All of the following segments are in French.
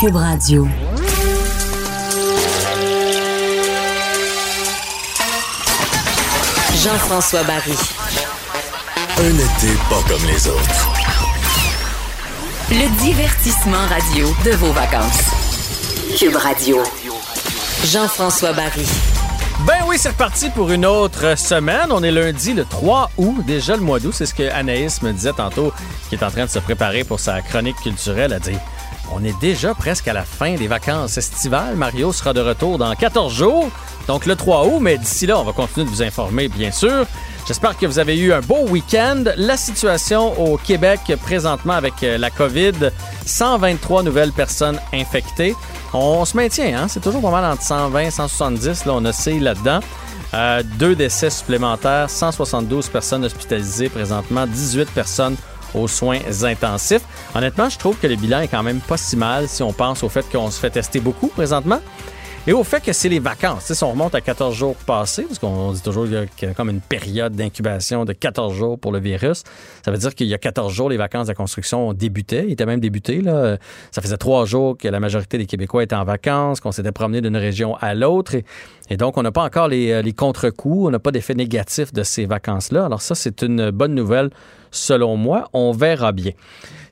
Cube Radio. Jean-François Barry. Un été pas comme les autres. Le divertissement radio de vos vacances. Cube Radio. Jean-François Barry. Ben oui, c'est reparti pour une autre semaine. On est lundi le 3 août, déjà le mois d'août. C'est ce que Anaïs me disait tantôt, qui est en train de se préparer pour sa chronique culturelle. Elle dit On est déjà presque à la fin des vacances estivales. Mario sera de retour dans 14 jours, donc le 3 août. Mais d'ici là, on va continuer de vous informer, bien sûr. J'espère que vous avez eu un beau week-end. La situation au Québec présentement avec euh, la COVID, 123 nouvelles personnes infectées. On se maintient, hein? c'est toujours pas mal entre 120 et 170. Là, on oscille là-dedans. Euh, deux décès supplémentaires, 172 personnes hospitalisées présentement, 18 personnes aux soins intensifs. Honnêtement, je trouve que le bilan est quand même pas si mal si on pense au fait qu'on se fait tester beaucoup présentement. Et au fait que c'est les vacances. si on remonte à 14 jours passés, parce qu'on dit toujours qu'il y a comme une période d'incubation de 14 jours pour le virus, ça veut dire qu'il y a 14 jours, les vacances de construction débutaient. Ils étaient même débutés. Là. Ça faisait trois jours que la majorité des Québécois étaient en vacances, qu'on s'était promené d'une région à l'autre. Et, donc, on n'a pas encore les, les contre-coups, on n'a pas d'effet négatif de ces vacances-là. Alors ça, c'est une bonne nouvelle selon moi. On verra bien.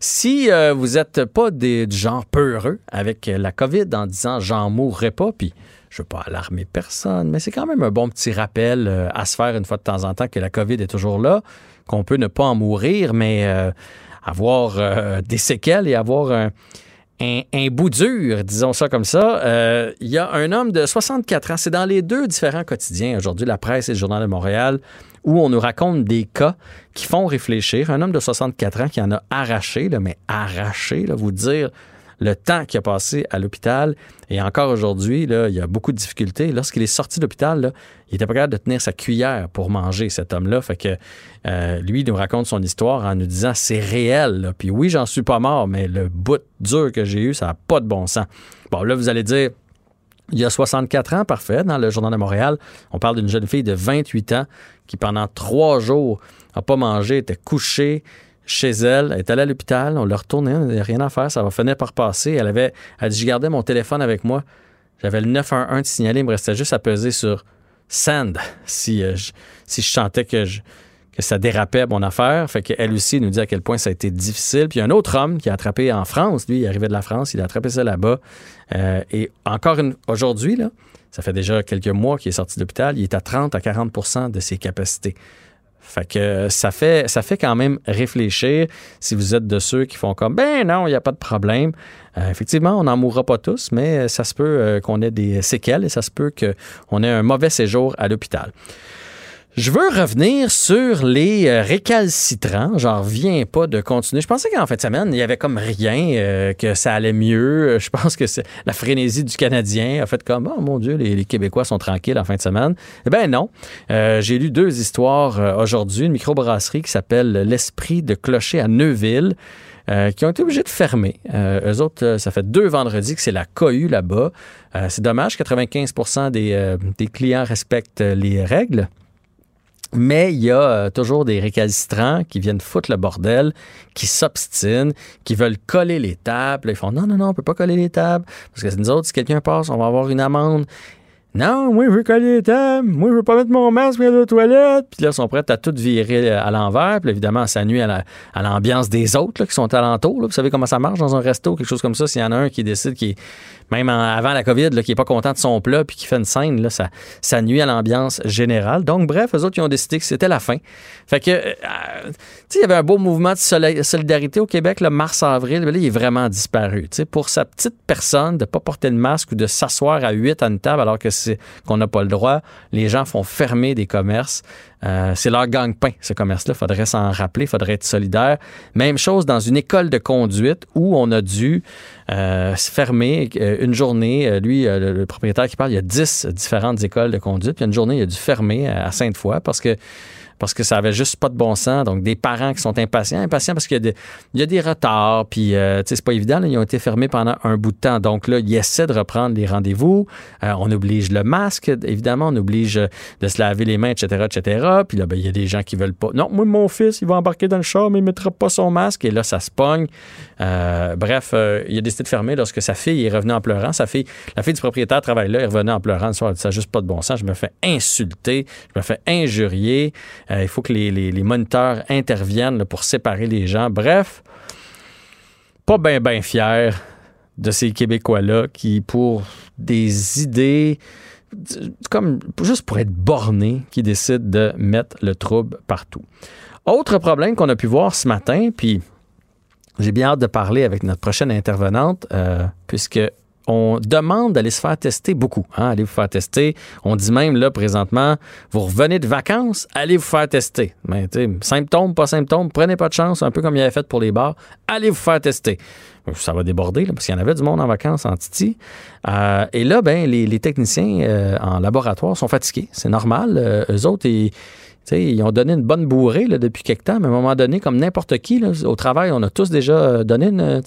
Si euh, vous n'êtes pas des, genre peureux avec la COVID en disant j'en mourrai pas, puis je ne veux pas alarmer personne, mais c'est quand même un bon petit rappel euh, à se faire une fois de temps en temps que la COVID est toujours là, qu'on peut ne pas en mourir, mais euh, avoir des séquelles et avoir un, un, bout dur, disons ça comme ça. Il y a un homme de 64 ans, c'est dans les deux différents quotidiens aujourd'hui, la presse et le Journal de Montréal, où on nous raconte des cas qui font réfléchir. Un homme de 64 ans qui en a arraché, mais arraché, vous dire le temps qu'il a passé à l'hôpital. Et encore aujourd'hui, il y a beaucoup de difficultés. Lorsqu'il est sorti de l'hôpital, il était pas capable de tenir sa cuillère pour manger, cet homme-là. Fait que euh, lui, il nous raconte son histoire en nous disant c'est réel. Puis oui, j'en suis pas mort, mais le bout dur que j'ai eu, ça n'a pas de bon sens. Bon, là, vous allez dire, il y a 64 ans, parfait, dans le Journal de Montréal, on parle d'une jeune fille de 28 ans qui, pendant trois jours, n'a pas mangé, était couchée chez elle, elle est allée à l'hôpital, on l'a retourné, on n'avait rien à faire, ça va finir par passer. Elle avait, elle dit, je gardais mon téléphone avec moi, j'avais le 911 de signaler, il me restait juste à peser sur send si, euh, si je sentais que que ça dérapait mon affaire. Fait qu'elle aussi nous dit à quel point ça a été difficile. Puis un autre homme qui a attrapé en France, lui, il arrivait de la France, il a attrapé ça là-bas. Euh, et encore aujourd'hui, ça fait déjà quelques mois qu'il est sorti de l'hôpital, il est à 30 à 40% de ses capacités. Fait que ça fait, ça fait quand même réfléchir si vous êtes de ceux qui font comme ben non, il n'y a pas de problème. Euh, effectivement, on n'en mourra pas tous, mais ça se peut euh, qu'on ait des séquelles et ça se peut qu'on ait un mauvais séjour à l'hôpital. Je veux revenir sur les euh, récalcitrants. J'en reviens pas de continuer. Je pensais qu'en fin de semaine, il y avait comme rien, euh, que ça allait mieux. Je pense que c'est la frénésie du Canadien a fait comme, oh mon Dieu, les, Québécois sont tranquilles en fin de semaine. Eh bien non. Euh, j'ai lu deux histoires aujourd'hui. Une microbrasserie qui s'appelle L'Esprit de Clocher à Neuville. qui ont été obligés de fermer. eux autres, ça fait deux vendredis que c'est la cohue là-bas. c'est dommage, 95 des, des clients respectent les règles. Mais il y a euh, toujours des récalcitrants qui viennent foutre le bordel, qui s'obstinent, qui veulent coller les tables. Ils font non, non, non, on peut pas coller les tables. Parce que nous autres, si quelqu'un passe, on va avoir une amende. Non, moi, je veux coller les tables. Moi, je veux pas mettre mon masque à la toilette. Puis là, ils sont prêts à tout virer à l'envers. Puis évidemment, ça nuit à l'ambiance des autres qui sont alentours. Vous savez comment ça marche dans un resto, quelque chose comme ça. S'il y en a un qui décide qui même avant la COVID, qui n'est pas content de son plat puis qui fait une scène, ça, nuit à l'ambiance générale. Donc, bref, eux autres, ils ont décidé que c'était la fin. Fait que, euh, sais, il y avait un beau mouvement de solidarité au Québec, le mars-avril, là, il est vraiment disparu. Tu sais, pour sa petite personne, de ne pas porter le masque ou de s'asseoir à huit à une table alors que c'est qu'on n'a pas le droit, les gens font fermer des commerces. Euh, c'est leur gang-pain, ce commerce-là. Il faudrait s'en rappeler, il faudrait être solidaire. Même chose dans une école de conduite où on a dû euh, se fermer euh, une journée. Lui, le, propriétaire qui parle, il y a 10 différentes écoles de conduite. Puis une journée, il a dû fermer à Sainte-Foy parce que parce que ça avait juste pas de bon sens. Donc, des parents qui sont impatients, impatients parce qu'il y, y a des retards, puis, euh, c'est pas évident, là, ils ont été fermés pendant un bout de temps. Donc, là, ils essaient de reprendre les rendez-vous. Euh, on oblige le masque, évidemment, on oblige euh, de se laver les mains, etc., etc. Puis là, ben, il y a des gens qui veulent pas. Non, moi, mon fils, il va embarquer dans le char, mais il mettra pas son masque. Et là, ça se pogne. Euh, bref, il a décidé de fermer lorsque sa fille est revenue en pleurant. Sa fille, la fille du propriétaire travaille là, elle revenue en pleurant le soir. Elle dit, ça juste pas de bon sens. Je me fais insulter, je me fais injurier. Euh, il faut que les, les- moniteurs interviennent pour séparer les gens. Bref, pas bien, bien fier de ces Québécois-là qui, pour des idées, comme juste pour être bornés, qui décident de mettre le trouble partout. Autre problème qu'on a pu voir ce matin, puis j'ai bien hâte de parler avec notre prochaine intervenante, euh, puisque on demande d'aller se faire tester beaucoup. Hein, allez vous faire tester. On dit même là présentement, vous revenez de vacances, allez vous faire tester. Mais symptômes, pas symptômes, prenez pas de chance, un peu comme il avait fait pour les bars, allez vous faire tester. Ça va déborder là, parce qu'il y en avait du monde en vacances en Titi. Euh, et là, ben les, les techniciens euh, en laboratoire sont fatigués. C'est normal. Euh, eux autres, ils, ils ont donné une bonne bourrée là, depuis quelque temps, mais à un moment donné, comme n'importe qui, là, au travail, on a tous déjà euh, donné une. euh,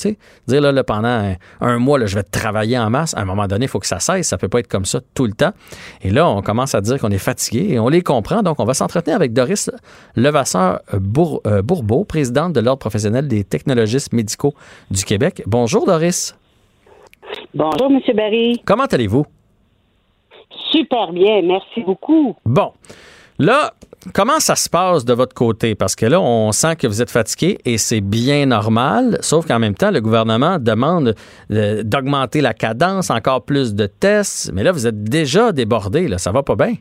Dire là, là, pendant un, un mois, là, je vais travailler en masse. À un moment donné, il faut que ça cesse. Ça peut pas être comme ça tout le temps. Et là, on commence à dire qu'on est fatigué et on les comprend. Donc, on va s'entretenir avec Doris Levasseur Bour- euh, Bourbeau, présidente de l'Ordre professionnel des technologistes médicaux du Québec. Bonjour, Doris. Bonjour, M. Barry. Comment allez-vous? Super bien, merci beaucoup. Bon. Là, comment ça se passe de votre côté? Parce que là, on sent que vous êtes fatigué et c'est bien normal, sauf qu'en même temps, le gouvernement demande d'augmenter la cadence, encore plus de tests. Mais là, vous êtes déjà débordé, là. Ça va pas bien?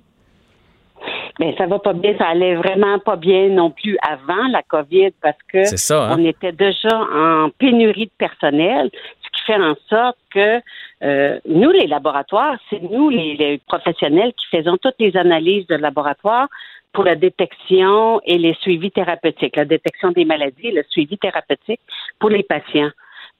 Mais ça va pas bien, ça allait vraiment pas bien non plus avant la COVID parce que ça, hein? on était déjà en pénurie de personnel, ce qui fait en sorte que euh, nous, les laboratoires, c'est nous, les, les professionnels, qui faisons toutes les analyses de laboratoire pour la détection et les suivis thérapeutiques, la détection des maladies et le suivi thérapeutique pour les patients.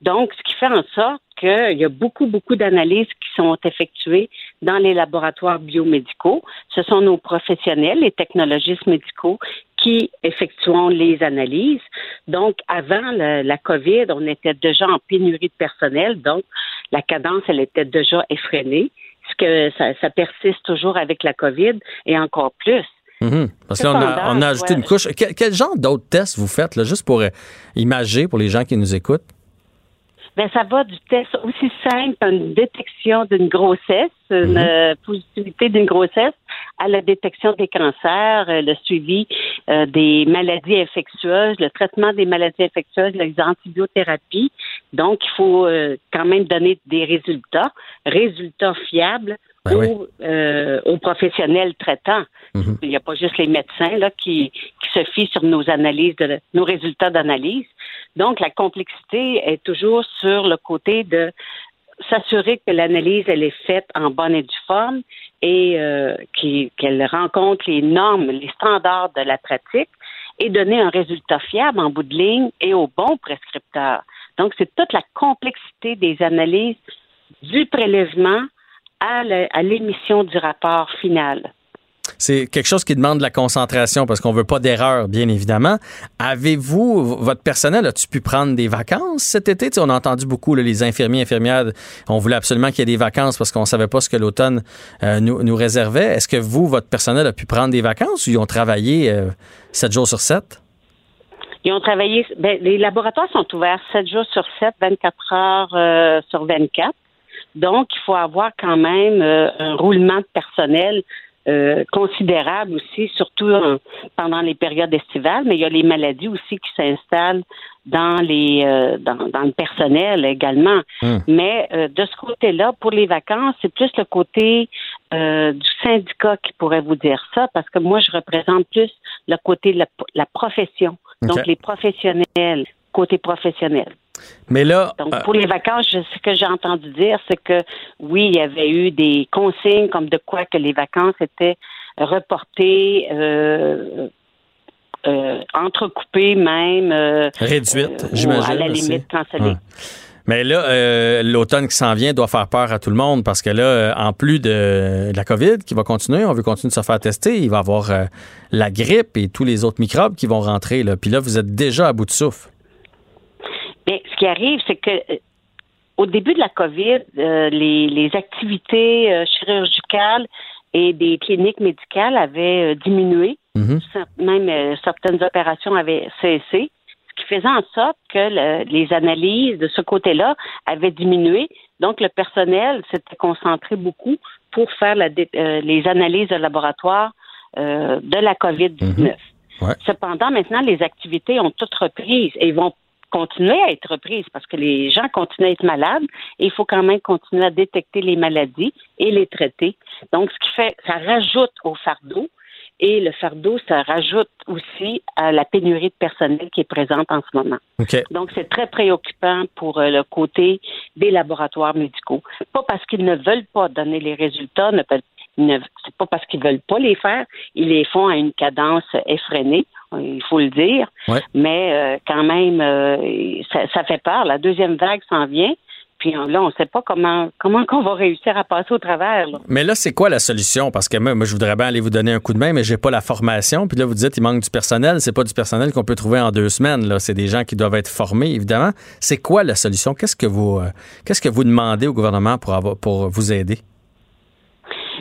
Donc, ce qui fait en sorte qu'il y a beaucoup, beaucoup d'analyses qui sont effectuées dans les laboratoires biomédicaux. Ce sont nos professionnels, les technologistes médicaux, qui effectuons les analyses. Donc, avant la, COVID, on était déjà en pénurie de personnel, donc la cadence, elle était déjà effrénée. Ce que ça persiste toujours avec la COVID et encore plus. Mhm. Parce que là, on a, on a ajouté une couche. Quel, quel genre d'autres tests vous faites, là, juste pour euh, imager pour les gens qui nous écoutent? Ben, ça va du test aussi simple, une détection d'une grossesse, une euh, positivité d'une grossesse, à la détection des cancers, euh, le suivi euh, des maladies infectieuses, le traitement des maladies infectieuses, les antibiothérapies. Donc, il faut euh, quand même donner des résultats, résultats fiables Ben oui. euh, aux professionnels traitants. Mhm. Il n'y a pas juste les médecins là, qui, qui se fient sur nos analyses, de, nos résultats d'analyse. Donc, la complexité est toujours sur le côté de s'assurer que l'analyse elle est faite en bonne et due forme et euh, qu'elle rencontre les normes, les standards de la pratique et donner un résultat fiable en bout de ligne et au bon prescripteur. Donc, c'est toute la complexité des analyses du prélèvement à l'émission du rapport final. C'est quelque chose qui demande de la concentration parce qu'on veut pas d'erreur, bien évidemment. Avez-vous, votre personnel, as-tu pu prendre des vacances cet été? On a entendu beaucoup là, les infirmiers, infirmières, on voulait absolument qu'il y ait des vacances parce qu'on savait pas ce que l'automne euh, nous, nous réservait. Est-ce que vous, votre personnel, a pu prendre des vacances ou ils ont travaillé euh, 7 jours sur 7? Ils ont travaillé. Ben, les laboratoires sont ouverts 7 jours sur 7, 24 heures euh, sur 24. Donc, il faut avoir quand même euh, un roulement de personnel euh, considérable aussi, surtout en- pendant les périodes estivales. Mais il y a les maladies aussi qui s'installent dans les euh, dans, dans le personnel également. Hum. Mais euh, de ce côté-là, pour les vacances, c'est plus le côté euh, du syndicat qui pourrait vous dire ça, parce que moi, je représente plus le côté de la, la profession. Donc, les professionnels, côté professionnel. Mais là, Donc, euh, pour les vacances, ce que j'ai entendu dire, c'est que oui, il y avait eu des consignes comme de quoi que les vacances étaient reportées, euh, euh, entrecoupées même. euh, réduite, ou j'imagine. À la limite, cancellées. Ouais. Mais là, euh, l'automne qui s'en vient doit faire peur à tout le monde parce que là, euh, en plus de, la COVID qui va continuer, on veut continuer de se faire tester, il va y avoir euh, la grippe et tous les autres microbes qui vont rentrer. Là. Puis là, vous êtes déjà à bout de souffle. Bien, ce qui arrive, c'est que au début de la COVID, les, activités chirurgicales et des cliniques médicales avaient diminué. Mm-hmm. Même certaines opérations avaient cessé qui faisait en sorte que les analyses de ce côté-là avaient diminué. Donc, le personnel s'était concentré beaucoup pour faire euh, les analyses de laboratoire euh, de la COVID-19. Mhm. Cependant, maintenant, les activités ont toutes repris et vont continuer à être reprises parce que les gens continuent à être malades et il faut quand même continuer à détecter les maladies et les traiter. Donc, ce qui fait, ça rajoute au fardeau et le fardeau, ça rajoute aussi à la pénurie de personnel qui est présente en ce moment. Donc, c'est très préoccupant pour euh, le côté des laboratoires médicaux. Pas parce qu'ils ne veulent pas donner les résultats, ne c'est pas parce qu'ils veulent pas les faire, ils les font à une cadence effrénée, il faut le dire. Mais euh, quand même, euh, ça, ça, fait peur. La deuxième vague s'en vient. Puis là, on ne sait pas comment comment qu'on va réussir à passer au travers. Mais là, c'est quoi la solution? Parce que moi, je voudrais bien aller vous donner un coup de main, mais j'ai pas la formation. Puis là, vous dites il manque du personnel. C'est pas du personnel qu'on peut trouver en deux semaines. Là, c'est des gens qui doivent être formés, évidemment. C'est quoi la solution? Qu'est-ce que vous euh, qu'est-ce que vous demandez au gouvernement pour avoir pour vous aider?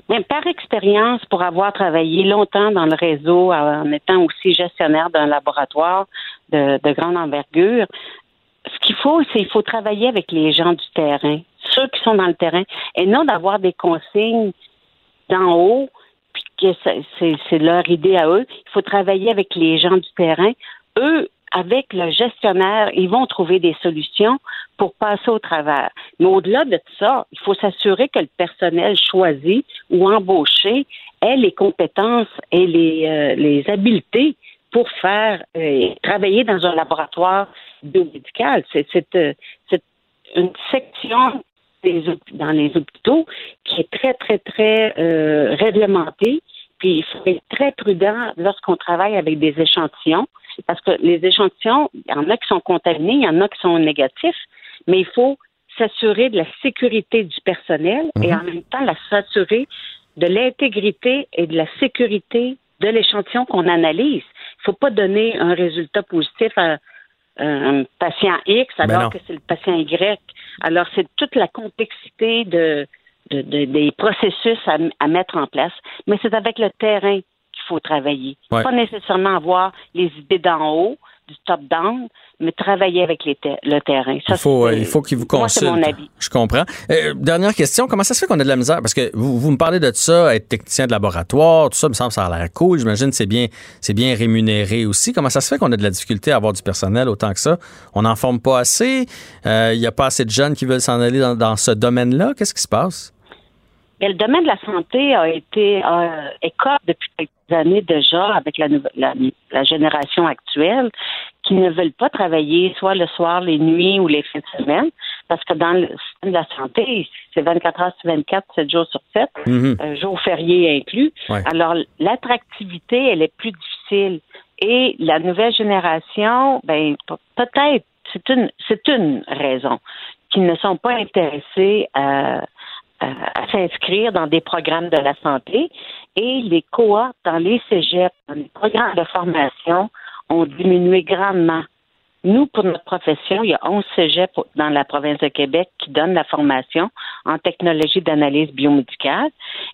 Bien, par expérience, pour avoir travaillé longtemps dans le réseau, en étant aussi gestionnaire d'un laboratoire de, de grande envergure, ce qu'il faut, c'est qu'il faut travailler avec les gens du terrain, ceux qui sont dans le terrain, et non d'avoir des consignes d'en haut, puis que c'est leur idée à eux. Il faut travailler avec les gens du terrain. Eux, avec le gestionnaire, ils vont trouver des solutions pour passer au travers. Mais au-delà de ça, il faut s'assurer que le personnel choisi ou embauché ait les compétences et les, euh, habiletés pour faire euh, travailler dans un laboratoire biomédical. Euh, c'est une section dans les hôpitaux qui est très, très, très euh, réglementée. Puis il faut être très prudent lorsqu'on travaille avec des échantillons, parce que les échantillons, il y en a qui sont contaminés, il y en a qui sont négatifs, mais il faut s'assurer de la sécurité du personnel et mhm. en même temps s'assurer de l'intégrité et de la sécurité de l'échantillon qu'on analyse. Il ne faut pas donner un résultat positif à, un patient X ben alors que c'est le patient Y. Alors, c'est toute la complexité de, des processus à, mettre en place. Mais c'est avec le terrain faut travailler. Pas nécessairement avoir les idées d'en haut, du top-down, mais travailler avec les le terrain. il faut, il faut qu'il vous consulte. mon avis. Je comprends. Euh, dernière question, comment ça se fait qu'on a de la misère? Parce que vous, vous me parlez de ça, être technicien de laboratoire, tout ça, me semble ça a l'air cool. J'imagine que c'est bien, bien rémunéré aussi. Comment ça se fait qu'on a de la difficulté à avoir du personnel autant que ça? On n'en forme pas assez? Euh, il n'y a pas assez de jeunes qui veulent s'en aller dans, ce domaine-là? Qu'est-ce qui se passe? Le domaine de la santé a été euh, depuis quelques années déjà avec la, la, la, génération actuelle qui ne veulent pas travailler soit le soir, les nuits ou les fins de semaine, parce que dans le système de la santé, c'est 24 heures sur 24, 7 jours sur 7, mm euh, jours fériés inclus. Alors, l'attractivité, elle est plus difficile. Et la nouvelle génération, ben peut-être, c'est une, c'est une raison, qu'ils ne sont pas intéressés à, à, s'inscrire dans des programmes de la santé et les cohortes dans les cégeps, dans les programmes de formation, ont diminué grandement. Nous, pour notre profession, il y a 11 cégeps dans la province de Québec qui donnent la formation en technologie d'analyse biomédicale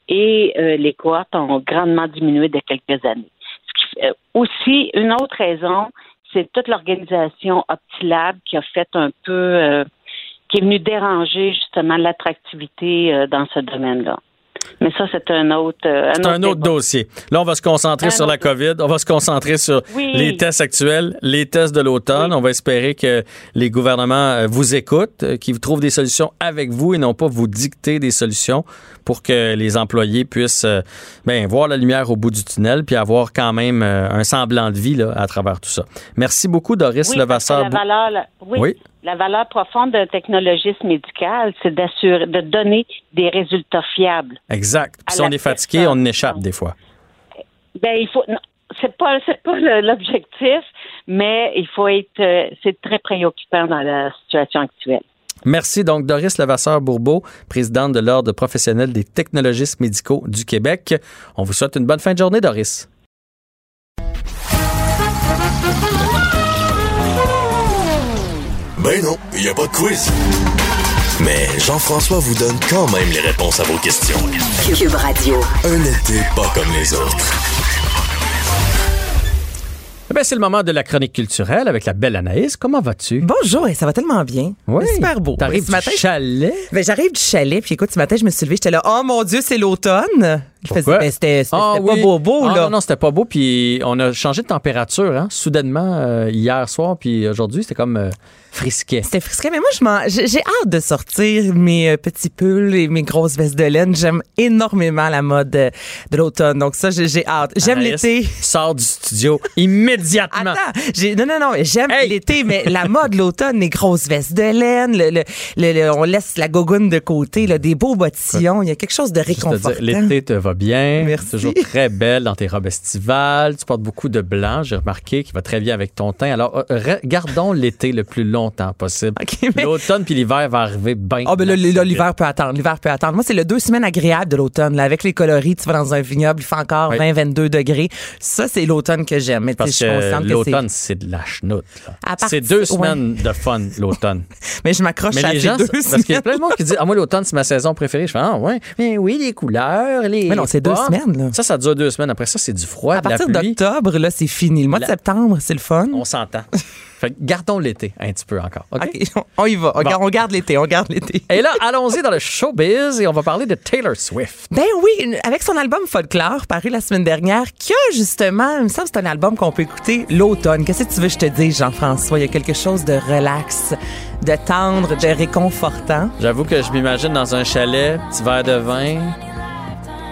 et euh, les cohortes ont grandement diminué de quelques années. Euh, aussi, une autre raison, c'est toute l'organisation OptiLab qui a fait un peu, euh, qui est venue déranger justement l'attractivité dans ce domaine-là. Mais ça, c'est un autre. Euh, c'est un, autre, dossier. Là, on va se concentrer sur la COVID. On va se concentrer sur les tests actuels, les tests de l'automne. On va espérer que les gouvernements euh, vous écoutent, euh, qu'ils trouvent des solutions avec vous et non pas vous dicter des solutions pour que les employés puissent ben, voir la lumière au bout du tunnel puis avoir quand même un semblant de vie là, à travers tout ça. Merci beaucoup, Doris oui, Levasseur. La valeur, oui la valeur profonde d'un technologiste médical, c'est d'assurer, de donner des résultats fiables. Exact. si on est fatigué, on échappe des fois. Ben, il faut. C'est pas, c'est pas l'objectif, mais il faut être. Euh, c'est très préoccupant dans la situation actuelle. Merci donc Doris Levasseur-Bourbeau, présidente de l'Ordre professionnel des technologistes médicaux du Québec. On vous souhaite une bonne fin de journée, Doris. Ben non, il n'y a pas de quiz. Mais Jean-François vous donne quand même les réponses à vos questions. Cube Radio. Un été pas comme les autres. Eh bien, c'est le moment de la chronique culturelle avec la belle Anaïs. Comment vas-tu? Bonjour, et ça va tellement bien. Oui. C'est super beau. T'arrives Ce matin, du chalet? ben, j'arrive du chalet, puis écoute, ce matin, je me suis levée, j'étais là, oh mon Dieu, c'est l'automne. Pourquoi? ben, c'était c'était- Ah c'était pas oui. beau, beau, Ah là. Non, non, c'était pas beau. Puis on a changé de température, hein, soudainement, euh, hier soir. Puis aujourd'hui, c'était comme euh, frisquet. C'était frisquet, mais moi, je m'en- j'ai hâte de sortir mes euh, petits pulls et mes grosses vestes de laine. J'aime énormément la mode euh, de l'automne. Donc ça, j'ai j'ai hâte. J'aime l'été. Sors du studio immédiatement. Attends, non, non, non, j'aime Hey! l'été, mais la mode, l'automne, les grosses vestes de laine, le, le- le- le- on laisse la gogoune de côté, là, des beaux bottillons, il y a quelque chose de réconfortant. L'été te va bien. Merci. Toujours très belle dans tes robes estivales. Tu portes beaucoup de blanc, j'ai remarqué, qui va très bien avec ton teint. Alors, euh, gardons l'été le plus longtemps possible. Mais- L'automne puis l'hiver va arriver bien. Ah ben là, là, l'hiver peut attendre, l'hiver peut attendre. Moi, c'est le deux semaines agréables de l'automne. Avec les coloris, tu vas dans un vignoble, il fait encore Oui. 20-22 degrés. Ça, c'est l'automne que j'aime. Mais Parce que l'automne, c'est... de la chenoute. C'est deux ouais. semaines de fun, l'automne. Mais je m'accroche à les gens, deux parce qu'il y a plein de monde qui dit Ah, moi, l'automne, c'est ma saison préférée. Je fais Ah, ouais. Mais oui, les couleurs, les. Mais non, c'est deux semaines, là. Ça, ça dure deux semaines. Après ça, c'est du froid, À de partir d'octobre, là, c'est fini. Le mois de septembre, c'est le fun. On s'entend. fait que gardons l'été un petit peu encore. OK? On y va. On, Bon. garde, on garde l'été, on garde l'été. Et là, allons-y dans le showbiz et on va parler de Taylor Swift. Ben oui, avec son album Folklore, paru la semaine dernière, qui a justement, il me semble c'est un album qu'on peut écouter l'automne. Qu'est-ce que tu veux que je te dise, Jean-François? Il y a quelque chose de relax, de tendre, de réconfortant. J'avoue que je m'imagine dans un chalet, petit verre de vin,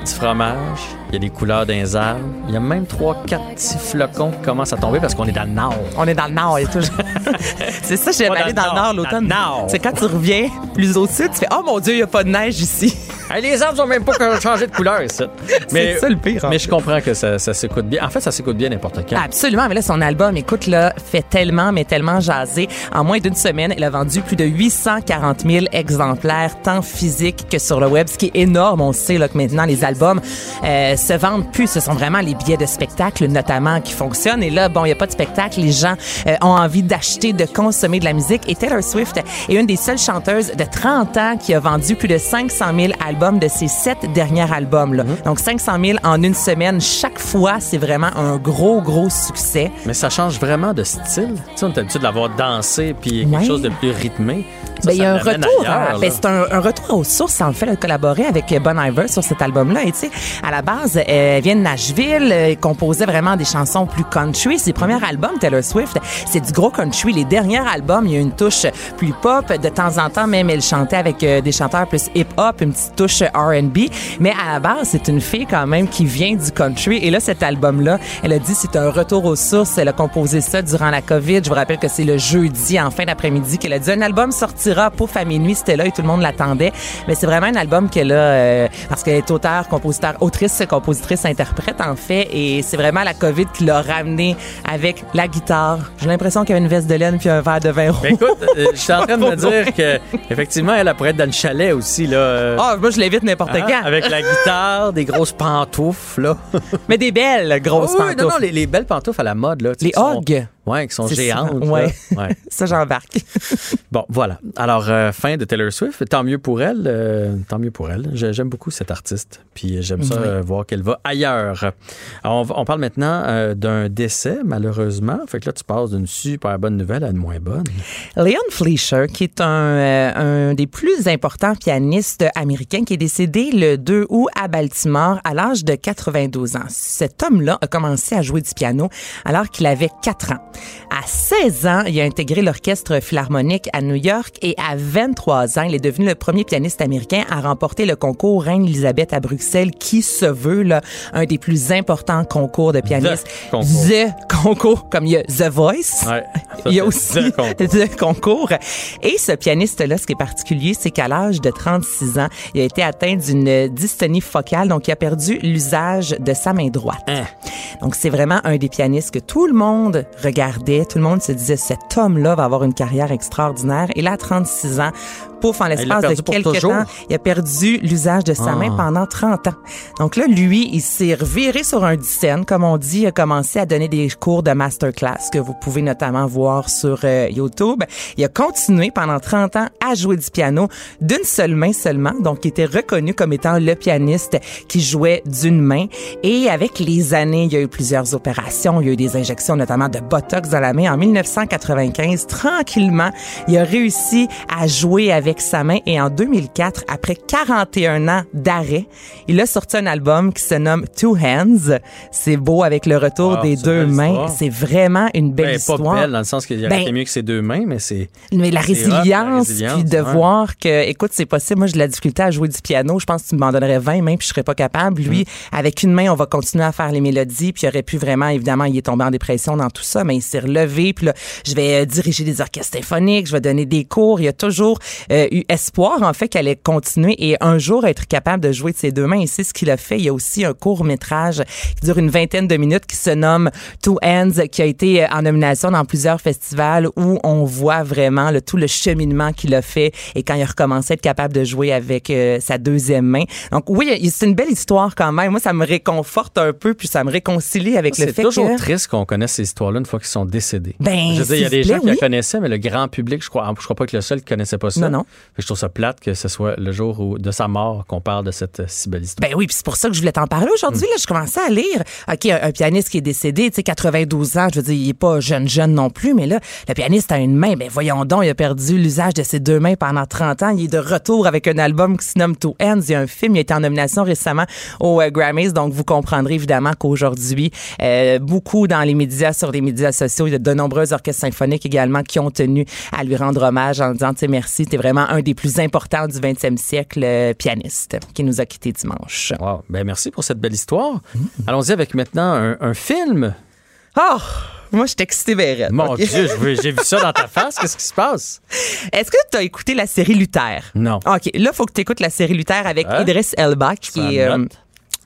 fromage, il y a des couleurs les arbres. Il y a même trois, quatre petits flocons qui commencent à tomber parce qu'on est dans le nord. On est dans le nord, il c'est ça, j'aime aller le dans le nord, l'automne. C'est quand tu reviens plus au sud, tu fais Oh mon Dieu, il n'y a pas de neige ici. Hey, les arbres ont même pas changé de couleur ici. Mais, ça, le pire, Mais je comprends que ça, ça s'écoute bien. En fait, ça s'écoute bien n'importe quand. Absolument, mais là, son album, écoute, là, fait tellement, mais tellement jaser. En moins d'une semaine, elle a vendu plus de 840 000 exemplaires, tant physiques que sur le web, ce qui est énorme. On sait là, que maintenant, les albums euh, se vendent plus. Ce sont vraiment les billets de spectacle, notamment, qui fonctionnent. Et là, bon, il n'y a pas de spectacle. Les gens euh, ont envie d'acheter, de consommer de la musique. Et Taylor Swift est une des seules chanteuses de 30 ans qui a vendu plus de 500 000 albums de ses sept derniers albums. Là. Donc, 500 000 en une semaine. Chaque fois, c'est vraiment un gros, gros succès. Mais ça change vraiment de style. Tu sais, on est habitué de l'avoir dansé puis quelque chose de plus rythmé. Ben, il y a un retour. ben, c'est un, un retour aux sources. En fait, elle a collaboré avec Bon Iver sur cet album-là. Et tu sais, à la base, euh, elle vient de Nashville, euh, elle composait vraiment des chansons plus country. Ses premiers albums, Taylor Swift, c'est du gros country. Les derniers albums, il y a une touche plus pop. De temps en temps, même, elle chantait avec euh, des chanteurs plus hip-hop, une petite touche R&B. Mais à la base, c'est une fille quand même qui vient du country. Et là, cet album-là, elle a dit c'est un retour aux sources. Elle a composé ça durant la COVID. Je vous rappelle que c'est le jeudi, en fin d'après-midi, qu'elle a dit un album sortira pouf à minuit. C'était là et tout le monde l'attendait. Mais c'est vraiment un album qu'elle a, euh, parce qu'elle est auteur, compositeur, autrice, compositrice, interprète, en fait. Et c'est vraiment la COVID qui l'a ramené avec la guitare. J'ai l'impression qu'il y avait une veste de laine puis un verre de vin rouge. Ben écoute, euh, je suis en train de me dire que effectivement, elle pourrait être dans le chalet aussi là. euh, Ah, moi, je l'invite n'importe hein, quand. avec la guitare, des grosses pantoufles là. Mais des belles grosses Ah oui, non, pantoufles. non, les, les belles pantoufles à la mode là. Les Hogg. Ouais, qui sont ça, géantes. ouais. ouais. Ça, j'embarque. Bon, voilà. Alors, euh, fin de Taylor Swift. Tant mieux pour elle. euh, tant mieux pour elle. J'ai- J'aime beaucoup cette artiste. Puis j'aime ça Oui. euh, voir qu'elle va ailleurs. Alors, on, parle maintenant d'un décès, malheureusement. Fait que là, tu passes d'une super bonne nouvelle à une moins bonne. Leon Fleischer, qui est un, un des plus importants pianistes américains, qui est décédé le 2 août à Baltimore à l'âge de 92 ans. Cet homme-là a commencé à jouer du piano alors qu'il avait 4 ans. À 16 ans, il a intégré l'orchestre philharmonique à New York et à 23 ans, il est devenu le premier pianiste américain à remporter le concours Reine-Élisabeth à Bruxelles, qui se veut là, un des plus importants concours de pianistes. concours. The concours, comme il y a The Voice. Ouais, ça, il y a aussi The concours. Et ce pianiste-là, ce qui est particulier, c'est qu'à l'âge de 36 ans, il a été atteint d'une dystonie focale, donc il a perdu l'usage de sa main droite. Hein. Donc c'est vraiment un des pianistes que tout le monde regarde Tout le monde se disait, cet homme-là va avoir une carrière extraordinaire. Et là, à 36 ans, pouf, en l'espace de quelques temps, il a perdu l'usage de sa Ah. main pendant 30 ans. Donc là, lui, il s'est reviré sur un scène, comme on dit, il a commencé à donner des cours de masterclass que vous pouvez notamment voir sur euh, YouTube. Il a continué pendant 30 ans à jouer du piano d'une seule main seulement, donc il était reconnu comme étant le pianiste qui jouait d'une main. Et avec les années, il y a eu plusieurs opérations, il y a eu des injections notamment de Botox dans la main. En 1995, tranquillement, il a réussi à jouer avec sa main et en 2004, après 41 ans d'arrêt, il a sorti un album qui se nomme Two Hands. C'est beau avec le retour Ah, des deux mains. C'est vraiment une belle Ben, histoire. pas belle dans le sens qu'il aurait Ben, mieux que ses deux mains, mais c'est. mais la résilience, la résilience, puis de voir que, écoute, c'est possible. Moi, j'ai de la difficulté à jouer du piano. Je pense que tu m'en donnerais 20 mains, puis je serais pas capable. Lui, Mm. avec une main, on va continuer à faire les mélodies, puis il aurait pu vraiment, évidemment, il est tombé en dépression dans tout ça, mais il s'est relevé. Puis là, je vais euh, diriger des orchestres symphoniques, je vais donner des cours. Il a toujours euh, eu espoir, en fait, qu'elle allait continuer et un jour être capable de jouer de ses deux mains. Et c'est ce qu'il a fait. Il y a aussi un court métrage qui dure une vingtaine de minutes qui se nomme Two Hands, qui a été euh, en nomination dans plusieurs festivals où on voit vraiment le, tout le cheminement qu'il a fait et quand il a recommencé à être capable de jouer avec euh, sa deuxième main. Donc oui, c'est une belle histoire quand même. Moi, ça me réconforte un peu puis ça me réconcilie avec le C'est fait toujours que triste qu'on connaisse ces histoires-là une fois qu'ils sont décédés. Ben, je veux dire, il y a des gens plaît, qui la connaissaient, mais le grand public, je crois, je crois pas que le seul qui connaissait pas ça. Non, non. Je trouve ça plate que ce soit le jour de sa mort qu'on parle de cette euh, si. Ben oui, puis c'est pour ça que je voulais t'en parler aujourd'hui. Là, je commençais à lire. OK, un, pianiste qui est décédé, tu sais, 92 ans, je veux dire, il est pas jeune, jeune non plus, mais là, le pianiste a une main. Ben voyons donc, il a perdu l'usage de ses deux mains pendant 30 ans. Il est de retour avec un album qui se nomme Two Hands. Il y a un film, il a été en nomination récemment aux euh, Grammys, donc vous comprendrez évidemment qu'aujourd'hui, euh, beaucoup dans les médias, sur les médias sociaux, il y a de nombreux orchestres symphoniques également qui ont tenu à lui rendre hommage en disant, tu sais, merci, t'es vraiment un des plus importants du 20e siècle, euh, pianiste, qui nous a quittés dimanche. Wow. Ben merci pour cette belle histoire. Allons-y avec maintenant un, un film. Oh! Moi, je suis excitée, Bérette. Mon? Dieu, j'ai vu ça dans ta face. Qu'est-ce qui se passe? Est-ce que tu as écouté la série Luther? Non. OK, là, il faut que tu écoutes la série Luther avec Hein? Idris Elba, qui est... note.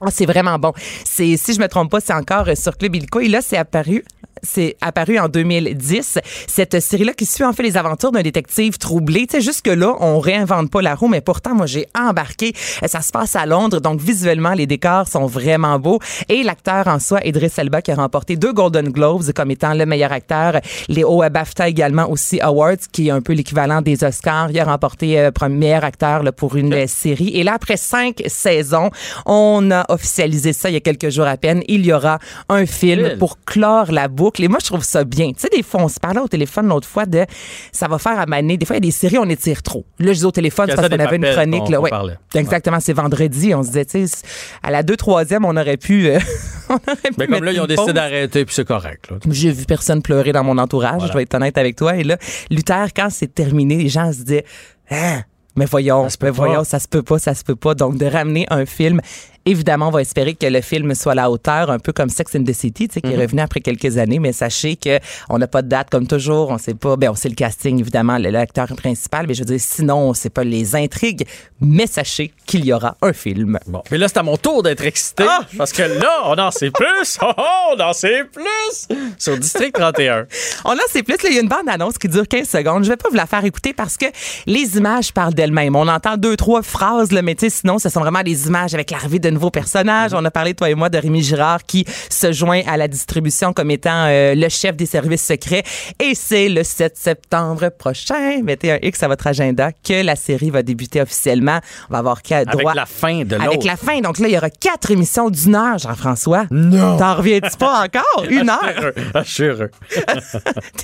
ah, c'est vraiment bon. C'est si je me trompe pas, c'est encore euh, sur Club Illico et là c'est apparu c'est apparu en 2010 cette série là qui suit en fait les aventures d'un détective troublé. Tu sais jusque là, on réinvente pas la roue mais pourtant moi j'ai embarqué. Ça se passe à Londres donc visuellement les décors sont vraiment beaux et l'acteur en soi Idris Elba qui a remporté deux Golden Globes comme étant le meilleur acteur, les hauts BAFTA également aussi Awards qui est un peu l'équivalent des Oscars. Il a remporté euh, premier acteur là, pour une série et là après cinq saisons, on a officialisé ça il y a quelques jours à peine. Il y aura un film pour clore la boucle. Et moi, je trouve ça bien. Tu sais, des fois, on se parlait au téléphone l'autre fois de ça va faire amener. Des fois, il y a des séries, on étire trop. Là, je dis au téléphone, c'est parce qu'on avait une chronique. on- là, on ouais. Exactement, c'est vendredi. On se disait, tu sais, à la 2-3e, on aurait pu. euh, on aurait pu Mais comme là, ils ont décidé d'arrêter, puis c'est correct. J'ai vu personne pleurer dans mon entourage, Voilà. je vais être honnête avec toi. Et là, Luther, quand c'est terminé, les gens se disaient, Hein? mais voyons, Ça se peut mais pas. voyons, ça se peut pas, ça se peut pas. Donc, de ramener un film, évidemment, on va espérer que le film soit à la hauteur, un peu comme Sex and the City, tu sais, qui est revenu après quelques années. Mais sachez que on n'a pas de date comme toujours. On sait pas, ben, on sait le casting, évidemment, le- l'acteur principal. Mais je veux dire, sinon, on sait pas les intrigues. Mais sachez qu'il y aura un film. Bon. Mais là, c'est à mon tour d'être excité. Ah! Parce que là, on en sait plus. Oh, oh, on en sait plus. Sur District 31. On en sait plus. Là, il y a une bande-annonce qui dure 15 secondes. Je vais pas vous la faire écouter parce que les images parlent d'elles-mêmes. On entend deux, trois phrases, là, mais sinon, ce sont vraiment des images avec l'arrivée de nouveaux personnages. On a parlé, toi et moi, de Rémi Girard qui se joint à la distribution comme étant euh, le chef des services secrets. Et c'est le 7 septembre prochain, mettez un X à votre agenda, que la série va débuter officiellement. On va avoir qu'à Avec droit la fin de l'autre. avec la fin. Donc là, il y aura quatre émissions d'une heure, Jean-François. Non. T'en reviens-tu pas encore? Une heure? Ah, je suis heureux.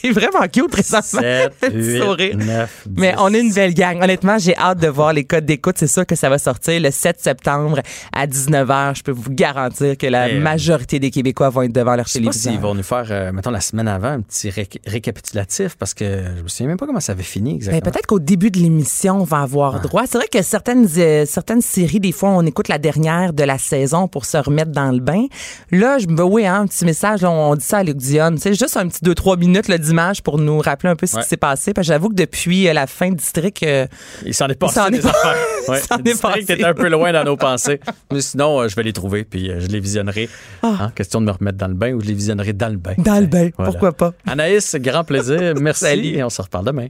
T'es vraiment cute présentement. 7, Petit 8, sourire. 9, 10. Mais on est une belle gang. Honnêtement, j'ai hâte de voir les codes d'écoute. C'est sûr que ça va sortir le 7 septembre à 19h. Je peux vous garantir que la Et, euh, majorité des Québécois vont être devant leur télévision. s'ils vont nous faire, euh, mettons, la semaine avant, un petit ré- récapitulatif parce que je me souviens même pas comment ça avait fini Ben, exactement. peut-être qu'au début de l'émission, on va avoir droit. C'est vrai que certaines, euh, certaines séries, des fois, on écoute la dernière de la saison pour se remettre dans le bain. Là, je me dis, oui, hein, un petit message, là, on dit ça à Luc Dionne. C'est juste un petit 2-3 minutes là, d'image pour nous rappeler un peu ce Ouais. qui s'est passé. Parce que j'avoue que depuis euh, la fin de District, euh, Il s'en est passé s'en est des pas- affaires. Ouais. Le district passé. était un peu loin dans nos pensées. Mais sinon, euh, je vais les trouver, puis euh, je les visionnerai. Hein, question de me remettre dans le bain ou je les visionnerai dans le bain. Ah. Dans le bain, Voilà. pourquoi pas? Anaïs, grand plaisir. Merci. Salut. Et on se reparle demain.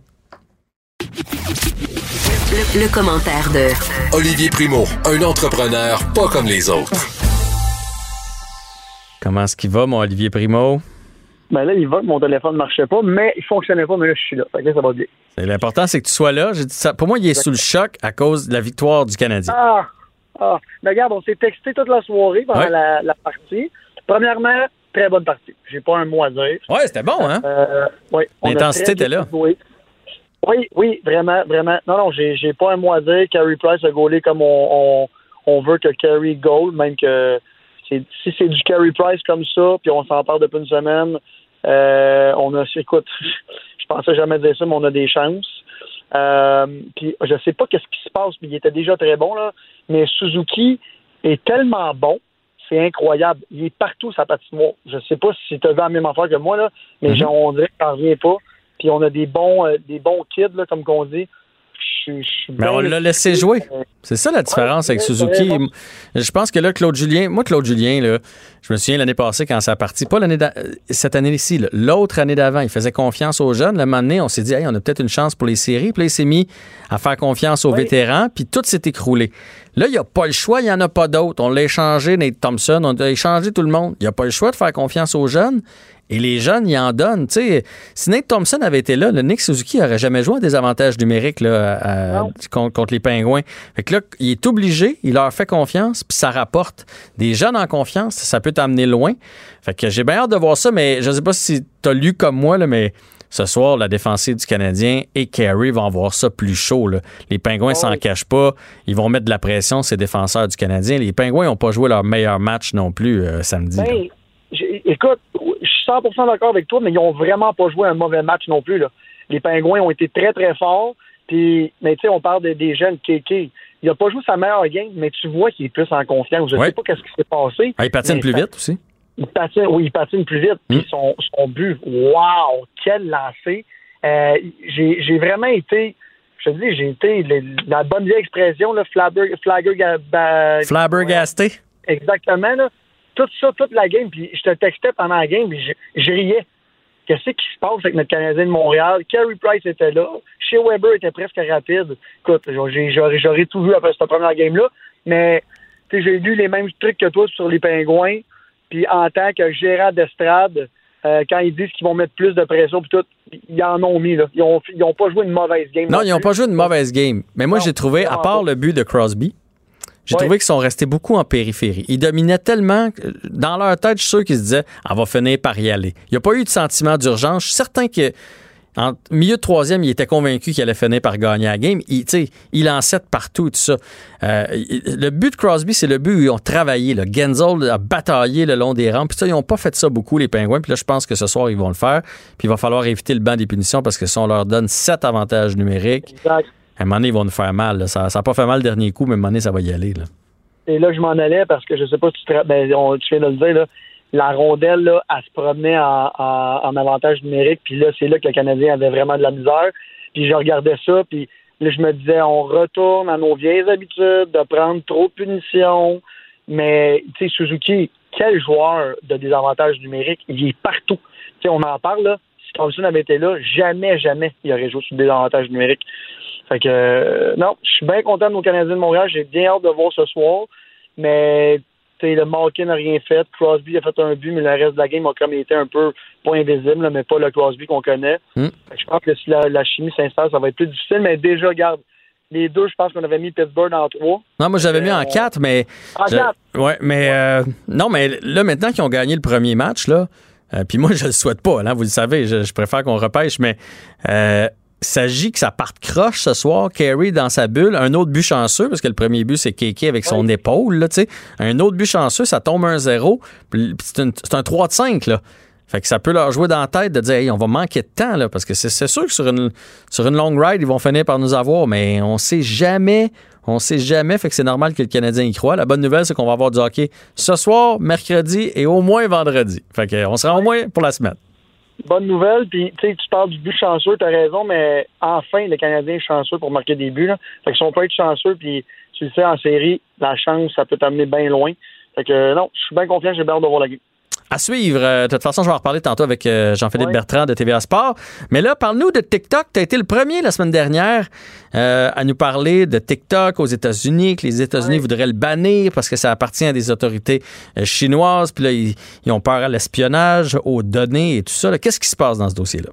Le, le commentaire de Olivier Primo, un entrepreneur pas comme les autres. Comment est-ce qu'il va, mon Olivier Primo? Ben là, il va, mon téléphone ne marchait pas, mais il fonctionnait pas, mais là, je suis là. Fait que là, ça va bien. L'important, c'est que tu sois là. J'ai dit ça. Pour moi, il est sous le choc à cause de la victoire du Canadien. Ah! Ah! Mais regarde, on s'est texté toute la soirée pendant Ouais. la, la partie. Premièrement, très bonne partie. J'ai pas un mot à dire. Ouais, c'était bon, hein? Euh, L'intensité était là. joué. Oui, oui, vraiment, vraiment. Non, non, j'ai, j'ai pas un mot à dire. Carey Price a gaulé comme on, on, on veut que Carey goal, même que c'est, si c'est du Carey Price comme ça, puis on s'en parle depuis une semaine, euh, on a, écoute, je pensais jamais dire ça, mais on a des chances. Euh, puis je sais pas qu'est-ce qui se passe, mais il était déjà très bon, là. Mais Suzuki est tellement bon, c'est incroyable. Il est partout sa patinoire. Je sais pas si tu as vu la même affaire que moi, là, mais genre, on dirait que ça revient pas. Puis on a des bons euh, des bons kids, là, comme qu'on dit. Je je Mais on l'a laissé jouer. C'est ça la différence avec Suzuki. Je pense que là, Claude Julien, moi, Claude Julien, là, je me souviens l'année passée quand ça a parti, pas l'année euh, cette année-ci, l'autre année d'avant, il faisait confiance aux jeunes. Le moment donné, on s'est dit, hey, on a peut-être une chance pour les séries. Puis là, il s'est mis à faire confiance aux vétérans, puis tout s'est écroulé. Là, il n'y a pas le choix, il n'y en a pas d'autres. On l'a échangé, Nate Thompson, on a échangé tout le monde. Il n'y a pas le choix de faire confiance aux jeunes. Et les jeunes, ils en donnent. Tu sais, si Nate Thompson avait été là, le Nick Suzuki n'aurait jamais joué à des avantages numériques là, à- contre, contre les Pingouins. Fait que là, il est obligé, il leur fait confiance, puis ça rapporte. Des jeunes en confiance, ça peut t'amener loin. Fait que j'ai bien hâte de voir ça, mais je sais pas si tu as lu comme moi, là, mais ce soir, la défensive du Canadien et Carey vont voir ça plus chaud. là. Les Pingouins s'en cachent pas. Ils vont mettre de la pression, ces défenseurs du Canadien. Les Pingouins n'ont pas joué leur meilleur match non plus euh, samedi. Ben, écoute, je suis 100% d'accord avec toi, mais ils ont vraiment pas joué un mauvais match non plus. Là. Les Pingouins ont été très, très forts. Puis, mais tu sais, on parle de- des jeunes KK. Il a pas joué sa meilleure game, mais tu vois qu'il est plus en confiance. Je Ouais. sais pas qu'est-ce qui s'est passé. Ah, ils patinent mais plus ça- vite aussi. Il patine, oui, il patine plus vite. Puis Mm. son, son but, wow, quel lancer. Euh, j'ai vraiment été, je te dis, j'ai été, la bonne vieille expression, là, flabber, flagger, Flabbergasté. Exactement, là. Tout ça, toute la game, puis je te textais pendant la game, puis je, je riais. Qu'est-ce qui se passe avec notre Canadien de Montréal? Carey Price était là. Shea Weber était presque rapide. Écoute, j'aurais j'aurais tout vu après cette première game-là, mais j'ai lu les mêmes trucs que toi sur les Pingouins, puis en tant que gérant d'estrade, euh, quand ils disent qu'ils vont mettre plus de pression, puis tout, ils en ont mis, là. Ils ont, ils ont pas joué une mauvaise game. Non, ils n'ont pas joué une mauvaise game. Mais moi, Non, j'ai trouvé, à part le but de Crosby, j'ai Ouais. trouvé qu'ils sont restés beaucoup en périphérie. Ils dominaient tellement, que, dans leur tête, je suis sûr qu'ils se disaient, on va finir par y aller. Il n'y a pas eu de sentiment d'urgence. Je suis certain que en milieu de troisième, il était convaincu qu'il allait finir par gagner la game. Il, il de partout et tout ça. Euh, le but de Crosby, c'est le but où ils ont travaillé. Là. Genzel a bataillé le long des. Puis ça, ils n'ont pas fait ça beaucoup, les Pingouins. Puis là, je pense que ce soir, ils vont le faire. Puis il va falloir éviter le banc des punitions parce que si on leur donne sept avantages numériques, Exact. à un moment donné, ils vont nous faire mal. là. Ça n'a pas fait mal le dernier coup, mais à un moment donné, ça va y aller. Là. Et là, je m'en allais parce que je sais pas si tu ben, on- tu viens de le dire, là, la rondelle, là, elle se promenait en, en- en avantage numérique, puis là, c'est là que le Canadien avait vraiment de la misère. Puis je regardais ça, puis là, je me disais, on retourne à nos vieilles habitudes de prendre trop de punitions. Mais, tu sais, Suzuki, quel joueur de désavantage numérique, il est partout. Tu sais, on en parle, là. Si Thompson avait été là, jamais, jamais, il aurait joué sur des avantages numériques. Fait que, euh, non, je suis bien content de nos Canadiens de Montréal. J'ai bien hâte de voir ce soir. Mais, sais, le Malkin n'a rien fait. Crosby a fait un but, mais le reste de la game a comme été un peu, pas invisible, là, mais pas le Crosby qu'on connaît. Mm. Que je pense que si la, la chimie s'installe, ça va être plus difficile. Mais déjà, regarde, les deux, je pense qu'on avait mis Pittsburgh en trois. Non, moi, j'avais mis en Euh, quatre, mais. En je- quatre. Ouais, mais. euh, non, mais là, maintenant qu'ils ont gagné le premier match, là. euh, puis moi, je le souhaite pas, là, vous le savez, je, je préfère qu'on repêche, mais euh, s'agit que ça parte croche ce soir. Carey dans sa bulle, un autre but chanceux, parce que le premier but, c'est Keke avec son épaule, là, tu sais. Un autre but chanceux, ça tombe un 0 puis c'est un 3 de 5, là. Fait que ça peut leur jouer dans la tête de dire, hey, on va manquer de temps, là, parce que c'est sûr que sur une, sur une long ride, ils vont finir par nous avoir, mais on sait jamais, on sait jamais, fait que c'est normal que le Canadien y croit. La bonne nouvelle, c'est qu'on va avoir du hockey ce soir, mercredi et au moins vendredi. Fait que on sera au moins pour la semaine. Bonne nouvelle. Puis, tu sais, tu parles du but chanceux, tu as raison, mais enfin, le Canadien est chanceux pour marquer des buts. Là. Fait que si on peut être chanceux, puis tu sais, en série, la chance, ça peut t'amener bien loin. Fait que non, je suis bien confiant, j'ai hâte de voir la game. À suivre. Euh, de toute façon, je vais en reparler tantôt avec euh, Jean-Philippe Bertrand de TVA Sport. Mais là, parle-nous de TikTok. Tu as été le premier la semaine dernière euh, à nous parler de TikTok aux États-Unis, que les États-Unis voudraient le bannir parce que ça appartient à des autorités chinoises. Puis là, ils, ont peur à l'espionnage, aux données et tout ça. Qu'est-ce qui se passe dans ce dossier-là?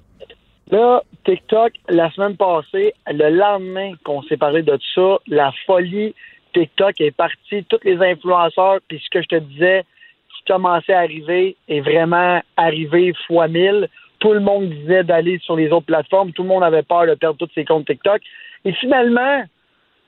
Là, TikTok, la semaine passée, le lendemain qu'on s'est parlé de ça, la folie TikTok est partie. Tous les influenceurs, puis ce que je te disais, commençait à arriver est vraiment arrivé fois mille. Tout le monde disait d'aller sur les autres plateformes. Tout le monde avait peur de perdre tous ses comptes TikTok. Et finalement,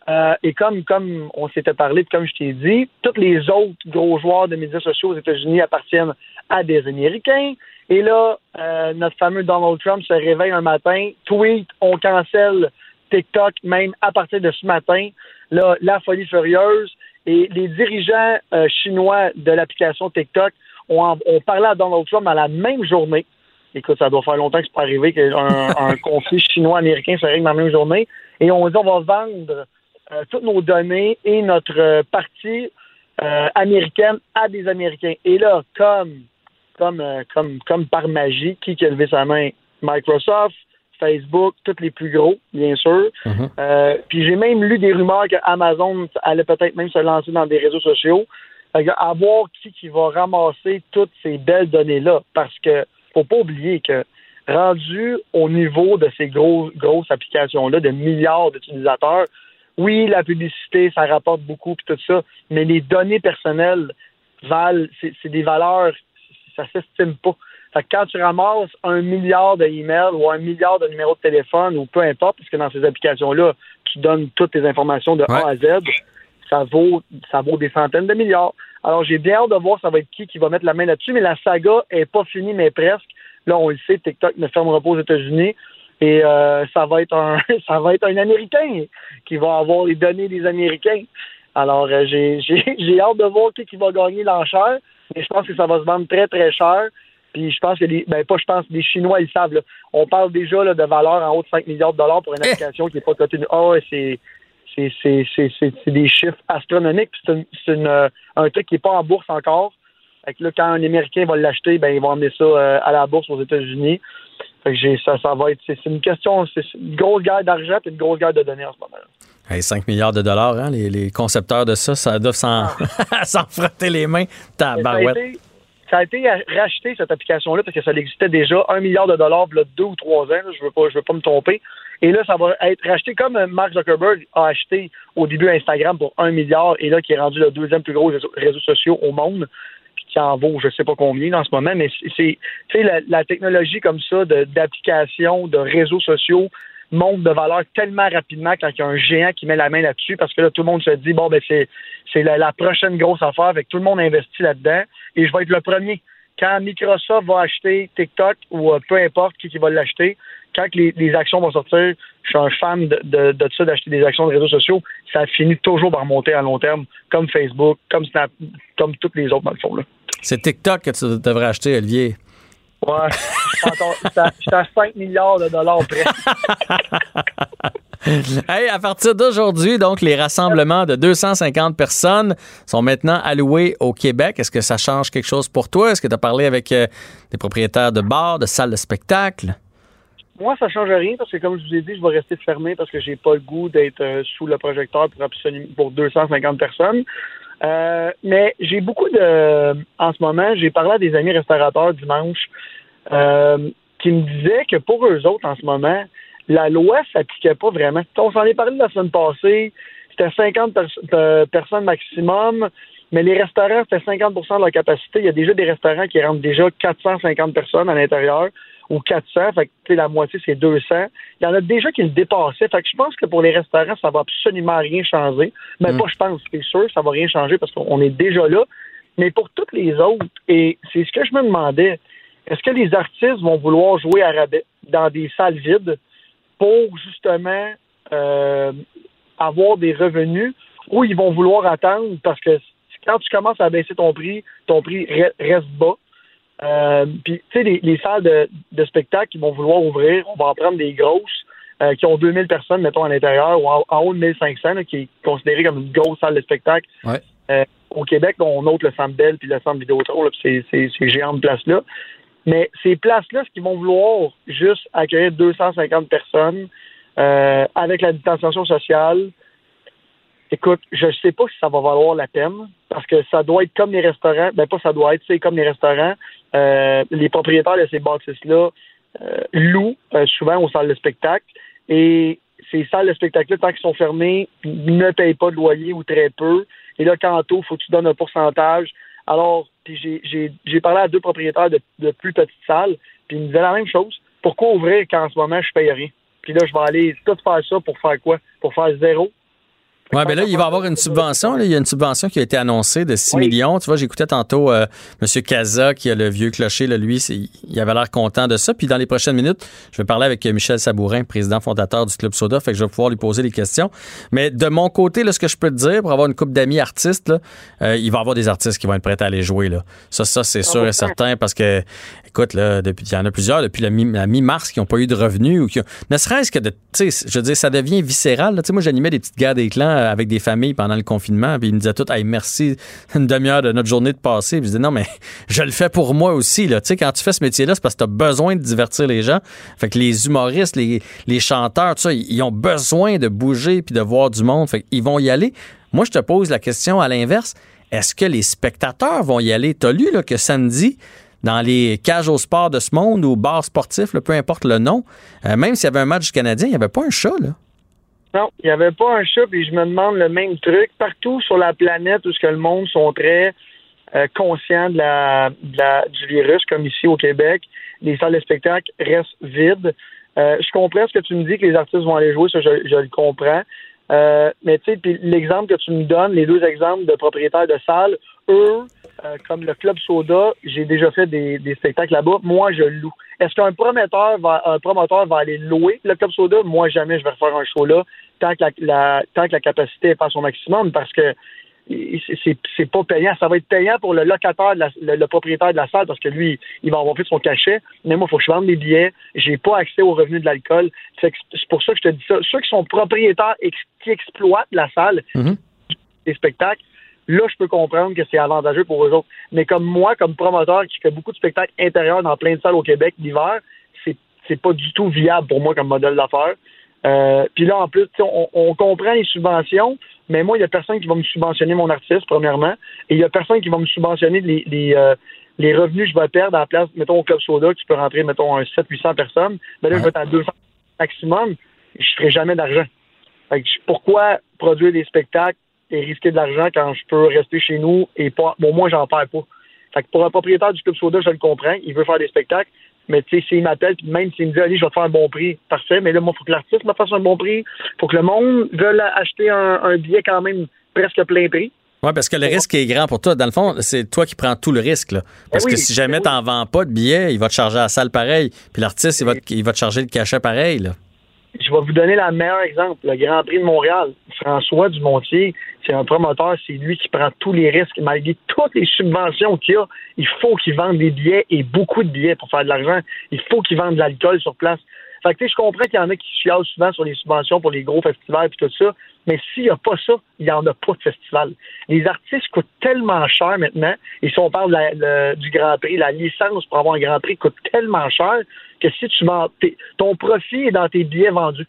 euh, et comme, comme on s'était parlé, comme je t'ai dit, tous les autres gros joueurs de médias sociaux aux États-Unis appartiennent à des Américains. Et là, euh, notre fameux Donald Trump se réveille un matin, tweet, on cancelle TikTok même à partir de ce matin. Là, la folie furieuse. Et les dirigeants euh, chinois de l'application TikTok ont, parlé à Donald Trump à la même journée. Écoute, ça doit faire longtemps que c'est pas arrivé qu'un un conflit chinois-américain se règle dans la même journée. Et on dit on va vendre euh, toutes nos données et notre euh, partie américaine à des Américains. Et là, comme comme comme comme par magie, qui a levé sa main? Microsoft, Facebook, tous les plus gros, bien sûr. Mhm. Euh, puis j'ai même lu des rumeurs que Amazon allait peut-être même se lancer dans des réseaux sociaux. à voir qui, qui va ramasser toutes ces belles données-là. Parce que faut pas oublier que rendu au niveau de ces gros, grosses applications-là, de milliards d'utilisateurs, oui, la publicité, ça rapporte beaucoup, puis tout ça, mais les données personnelles valent, c'est des valeurs, ça s'estime pas. Fait que quand tu ramasses un milliard d'emails ou un milliard de numéros de téléphone ou peu importe, parce que dans ces applications-là, tu donnes toutes tes informations de A à Z, ça vaut, ça vaut des centaines de milliards. Alors, j'ai bien hâte de voir ça va être qui qui va mettre la main là-dessus, mais la saga est pas finie, mais presque. Là, on le sait, TikTok ne fermera pas aux États-Unis. Et euh, ça va être un ça va être un Américain qui va avoir les données des Américains. Alors euh, j'ai j'ai hâte de voir qui, qui va gagner l'enchère, mais je pense que ça va se vendre très très cher. Puis je pense que les, ben pas je pense, les Chinois, ils savent. Là. On parle déjà là, de valeur en haut de 5 milliards de dollars pour une eh! application qui n'est pas cotée. Ah c'est c'est des chiffres astronomiques. C'est une, euh, un truc qui n'est pas en bourse encore. Fait que là, quand un Américain va l'acheter, ben ils vont emmener ça euh, à la bourse aux États-Unis. Fait que j'ai ça, ça va être. C'est une question, c'est une grosse guerre d'argent et une grosse guerre de données en ce moment. -là. 5 milliards de dollars, hein, les, les concepteurs de ça, ça doit s'en ah. frotter les mains. Tabarouette ça a été racheté, cette application-là, parce que ça existait déjà, un milliard de dollars, il deux ou trois ans, je veux, pas, je veux pas me tromper. Et là, ça va être racheté comme Mark Zuckerberg a acheté au début Instagram pour un milliard, et là, qui est rendu le deuxième plus gros réseau, social au monde, puis qui en vaut je sais pas combien en ce moment, mais c'est la, la technologie comme ça d'application, de, de réseaux sociaux, monte de valeur tellement rapidement quand il y a un géant qui met la main là-dessus parce que là, tout le monde se dit, bon, ben, c'est, c'est la, prochaine grosse affaire, avec tout le monde investit là-dedans et je vais être le premier. Quand Microsoft va acheter TikTok ou euh, peu importe qui, va l'acheter, quand les, actions vont sortir, je suis un fan de, de, ça, d'acheter des actions de réseaux sociaux, ça finit toujours par monter à long terme, comme Facebook, comme Snap, comme toutes les autres dans le fond. C'est TikTok que tu devrais acheter, Olivier. Ouais, je suis à 5 milliards de dollars près. hey, à partir d'aujourd'hui, donc, les rassemblements de 250 personnes sont maintenant alloués au Québec. Est-ce que ça change quelque chose pour toi? Est-ce que tu as parlé avec euh, des propriétaires de bars, de salles de spectacle? Moi, ça change rien parce que, comme je vous ai dit, je vais rester fermé parce que j'ai pas le goût d'être euh, sous le projecteur pour, pour 250 personnes. Euh, mais j'ai beaucoup de. En ce moment, j'ai parlé à des amis restaurateurs dimanche euh, qui me disaient que pour eux autres, en ce moment, la loi s'appliquait pas vraiment. On s'en est parlé la semaine passée. C'était 50 personnes maximum, mais les restaurants, c'était 50% de leur capacité. Il y a déjà des restaurants qui rentrent déjà 450 personnes à l'intérieur ou 400, fait que la moitié, c'est 200. Il y en a déjà qui le dépassaient. Fait que je pense que pour les restaurants, ça va absolument rien changer. Mais ben, mm. pas, je pense, c'est sûr, ça va rien changer parce qu'on est déjà là. Mais pour toutes les autres, et c'est ce que je me demandais, est-ce que les artistes vont vouloir jouer à rabais dans des salles vides pour justement euh, avoir des revenus ou ils vont vouloir attendre parce que quand tu commences à baisser ton prix, ton prix reste bas? Euh, puis, tu sais, les, les salles de, de spectacle qui vont vouloir ouvrir, on va en prendre des grosses euh, qui ont 2000 personnes, mettons, à l'intérieur, ou en, en haut de 1500, là, qui est considéré comme une grosse salle de spectacle. Ouais. Euh, au Québec, on note le Centre Bell puis le Centre Vidéotron, là, puis ces, géantes places-là. Mais ces places-là, ce qu'ils vont vouloir juste accueillir 250 personnes avec la distanciation sociale, écoute, je ne sais pas si ça va valoir la peine parce que ça doit être comme les restaurants. Ben, pas ça doit être, c'est comme les restaurants. Euh, les propriétaires de ces bâtisses-là euh, louent euh, souvent aux salles de spectacle et ces salles de spectacle-là, tant qu'ils sont fermées, ne payent pas de loyer ou très peu. Et là, quantôt, il faut que tu donnes un pourcentage. Alors, puis j'ai parlé à deux propriétaires de, de plus petites salles, puis ils me disaient la même chose. Pourquoi ouvrir quand en ce moment je paye rien? Puis là, je vais aller tout faire ça pour faire quoi? Pour faire zéro? Ouais, ben là, il va y avoir une subvention. là. Il y a une subvention qui a été annoncée de 6 Oui. millions. Tu vois, j'écoutais tantôt euh, M. Casa, qui a le vieux clocher. Là, lui, il avait l'air content de ça. Puis dans les prochaines minutes, je vais parler avec euh, Michel Sabourin, président fondateur du Club Soda. Fait que je vais pouvoir lui poser des questions. Mais de mon côté, là, ce que je peux te dire, pour avoir une couple d'amis artistes, là, euh, il va y avoir des artistes qui vont être prêts à aller jouer. Là. Ça, ça c'est sûr et certain parce que, écoute, là, depuis, il y en a plusieurs depuis la mi- la mi-mars qui n'ont pas eu de revenus ou qui ont- ne serait-ce que de, tu sais, je veux dire, ça devient viscéral. là. Tu sais, moi, j'animais des petites guerres des clans avec des familles pendant le confinement, puis ils me disaient tout, hey, merci une demi-heure de notre journée de passé. Puis je disais, non, mais je le fais pour moi aussi. Là. Tu sais, quand tu fais ce métier-là, c'est parce que tu as besoin de divertir les gens. Fait que les humoristes, les, les chanteurs, ils ont besoin de bouger puis de voir du monde. Fait qu'ils vont y aller. Moi, je te pose la question à l'inverse. Est-ce que les spectateurs vont y aller? T'as lu là, que samedi, dans les cages au sport de ce monde ou bars sportifs, peu importe le nom, euh, même s'il y avait un match du Canadien, il n'y avait pas un chat. Là. Non, il n'y avait pas un chat, puis je me demande le même truc. Partout sur la planète où ce que le monde sont très euh, conscients de la, de la- du virus, comme ici au Québec, les salles de spectacle restent vides. Euh, je comprends ce que tu me dis, que les artistes vont aller jouer, ça, je, je le comprends. Euh, mais tu sais, puis l'exemple que tu me donnes, les deux exemples de propriétaires de salles, eux, euh, comme le Club Soda, j'ai déjà fait des, des spectacles là-bas. Moi, je loue. Est-ce qu'un promoteur va un promoteur va aller louer le Club Soda? Moi, jamais je vais refaire un show là tant que la, la- tant que la capacité est pas à son maximum parce que c'est- pas payant. Ça va être payant pour le locataire, de la- le, le propriétaire de la salle parce que lui, il va avoir plus de son cachet. Mais moi, il faut que je vende des billets. J'ai pas accès aux revenus de l'alcool. C'est pour ça que je te dis ça. Ceux qui sont propriétaires et qui exploitent la salle, Mhm. des spectacles, là, je peux comprendre que c'est avantageux pour eux autres. Mais comme moi, comme promoteur qui fait beaucoup de spectacles intérieurs dans plein de salles au Québec l'hiver, c'est c'est pas du tout viable pour moi comme modèle d'affaires. Euh, Puis là, en plus, on, comprend les subventions, mais moi, il y a personne qui va me subventionner mon artiste, premièrement, et il y a personne qui va me subventionner les, les, euh, les revenus que je vais perdre à la place, mettons, au Club Soda, tu peux rentrer, mettons, un 700-800 personnes, ben là, je vais être à 200 maximum, je ferai jamais d'argent. Pourquoi produire des spectacles et risquer de l'argent quand je peux rester chez nous et pas. Bon, moi, j'en perds pas. Fait que pour un propriétaire du Club Soda, je le comprends. Il veut faire des spectacles. Mais tu sais, s'il m'appelle, puis même s'il me dit, allez, je vais te faire un bon prix, parfait. Mais là, moi, il faut que l'artiste me fasse un bon prix. faut que le monde veuille acheter un, un billet quand même presque plein prix. Oui, parce que le risque est grand pour toi. Dans le fond, c'est toi qui prends tout le risque. Là. Parce que oui, si jamais ben tu n'en vends pas de billets, il va te charger à la salle pareil. Puis l'artiste, il, va te- il va te charger le cachet pareil. Là. Je vais vous donner le meilleur exemple. Le Grand Prix de Montréal. François Dumontier, c'est un promoteur, c'est lui qui prend tous les risques. Malgré toutes les subventions qu'il a, il faut qu'il vende des billets et beaucoup de billets pour faire de l'argent. Il faut qu'il vende de l'alcool sur place. Fait que, je comprends qu'il y en a qui chialent souvent sur les subventions pour les gros festivals et tout ça, mais s'il n'y a pas ça, il n'y en a pas de festival. Les artistes coûtent tellement cher maintenant, et si on parle du Grand Prix, la licence pour avoir un Grand Prix coûte tellement cher que si tu vends, ton profit est dans tes billets vendus.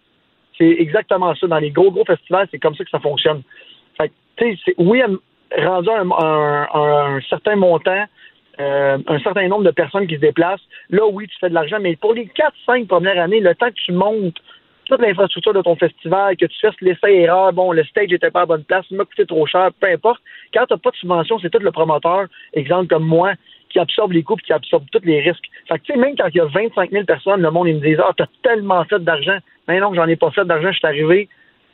C'est exactement ça. Dans les gros, gros festivals, c'est comme ça que ça fonctionne. Fait oui, rendu un, un- un- certain montant, euh, un certain nombre de personnes qui se déplacent, là, oui, tu fais de l'argent, mais pour les 4-5 premières années, le temps que tu montes toute l'infrastructure de ton festival, que tu fasses l'essai-erreur, bon, le stage était pas à bonne place, il m'a coûté trop cher, peu importe. Quand tu n'as pas de subvention, c'est tout le promoteur, exemple comme moi, qui absorbe les coûts et qui absorbe tous les risques. Fait que, tu sais, même quand il y a 25 000 personnes, le monde, ils me disent, ah, t'as tellement fait d'argent. Mais non, j'en ai pas fait d'argent, je suis arrivé,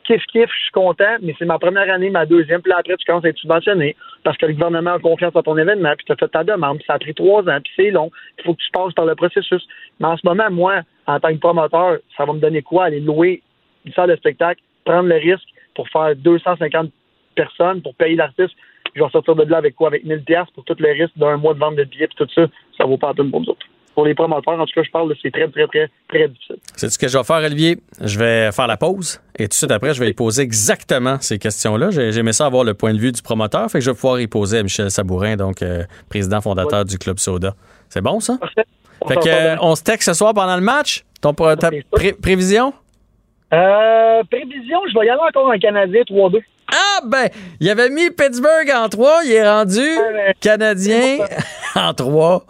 kiff, kiff, je suis content, mais c'est ma première année, ma deuxième, puis après, tu commences à être subventionné parce que le gouvernement a confiance dans ton événement, puis tu as fait ta demande, puis ça a pris trois ans, puis c'est long, il faut que tu passes par le processus. Mais en ce moment, moi, en tant que promoteur, ça va me donner quoi? Aller louer une salle de spectacle, prendre le risque pour faire 250 personnes, pour payer l'artiste. je vais sortir de là avec quoi? Avec 1000 pièces pour tout le risque d'un mois de vente de billets, puis tout ça, ça vaut pas la peine pour. Pour les promoteurs, en tout cas, je parle, c'est très, très, très, très difficile. C'est ce que je vais faire, Olivier? Je vais faire la pause et tout de suite après, je vais y poser exactement ces questions-là. J'ai aimé ça avoir le point de vue du promoteur, fait que je vais pouvoir y poser à Michel Sabourin, donc euh, président fondateur du Club Soda. C'est bon, ça? Parfait. Fait que, euh, on se texte ce soir pendant le match? Ton, ta pré- prévision? Euh, prévision, je vais y aller encore un Canadien 3-2. Ah, ben, il avait mis Pittsburgh en 3, il est rendu Canadien en 3.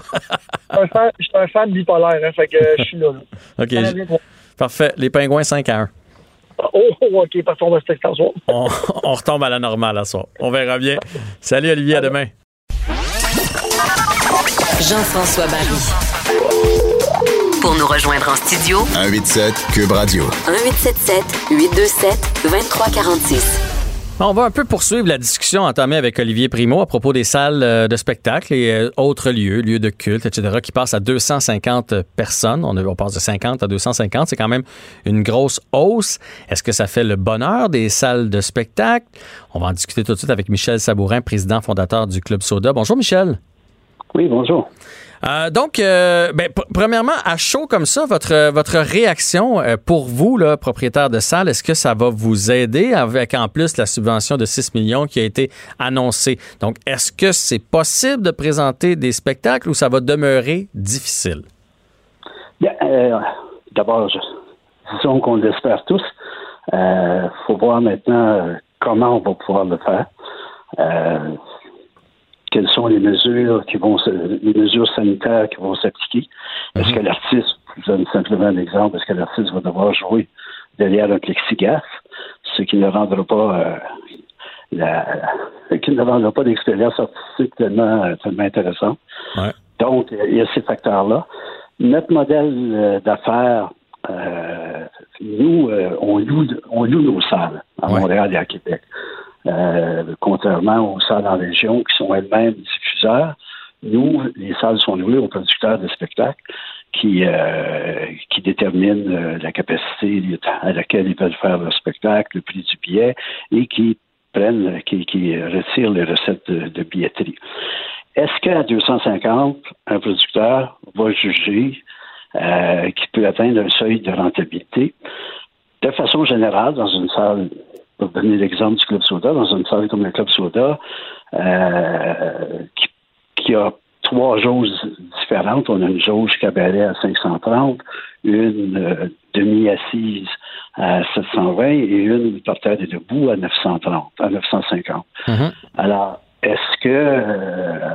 Je suis un fan- bipolaire, hein, fait que je suis là. là. OK, Canadien 3. parfait. Les Pingouins 5 à 1. Oh, OK, parce qu'on va se soir. On, on retombe à la normale à soir. On verra bien. Salut, Olivier, à demain. Jean-François Barry. Pour nous rejoindre en studio, 187 Cube Radio. 1877 827 2346. On va un peu poursuivre la discussion entamée avec Olivier Primo à propos des salles euh, de spectacle et euh, autres lieux, lieux de culte, etc., qui passent à 250 personnes. On, passe de 50 à 250. C'est quand même une grosse hausse. Est-ce que ça fait le bonheur des salles de spectacle? On va en discuter tout de suite avec Michel Sabourin, président fondateur du Club Soda. Bonjour, Michel. Oui, bonjour. Euh, donc, euh, ben, pr- premièrement, à chaud comme ça, votre, votre réaction euh, pour vous, là, propriétaire de salle, est-ce que ça va vous aider avec en plus la subvention de 6 millions qui a été annoncée? Donc, est-ce que c'est possible de présenter des spectacles ou ça va demeurer difficile? D'abord, disons qu'on l'espère tous. Il faut voir maintenant comment on va pouvoir le faire. Quelles sont les mesures qui vont se, les mesures sanitaires qui vont s'appliquer. Est-ce que l'artiste, je donne simplement un exemple, est-ce que l'artiste va devoir jouer derrière un plexiglas, ce qui ne rendra pas euh, la, qui ne rendra pas l'expérience artistique tellement, euh, tellement intéressante. Ouais. Donc, il y a ces facteurs-là. Notre modèle euh, d'affaires, euh, nous, euh, on, loue, on loue nos salles à Ouais. Montréal et à Québec. Euh, contrairement aux salles en région qui sont elles-mêmes diffuseurs, nous, les salles sont louées aux producteurs de spectacles qui, euh, qui déterminent euh, la capacité à laquelle ils veulent faire leur spectacle, le prix du billet et qui prennent, qui, retirent les recettes de, billetterie. Est-ce qu'à 250, un producteur va juger qu'il peut atteindre un seuil de rentabilité? De façon générale, dans une salle, pour donner l'exemple du Club Soda, dans une salle comme le Club Soda, euh, qui, qui a trois jauges différentes. On a une jauge cabaret à 530, une euh, demi-assise à 720 et une par terre et debout à 930, à 950. Mhm. Alors, est-ce que euh,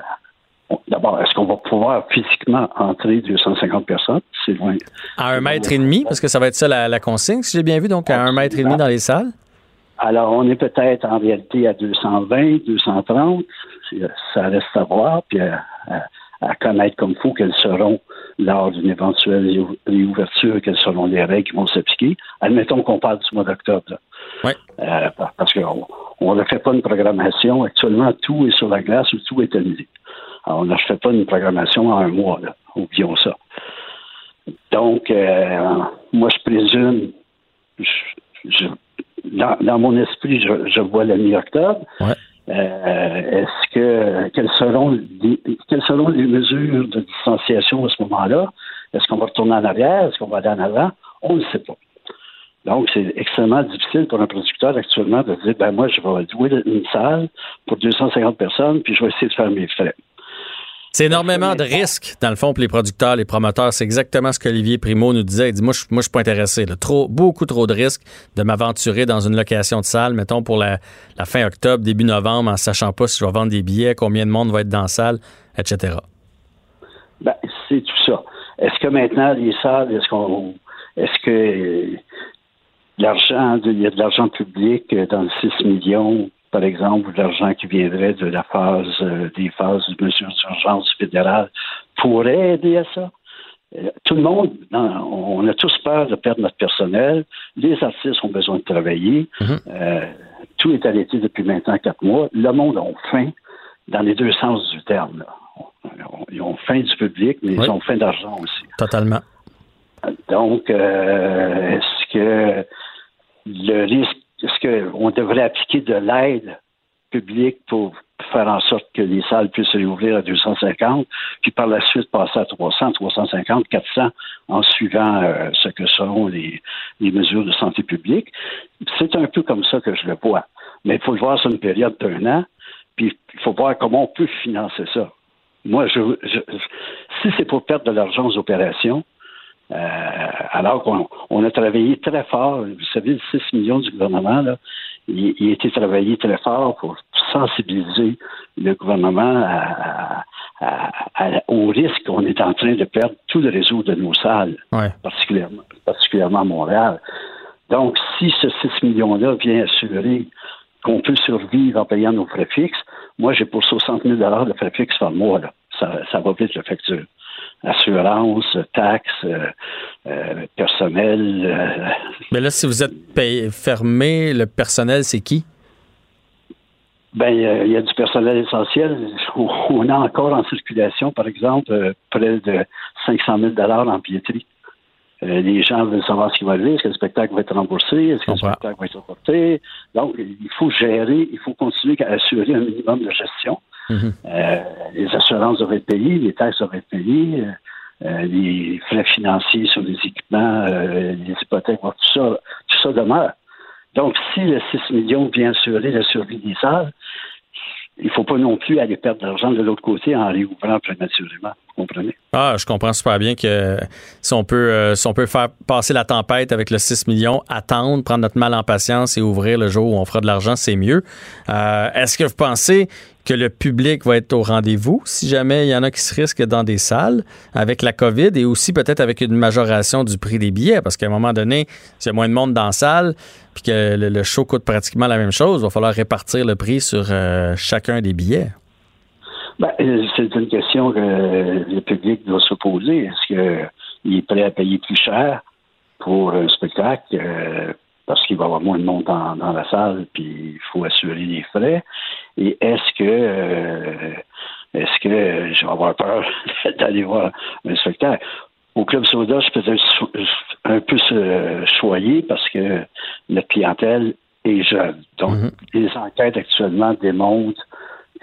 d'abord, est-ce qu'on va pouvoir physiquement entrer 250 personnes? C'est loin. À un mètre et demi, parce que ça va être ça la, la consigne, si j'ai bien vu, donc à un mètre et demi dans les salles? Alors, on est peut-être en réalité à 220, 230. C'est- Ça reste à voir, puis à, à- à connaître comme il faut quelles seront, lors d'une éventuelle réou- réouverture, quelles seront les règles qui vont s'appliquer. Admettons qu'on parle du mois d'octobre. Ouais. Euh, par- parce qu'on on ne fait pas une programmation. Actuellement, tout est sur la glace ou tout est annulé. Alors, on ne fait pas une programmation en un mois. Là. Oublions ça. Donc, euh, moi, je présume, je- je- dans, dans mon esprit, je, je vois la mi-octobre. Ouais. Euh, Est-ce que quelles seront les, quelles seront les mesures de distanciation à ce moment-là? Est-ce qu'on va retourner en arrière? Est-ce qu'on va aller en avant? On ne sait pas. Donc, c'est extrêmement difficile pour un producteur actuellement de dire ben moi, je vais louer une salle pour 250 personnes, puis je vais essayer de faire mes frais. C'est énormément de risques, dans le fond, pour les producteurs, les promoteurs. C'est exactement ce qu'Olivier Primo nous disait. Il dit, moi, je, moi, je suis pas intéressé. là. Trop, beaucoup trop de risques de m'aventurer dans une location de salle, mettons, pour la, la fin octobre, début novembre, en sachant pas si je vais vendre des billets, combien de monde va être dans la salle, etc. Ben, c'est tout ça. Est-ce que maintenant, les salles, est-ce qu'on est-ce que euh, l'argent, il y a de l'argent public euh, dans le 6 millions, par exemple, ou l'argent qui viendrait de la phase euh, des phases de mesures d'urgence fédérales pourrait aider à ça? Euh, Tout le monde, on a tous peur de perdre notre personnel. Les artistes ont besoin de travailler. Euh, tout est arrêté depuis maintenant quatre mois. Le monde a faim dans les deux sens du terme. Ils ont faim du public, mais Oui. ils ont faim d'argent aussi. Totalement. Donc, euh, est-ce que le risque, est-ce qu'on devrait appliquer de l'aide publique pour faire en sorte que les salles puissent réouvrir à 250, puis par la suite passer à 300, 350, 400 en suivant euh, ce que seront les, mesures de santé publique? C'est un peu comme ça que je le vois. Mais il faut le voir sur une période d'un an, puis il faut voir comment on peut financer ça. Moi, je, je, si c'est pour perdre de l'argent aux opérations, alors qu'on on a travaillé très fort, vous savez, le 6 millions du gouvernement, là, il, il, a été travaillé très fort pour sensibiliser le gouvernement à, à, à, au risque qu'on est en train de perdre tout le réseau de nos salles, ouais. particulièrement, particulièrement à Montréal. Donc, si ce 6 millions-là vient assurer qu'on peut survivre en payant nos frais fixes, moi, j'ai pour 60 000 de frais fixes par mois. Là. Ça, ça va vite, la facture. Assurance, taxes, euh, euh, personnel. Euh... Mais là, si vous êtes payé, fermé, le personnel, c'est qui? Ben, il y a du personnel essentiel. On a encore en circulation, par exemple, près de 500 000 en billetterie. Les gens veulent savoir ce qui va arriver. Est-ce que le spectacle va être remboursé? Est-ce que le spectacle va être reporté? Donc, il faut gérer, il faut continuer à assurer un minimum de gestion. -hmm. euh, les assurances être payées, les taxes doivent être payées, euh, les frais financiers sur les équipements, euh, les hypothèques, tout ça, tout ça demeure. Donc, si le 6 millions vient assurer la survie des salles, il ne faut pas non plus aller perdre de l'argent de l'autre côté en réouvrant prématurément. Vous comprenez? Ah, je comprends super bien que si on peut, euh, si on peut faire passer la tempête avec le 6 millions, attendre, prendre notre mal en patience et ouvrir le jour où on fera de l'argent, c'est mieux. Euh, Est-ce que vous pensez que le public va être au rendez-vous si jamais il y en a qui se risquent dans des salles avec la COVID et aussi peut-être avec une majoration du prix des billets parce qu'à un moment donné, s'il y a moins de monde dans la salle puis que le, show coûte pratiquement la même chose, il va falloir répartir le prix sur euh, chacun des billets. Ben, c'est une question que le public doit se poser. Est-ce qu'il est prêt à payer plus cher pour un spectacle euh, parce qu'il va y avoir moins de monde dans, dans, la salle, puis il faut assurer les frais. Et est-ce que euh, est-ce que je vais avoir peur d'aller voir un spectacle? Au Club Soda, je peux être un peu choyé parce que notre clientèle est jeune. Donc, mm -hmm. les enquêtes actuellement démontrent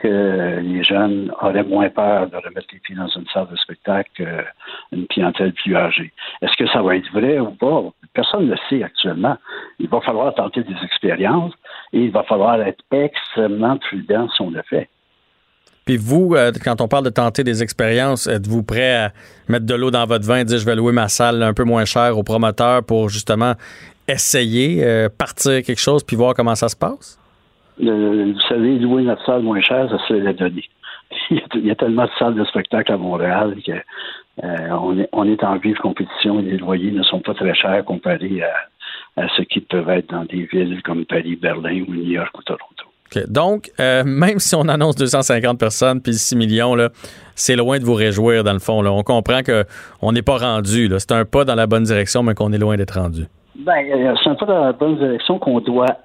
que les jeunes auraient moins peur de remettre les pieds dans une salle de spectacle qu'une clientèle plus âgée. Est-ce que ça va être vrai ou pas? Personne ne le sait actuellement. Il va falloir tenter des expériences et il va falloir être extrêmement prudent si on le fait. Puis vous, euh, quand on parle de tenter des expériences, êtes-vous prêt à mettre de l'eau dans votre vin et dire je vais louer ma salle un peu moins cher au promoteur pour justement essayer, euh, partir quelque chose puis voir comment ça se passe? Le, vous savez, louer notre salle moins chère, ça se l'a donné. Il y a tellement de salles de spectacle à Montréal que euh, on, est, on est en vive compétition et les loyers ne sont pas très chers comparés à, à ce qui peuvent être dans des villes comme Paris, Berlin ou New York ou Toronto. Okay. Donc, euh, même si on annonce 250 personnes puis 6 millions, c'est loin de vous réjouir dans le fond. Là. On comprend qu'on n'est pas rendu. C'est un pas dans la bonne direction, mais qu'on est loin d'être rendu. Ben, c'est un pas dans la bonne direction qu'on doit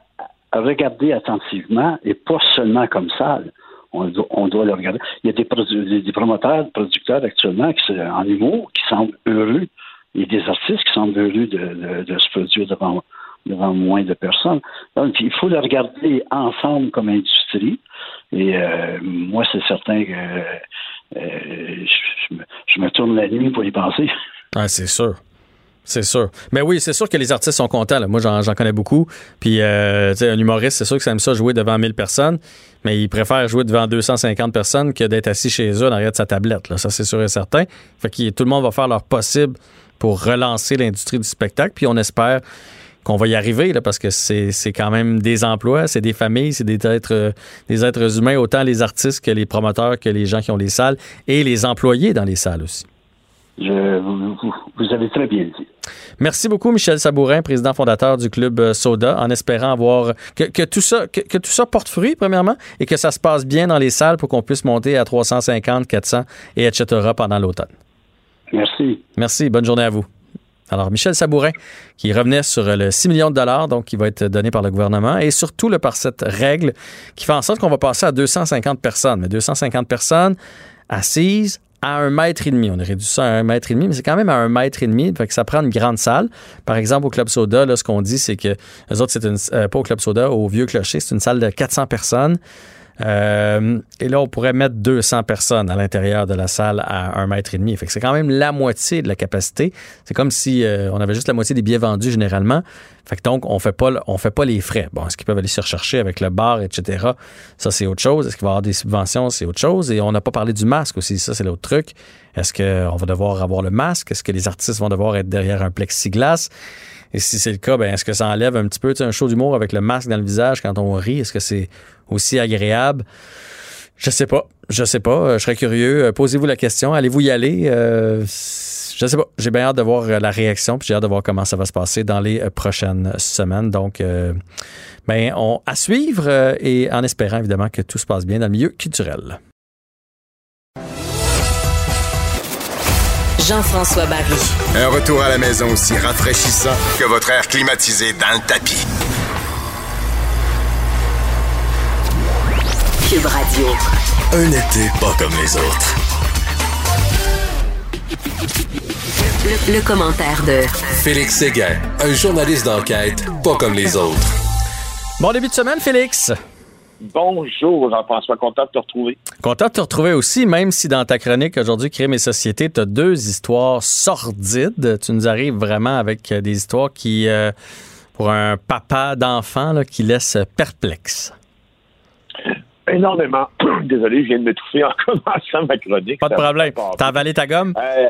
regarder attentivement et pas seulement comme ça. On doit, le regarder. Il y a des, des, promoteurs, des producteurs actuellement qui, en humour qui semblent heureux. A des artistes qui semblent heureux de, se produire devant, devant moins de personnes. Donc, il faut le regarder ensemble comme industrie. Et euh, moi, c'est certain que euh, je, me, je, me, tourne la nuit pour y penser. Ah, c'est sûr. C'est sûr. Mais oui, c'est sûr que les artistes sont contents. Moi, j'en connais beaucoup. Puis, euh, un humoriste, c'est sûr que ça aime ça jouer devant 1000 personnes, mais il préfère jouer devant 250 personnes que d'être assis chez eux en arrière de sa tablette. Ça, c'est sûr et certain. Fait que tout le monde va faire leur possible pour relancer l'industrie du spectacle. Puis, on espère qu'on va y arriver parce que c'est quand même des emplois, c'est des familles, c'est des êtres, des êtres humains, autant les artistes que les promoteurs, que les gens qui ont les salles et les employés dans les salles aussi. Vous, avez très bien dit. Merci beaucoup, Michel Sabourin, président fondateur du Club Soda, en espérant avoir que, que tout ça, que, que, tout ça porte fruit, premièrement, et que ça se passe bien dans les salles pour qu'on puisse monter à 350, 400 et etc. pendant l'automne. Merci. Merci. Bonne journée à vous. Alors, Michel Sabourin, qui revenait sur le 6 millions de dollars, donc qui va être donné par le gouvernement, et surtout là, par cette règle qui fait en sorte qu'on va passer à 250 personnes. Mais 250 personnes assises à un mètre et demi. On a réduit ça à un mètre et demi, mais c'est quand même à un mètre et demi. Fait ça prend une grande salle. Par exemple, au Club Soda, là, ce qu'on dit, c'est que les autres, c'est euh, pas au Club Soda, au Vieux Clocher, c'est une salle de 400 personnes. Euh, et là, on pourrait mettre 200 personnes à l'intérieur de la salle à un mètre et demi. Fait que c'est quand même la moitié de la capacité. C'est comme si euh, on avait juste la moitié des billets vendus généralement. Fait que donc, on fait pas, on fait pas les frais. Bon, est-ce qu'ils peuvent aller se rechercher avec le bar, etc. Ça, c'est autre chose. Est-ce qu'il va y avoir des subventions? C'est autre chose. Et on n'a pas parlé du masque aussi. Ça, c'est l'autre truc. Est-ce qu'on va devoir avoir le masque? Est-ce que les artistes vont devoir être derrière un plexiglas? Et si c'est le cas, ben, est-ce que ça enlève un petit peu un show d'humour avec le masque dans le visage quand on rit? Est-ce que c'est aussi agréable? Je sais pas. Je sais pas. Euh, je serais curieux. Euh, posez-vous la question. Allez-vous y aller? Euh, je sais pas. J'ai bien hâte de voir la réaction, puis j'ai hâte de voir comment ça va se passer dans les prochaines semaines. Donc, ben, on, à suivre et en espérant évidemment que tout se passe bien dans le milieu culturel. Jean-François Barry. Un retour à la maison aussi rafraîchissant que votre air climatisé dans le tapis. Cube Radio. Un été pas comme les autres. Le, le commentaire de Félix Séguin, un journaliste d'enquête pas comme les autres. Bon début de semaine, Félix. Bonjour, Jean-François. Content de te retrouver. Content de te retrouver aussi, même si dans ta chronique aujourd'hui, Crime et Société, tu as deux histoires sordides. Tu nous arrives vraiment avec euh, des histoires qui, euh, pour un papa d'enfant, qui laissent perplexe. Énormément. Désolé, je viens de m'étouffer en commençant ma chronique. Pas de problème. T'as avalé ta gomme? Euh,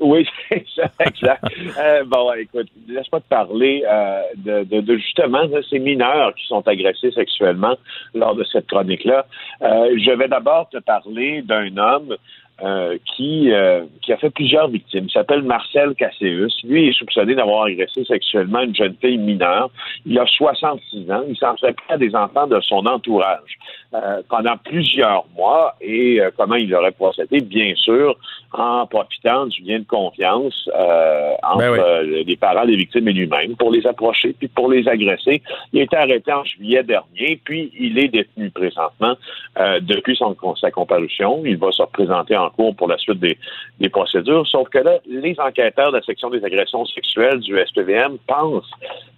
oui, c'est exact. Euh, bon, écoute, laisse-moi te parler euh, de, de, de, justement de ces mineurs qui sont agressés sexuellement lors de cette chronique-là. Euh, je vais d'abord te parler d'un homme euh, qui, euh, qui a fait plusieurs victimes. Il s'appelle Marcel Casséus. Lui est soupçonné d'avoir agressé sexuellement une jeune fille mineure. Il a 66 ans. Il s'en près des enfants de son entourage euh, pendant plusieurs mois. Et euh, comment il aurait procédé? Bien sûr, en profitant du lien de confiance euh, entre Ben oui. euh, les parents des victimes et lui-même pour les approcher puis pour les agresser. Il a été arrêté en juillet dernier, puis il est détenu présentement euh, depuis son, sa comparution. Il va se représenter en cours pour la suite des, des procédures. Sauf que là, les enquêteurs de la section des agressions sexuelles du SPVM pensent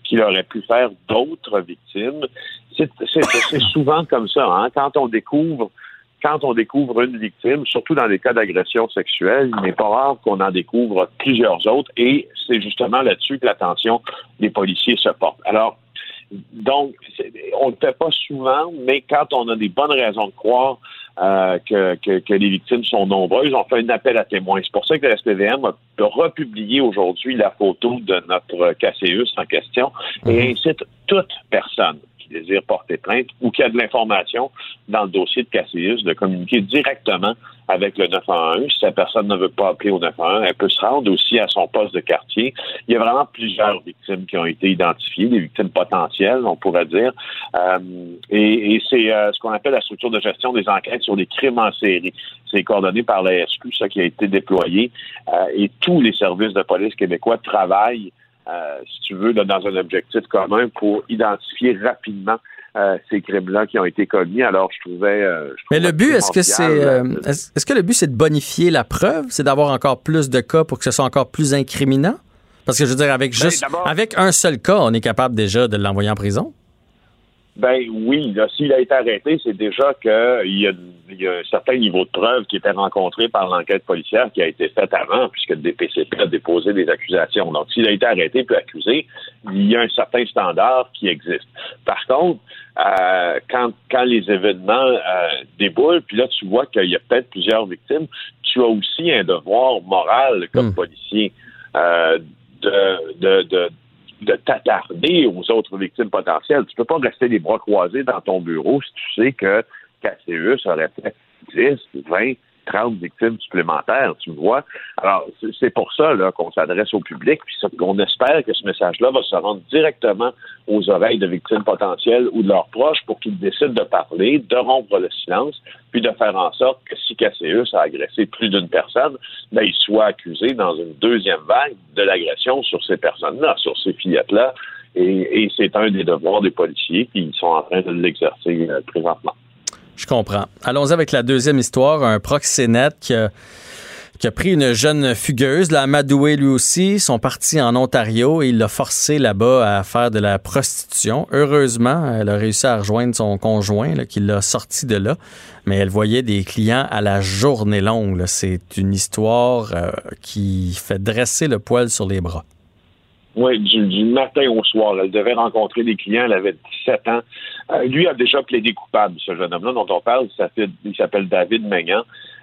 qu'il aurait pu faire d'autres victimes. C'est souvent comme ça. Hein? Quand on découvre quand on découvre une victime, surtout dans les cas d'agression sexuelle, il n'est pas rare qu'on en découvre plusieurs autres et c'est justement là-dessus que l'attention des policiers se porte. Alors, donc, on ne le fait pas souvent, mais quand on a des bonnes raisons de croire euh, que, que, que les victimes sont nombreuses, on fait un appel à témoins. C'est pour ça que la SPVM a republié aujourd'hui la photo de notre Casséus en question et incite toute personne qui désire porter plainte ou qui a de l'information dans le dossier de Casséus de communiquer directement avec le 911. Si la personne ne veut pas appeler au 911, elle peut se rendre aussi à son poste de quartier. Il y a vraiment plusieurs victimes qui ont été identifiées, des victimes potentielles, on pourrait dire. Euh, et, et c'est euh, ce qu'on appelle la structure de gestion des enquêtes sur les crimes en série. C'est coordonné par la SQ, ça qui a été déployé. Euh, et tous les services de police québécois travaillent euh, si tu veux, là, dans un objectif commun pour identifier rapidement euh, ces crimes-là qui ont été commis. Alors, je trouvais. euh, je Mais le but, est-ce que c'est, euh, est-ce que le but c'est de bonifier la preuve, c'est d'avoir encore plus de cas pour que ce soit encore plus incriminant? Parce que je veux dire, avec Ben, juste, avec un seul cas, on est capable déjà de l'envoyer en prison? Ben oui, là, s'il a été arrêté, c'est déjà qu'il y, a, il y a un certain niveau de preuve qui était rencontré par l'enquête policière qui a été faite avant, puisque le DPCP a déposé des accusations. Donc, s'il a été arrêté puis accusé, il y a un certain standard qui existe. Par contre, euh, quand, quand les événements euh, déboulent, puis là, tu vois qu'il y a peut-être plusieurs victimes, tu as aussi un devoir moral comme Mm. policier euh, de, de, de de t'attarder aux autres victimes potentielles. Tu peux pas rester les bras croisés dans ton bureau si tu sais que KCEUS aurait fait 10, 20, 30 victimes supplémentaires, tu me vois. Alors, c'est- pour ça là, qu'on s'adresse au public, puis qu'on espère que ce message-là va se rendre directement aux oreilles de victimes potentielles ou de leurs proches pour qu'ils décident de parler, de rompre le silence, puis de faire en sorte que si KCEUS a agressé plus d'une personne, ben, il soit accusé dans une deuxième vague de l'agression sur ces personnes-là, sur ces fillettes-là. Et, c'est un des devoirs des policiers, ils sont en train de l'exercer euh, présentement. Je comprends. Allons-y avec la deuxième histoire, un proxénète qui a pris une jeune fugueuse, l'a amadouée lui aussi, sont partis en Ontario et il l'a forcé là-bas à faire de la prostitution. Heureusement, elle a réussi à rejoindre son conjoint qui l'a sorti de là, mais elle voyait des clients à la journée longue. C'est une histoire euh, qui fait dresser le poil sur les bras. Oui, du, matin au soir. Elle devait rencontrer des clients, elle avait 17 ans. Euh, lui a déjà plaidé coupable, ce jeune homme-là dont on parle. Il s'appelle David Magnan.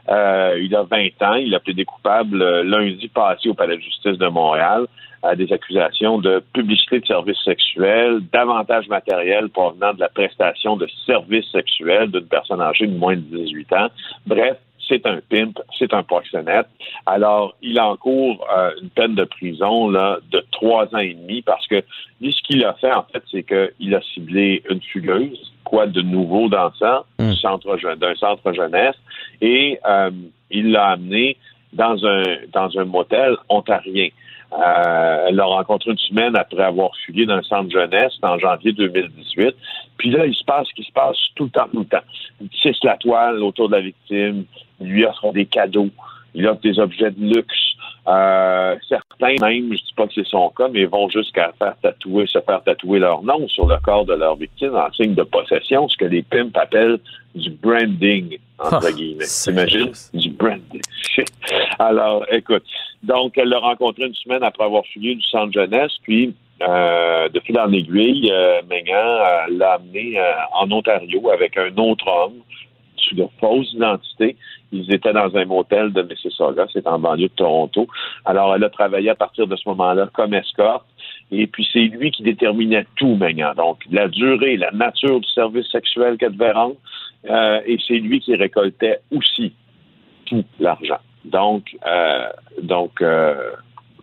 Euh, il a 20 ans. Il a plaidé coupable euh, lundi passé au Palais de justice de Montréal à des accusations de publicité de services sexuels, d'avantages matériels provenant de la prestation de services sexuels d'une personne âgée de moins de 18 ans. Bref, c'est un pimp, c'est un proxénète. Alors, il encourt euh, une peine de prison là, de trois ans et demi parce que lui, ce qu'il a fait, en fait, c'est qu'il a ciblé une fugueuse, quoi de nouveau dans ça, centre, d'un centre jeunesse, et euh, il l'a amené dans un, dans un motel ontarien. Euh, elle l'a rencontré une semaine après avoir fugué d'un centre jeunesse en janvier 2018. Puis là, il se passe ce qui se passe tout le temps, tout le temps. Il tisse la toile autour de la victime, il lui offre des cadeaux, il offre des objets de luxe. Euh, certains, même, je dis pas que c'est son cas, mais vont jusqu'à faire tatouer, se faire tatouer leur nom sur le corps de leur victime en signe de possession, ce que les pimps appellent du branding, entre ah, guillemets. T'imagines? Du branding. Alors, écoute. Donc, elle l'a rencontré une semaine après avoir fini du centre jeunesse, puis euh, de fil en aiguille, euh, euh l'a amené euh, en Ontario avec un autre homme sous de fausses identités. Ils étaient dans un motel de Mississauga, c'est en banlieue de Toronto. Alors, elle a travaillé à partir de ce moment-là comme escorte. Et puis, c'est lui qui déterminait tout, maintenant. Donc, la durée, la nature du service sexuel qu'elle devait rendre. Euh, et c'est lui qui récoltait aussi tout l'argent. Donc, euh, donc, euh,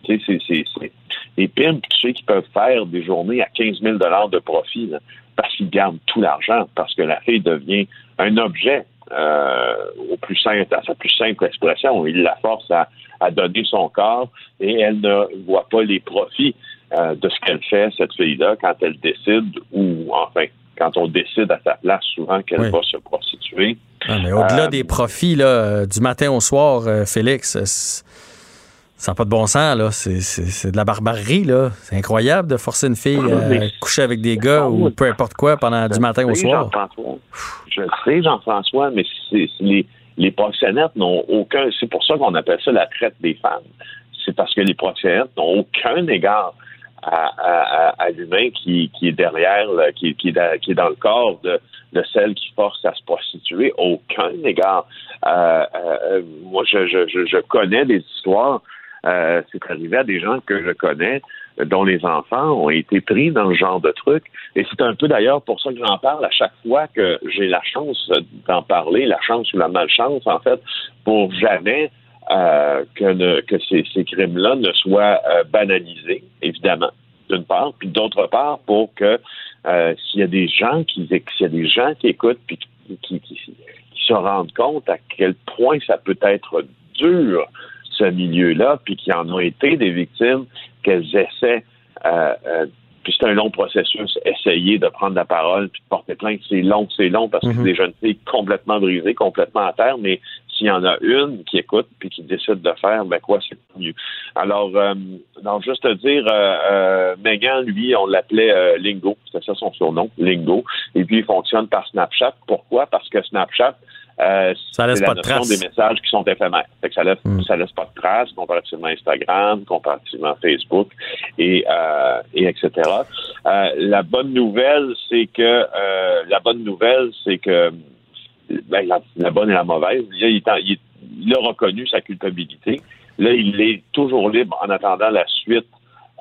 tu sais, c'est, les pimps, tu sais, qui peuvent faire des journées à 15 000 de profit, parce qu'ils gardent tout l'argent, parce que la fille devient un objet euh, au plus simple, à sa plus simple expression. Il la force à, donner son corps et elle ne voit pas les profits euh, de ce qu'elle fait, cette fille-là, quand elle décide, ou enfin, quand on décide à sa place souvent qu'elle va se prostituer. Ah, mais au-delà euh, des profits, là, du matin au soir, Félix, ça n'a pas de bon sens, là. C'est de la barbarie, là. C'est incroyable de forcer une fille à coucher avec des gars ou peu importe quoi pendant du matin au soir. Je sais, Jean-François, mais les, les proxénètes n'ont aucun. C'est pour ça qu'on appelle ça la traite des femmes. C'est parce que les proxénètes n'ont aucun égard à, l'humain qui, est derrière, qui, qui, est dans le corps de, de celle qui force à se prostituer. Aucun égard. Euh, euh, moi, je, je, je connais des histoires euh, c'est arrivé à des gens que je connais dont les enfants ont été pris dans ce genre de truc. Et c'est un peu d'ailleurs pour ça que j'en parle à chaque fois que j'ai la chance d'en parler, la chance ou la malchance, en fait, pour jamais euh, que, que ces, crimes-là ne soient euh, banalisés, évidemment, d'une part, puis d'autre part, pour que s'il y a des gens qui s'il y a des gens qui écoutent puis qui, qui se rendent compte à quel point ça peut être dur ce milieu-là, puis qui en ont été des victimes, qu'elles essaient, euh, euh, puis c'est un long processus, essayer de prendre la parole, puis de porter plainte, c'est long, c'est long, parce que c'est mhm. des jeunes filles complètement brisées, complètement à terre, mais s'il y en a une qui écoute puis qui décide de faire, ben quoi, c'est mieux. Alors, euh, juste te dire, euh, Megan, lui, on l'appelait Lingo, c'est ça son surnom, Lingo, et puis il fonctionne par Snapchat. Pourquoi? Parce que Snapchat, euh, ça laisse pas de traces. des messages qui sont éphémères. ça laisse, hmm. ça laisse pas de traces comparativement à Instagram, comparativement à Facebook et, euh, et etc. Euh, la bonne nouvelle, c'est que euh, la bonne nouvelle, c'est que ben, la, bonne et la mauvaise. Il, il, a reconnu sa culpabilité. Là, il est toujours libre en attendant la suite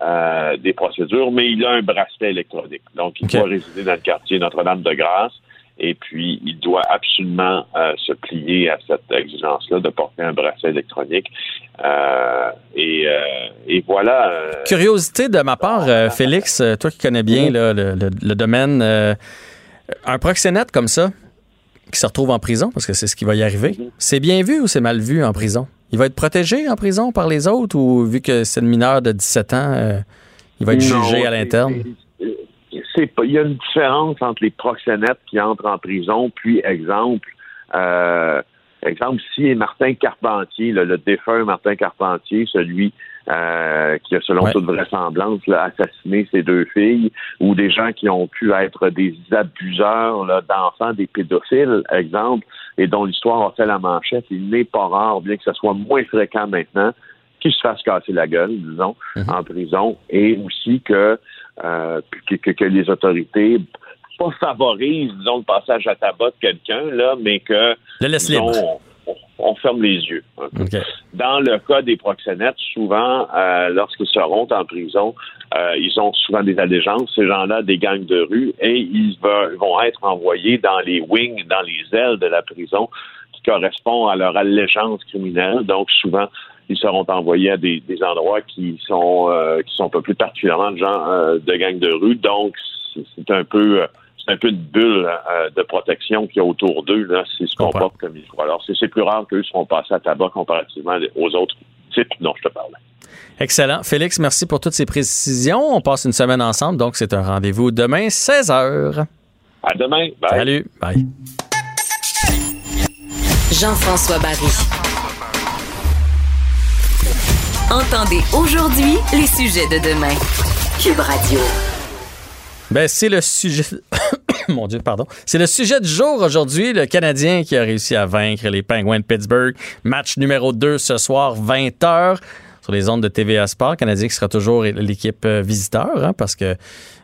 euh, des procédures, mais il a un bracelet électronique. Donc, il doit résider dans le quartier Notre-Dame-de-Grâce et puis il doit absolument euh, se plier à cette exigence-là de porter un bracelet électronique. Euh, et, euh, et, voilà. Curiosité de ma part, Félix, toi qui connais bien le, le, domaine, un proxénète comme ça, qui se retrouve en prison, parce que c'est ce qui va y arriver, c'est bien vu ou c'est mal vu en prison? Il va être protégé en prison par les autres ou vu que c'est le mineur de 17 ans, il va être jugé à l'interne? Il y a une différence entre les proxénètes qui entrent en prison, puis exemple, euh, Exemple, si Martin Carpentier, le défunt Martin Carpentier, celui euh, qui a, selon Ouais. toute vraisemblance, là, assassiné ses deux filles, ou des gens qui ont pu être des abuseurs d'enfants, des pédophiles, exemple, et dont l'histoire a fait la manchette, il n'est pas rare, bien que ce soit moins fréquent maintenant, qu'ils se fassent casser la gueule, disons, en prison, et aussi que, euh, que, que- que les autorités pas favorisent, disons, le passage à tabac de quelqu'un, là, mais que Le laisse disons, libre. on, on ferme les yeux. Dans le cas des proxénètes, souvent, euh, lorsqu'ils seront en prison, euh, ils ont souvent des allégeances, ces gens-là, des gangs de rue, et ils vont être envoyés dans les wings, dans les ailes de la prison, qui correspond à leur allégeance criminelle. Donc, souvent, ils seront envoyés à des, des endroits qui sont euh, qui sont peuplés particulièrement de gens euh, de gangs de rue. Donc, c'est un peu euh, c'est un peu une bulle euh, de protection qu'il y a autour d'eux, là, s'ils se comportent comme il faut. Alors, c'est c'est plus rare qu'eux seront passés à tabac comparativement aux autres types dont je te parlais. Excellent. Félix, merci pour toutes ces précisions. On passe une semaine ensemble, donc c'est un rendez-vous demain, 16h. À demain. Bye. Salut. Bye. Jean-François Barry. Entendez aujourd'hui les sujets de demain. Cube Radio. Ben, c'est le sujet. Mon Dieu, pardon. C'est le sujet du jour aujourd'hui. Le Canadien qui a réussi à vaincre les Penguins de Pittsburgh. Match numéro 2 ce soir, 20h, sur les ondes de TVA Sport. Canadien qui sera toujours l'équipe euh, visiteur, hein, parce que,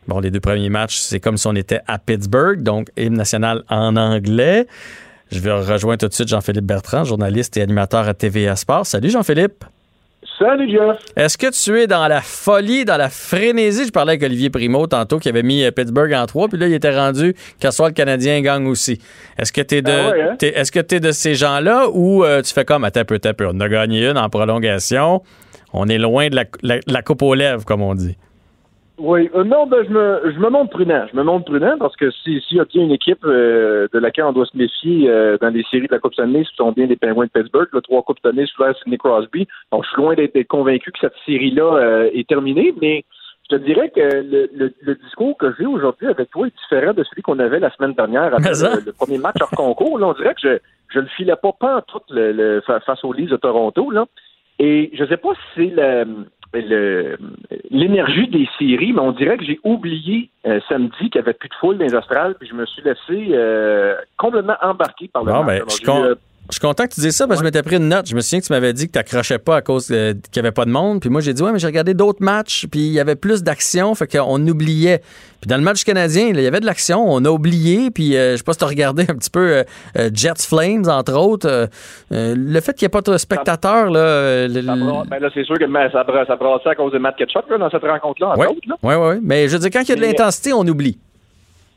bon, les deux premiers matchs, c'est comme si on était à Pittsburgh, donc hymne national en anglais. Je vais rejoindre tout de suite Jean-Philippe Bertrand, journaliste et animateur à TVA Sport. Salut Jean-Philippe. Salut, Jeff. Est-ce que tu es dans la folie, dans la frénésie? Je parlais avec Olivier Primo tantôt qui avait mis euh, Pittsburgh en 3, puis là, il était rendu qu'à soir le Canadien gagne aussi. Est-ce que tu es de Ah ouais, hein? est-ce que tu de ces gens-là ou euh, tu fais comme attends peu, on a gagné une en prolongation. On est loin de la, la- la coupe aux lèvres, comme on dit? Oui, euh, non, ben, je me, je me montre prudent. Je me montre prudent parce que si- s'il y a bien une équipe euh, de laquelle on doit se méfier euh, dans les séries de la Coupe Stanley, ce sont bien les Penguins de Pittsburgh. Le trois Coupes Stanley sous l'air Sidney Crosby. Donc, je suis loin d'être convaincu que cette série-là euh, est terminée, mais je te dirais que le, le- le discours que j'ai aujourd'hui avec toi est différent de celui qu'on avait la semaine dernière après le, le premier match hors concours. Là, on dirait que je, je le filais pas pas tout le, le- fa- face aux Leafs de Toronto. Là. Et je sais pas si c'est l'énergie des séries, mais on dirait que j'ai oublié euh, samedi qu'il n'y avait plus de foule dans les astrales, puis je me suis laissé euh, complètement embarqué par le match. ben, Alors, je euh, Je suis content que tu dises ça parce que je m'étais pris une note. Je me souviens que tu m'avais dit que tu n'accrochais pas à cause euh, qu'il n'y avait pas de monde. Puis moi, j'ai dit, ouais, mais j'ai regardé d'autres matchs, puis il y avait plus d'action, fait qu'on oubliait. Puis dans le match canadien, il y avait de l'action, on a oublié. Puis euh, je sais pas si tu as regardé un petit peu euh, Jets Flames, entre autres. Euh, le fait qu'il n'y ait pas de spectateurs, là. le- ça ben là, c'est sûr que ça, bra- ça brassait à cause de Matt Ketchup là, dans cette rencontre-là, entre Ouais. autres. Là. Oui, oui. Mais je veux dire, quand il y a de l'intensité, on oublie.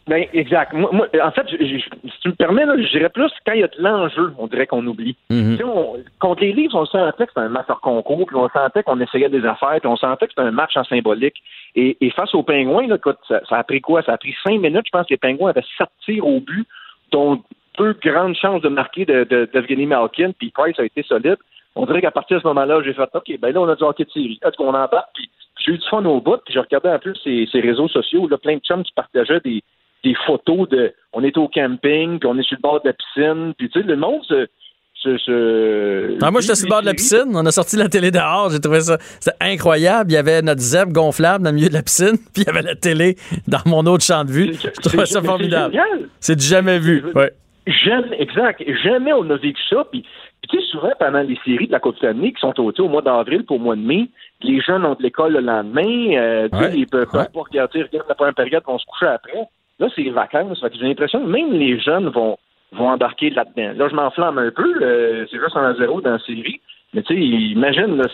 Ben, exact. Moi, moi, en fait, je- je- si tu me permets, là, je dirais plus quand il y a de l'enjeu, on dirait qu'on oublie. Tu sais, on- contre les livres, on sentait que c'était un match hors concours, puis on sentait qu'on essayait des affaires, puis on sentait que c'était un match en symbolique. Et, et face aux Pingouins, là, écoute, ça, ça a pris quoi? Ça a pris cinq minutes. Je pense que les Pingouins avaient sept tirs au but, dont deux grandes chances de marquer de, de, d'Evgeny Malkin, puis Price a été solide. On dirait qu'à partir de ce moment-là, j'ai fait OK, ben là, on a du hockey de série. Est-ce qu'on en parle? Puis j'ai eu du fun au bout, puis je regardais un peu ces, ces réseaux sociaux, là, plein de chums qui partageaient des, des photos de on est au camping, puis on est sur le bord de la piscine, puis tu sais, le monde se. se, se- Ah, moi, j'étais sur le bord de la piscine. On a sorti la télé dehors. J'ai trouvé ça c'était incroyable. Il y avait notre zèbre gonflable dans le milieu de la piscine, puis il y avait la télé dans mon autre champ de vue. Je trouvais ça formidable. C'est jamais vu. Ouais. Jamais, exact. Jamais on a vécu ça. Puis, tu sais, souvent, pendant les séries de la Coupe Stanley qui sont au, au mois d'avril pour au mois de mai, les jeunes ont de l'école le lendemain. Euh, Ouais, ils peuvent ouais. pas regarder, regardent la première période, vont se coucher après. Là, c'est les vacances. Fait que j'ai l'impression que même les jeunes vont, vont embarquer là-dedans. Là, je m'enflamme un peu. euh, c'est juste un à zéro dans la série. Mais tu sais, imagine, là,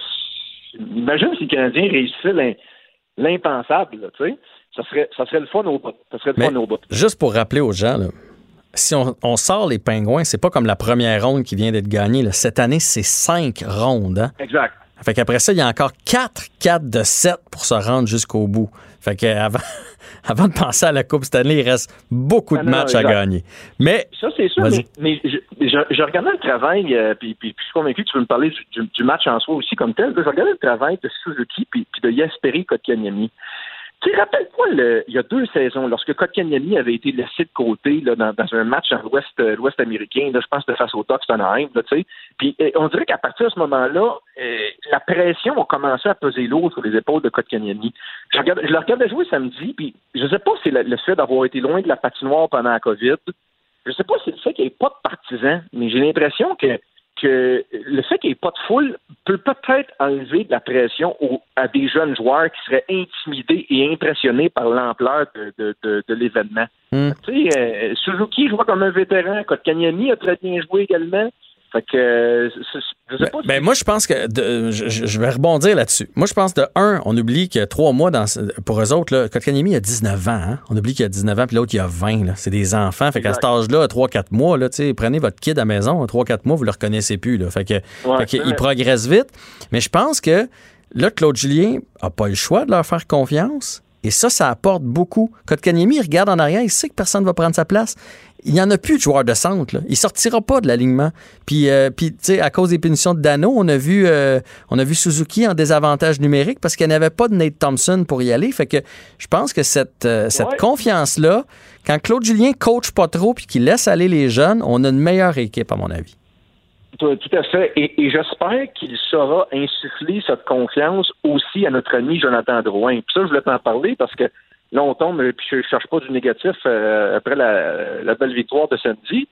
imagine si les Canadiens réussissaient l'im- l'impensable, tu sais. Ça serait, ça serait le fun au bout. Ça serait le Mais fun au bout. juste pour rappeler aux gens, là, si on, on sort les pingouins, c'est pas comme la première ronde qui vient d'être gagnée. là. Cette année, c'est cinq rondes. Hein? Exact. Fait qu'après ça, il y a encore 4, 4 de 7 pour se rendre jusqu'au bout. Fait que avant, avant de penser à la Coupe Stanley, il reste beaucoup de Ah non, matchs à gagner. Mais Ça, c'est sûr, mais, mais je, je, je regardais le travail, euh, puis, puis, puis je suis convaincu que tu veux me parler du, du- du match en soi aussi comme tel. Je regardais le travail de Suzuki puis, puis de Yasperi Kotkaniemi. Tu rappelle-toi, il y a deux saisons, lorsque Kotkaniemi avait été laissé de côté là, dans, un match dans l'Ouest, euh, l'Ouest américain, là, je pense que face au tu sais. Puis euh, on dirait qu'à partir de ce moment-là, euh, la pression a commencé à peser lourd sur les épaules de Kotkaniemi. Je, je le regardais jouer samedi, puis je sais pas si le, fait d'avoir été loin de la patinoire pendant la COVID. Je sais pas si c'est le fait qu'il n'y ait pas de partisans, mais j'ai l'impression que que le fait qu'il n'y ait pas de foule peut peut-être enlever de la pression à des jeunes joueurs qui seraient intimidés et impressionnés par l'ampleur de, l'événement. Hmm. Tu sais, euh, Suzuki joue comme un vétéran, Kotkaniemi a très bien joué également. Fait que, je sais pas ben, ben, moi, je pense que je, vais rebondir là-dessus. Moi, je pense de un, on oublie que trois mois dans, pour eux autres, là, Kotkaniemi a 19 ans. Hein. On oublie qu'il a 19 ans, puis l'autre, il a 20. C'est des enfants. Fait qu'à cet âge-là, 3-4 mois, là, prenez votre kid à la maison, 3-4 mois, vous le reconnaissez plus. Là. Fait que, il progresse vite. Mais je pense que là, Claude Julien a pas le choix de leur faire confiance. Et ça, ça apporte beaucoup. Kotkaniemi, il regarde en arrière, il sait que personne ne va prendre sa place il n'y en a plus de joueurs de centre. Là. Il sortira pas de l'alignement. Puis, euh, puis tu sais, à cause des punitions de Dano, on a vu, euh, on a vu Suzuki en désavantage numérique parce qu'il n'y avait pas de Nate Thompson pour y aller. Fait que je pense que cette, euh, cette confiance-là, quand Claude Julien coach pas trop puis qu'il laisse aller les jeunes, on a une meilleure équipe, à mon avis. Tout à fait. Et, j'espère qu'il saura insuffler cette confiance aussi à notre ami Jonathan Drouin. Puis ça, je voulais t'en parler parce que Là, on tombe, puis je ne cherche pas du négatif euh, après la, belle victoire de samedi.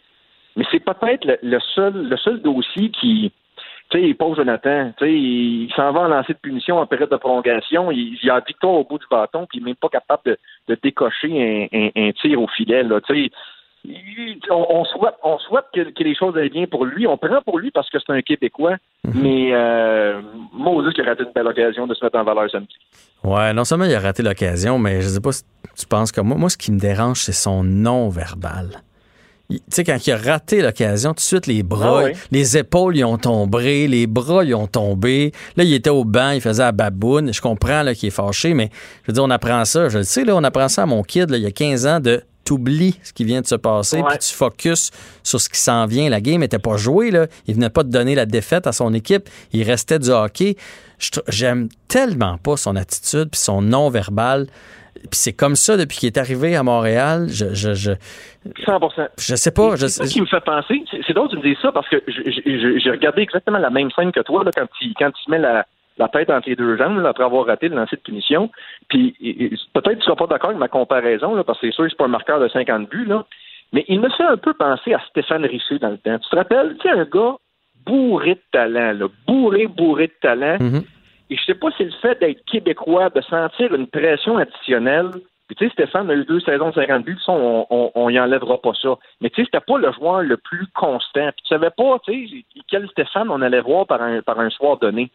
Mais c'est peut-être le, seul, le seul dossier qui, tu sais, pose Jonathan. Tu sais, il, s'en va en lancer de punition en période de prolongation. Il, il a victoire au bout du bâton, puis il n'est même pas capable de, décocher un, tir au filet. Là. Tu sais, on, souhaite, on souhaite que, les choses aillent bien pour lui. On prend pour lui parce que c'est un Québécois. Mhm. Mais euh, Moses qui a raté une belle occasion de se mettre en valeur samedi. Ouais, non seulement il a raté l'occasion, mais je sais pas si tu penses comme moi. Moi, ce qui me dérange, c'est son non-verbal. Tu sais, quand il a raté l'occasion, tout de suite, les bras, ah les épaules, ils ont tombé, les bras, ils ont tombé. Là, il était au banc, il faisait la baboune. Je comprends qu'il est fâché, mais je veux dire, on apprend ça. Je le sais, là, on apprend ça à mon kid, il y a 15 ans, de oublies ce qui vient de se passer, puis tu focuses sur ce qui s'en vient. La game n'était pas jouée, là. Il venait pas de donner la défaite à son équipe. Il restait du hockey. J'aime tellement pas son attitude puis son non-verbal. Puis c'est comme ça depuis qu'il est arrivé à Montréal. Je, je, je 100%. Je sais pas. C'est ça qui me fait penser. C'est drôle de me dire ça parce que j'ai regardé exactement la même scène que toi là, quand, il, quand il met la, la tête entre les deux jambes après avoir raté le lancer de punition. Puis peut-être tu ne seras pas d'accord avec ma comparaison, là, parce que c'est sûr que c'est pas un marqueur de 50 buts, là, mais il me fait un peu penser à Stéphane Richer dans le temps. Tu te rappelles, tu un gars bourré de talent, là, bourré, bourré de talent. Mm-hmm. Et je sais pas si le fait d'être québécois, de sentir une pression additionnelle. Puis tu sais, Stéphane a eu deux saisons de 50 buts, on, on, on y enlèvera pas ça. Mais tu sais, c'était pas le joueur le plus constant. Puis tu savais pas, tu sais, quel Stéphane on allait voir par un, par un soir donné.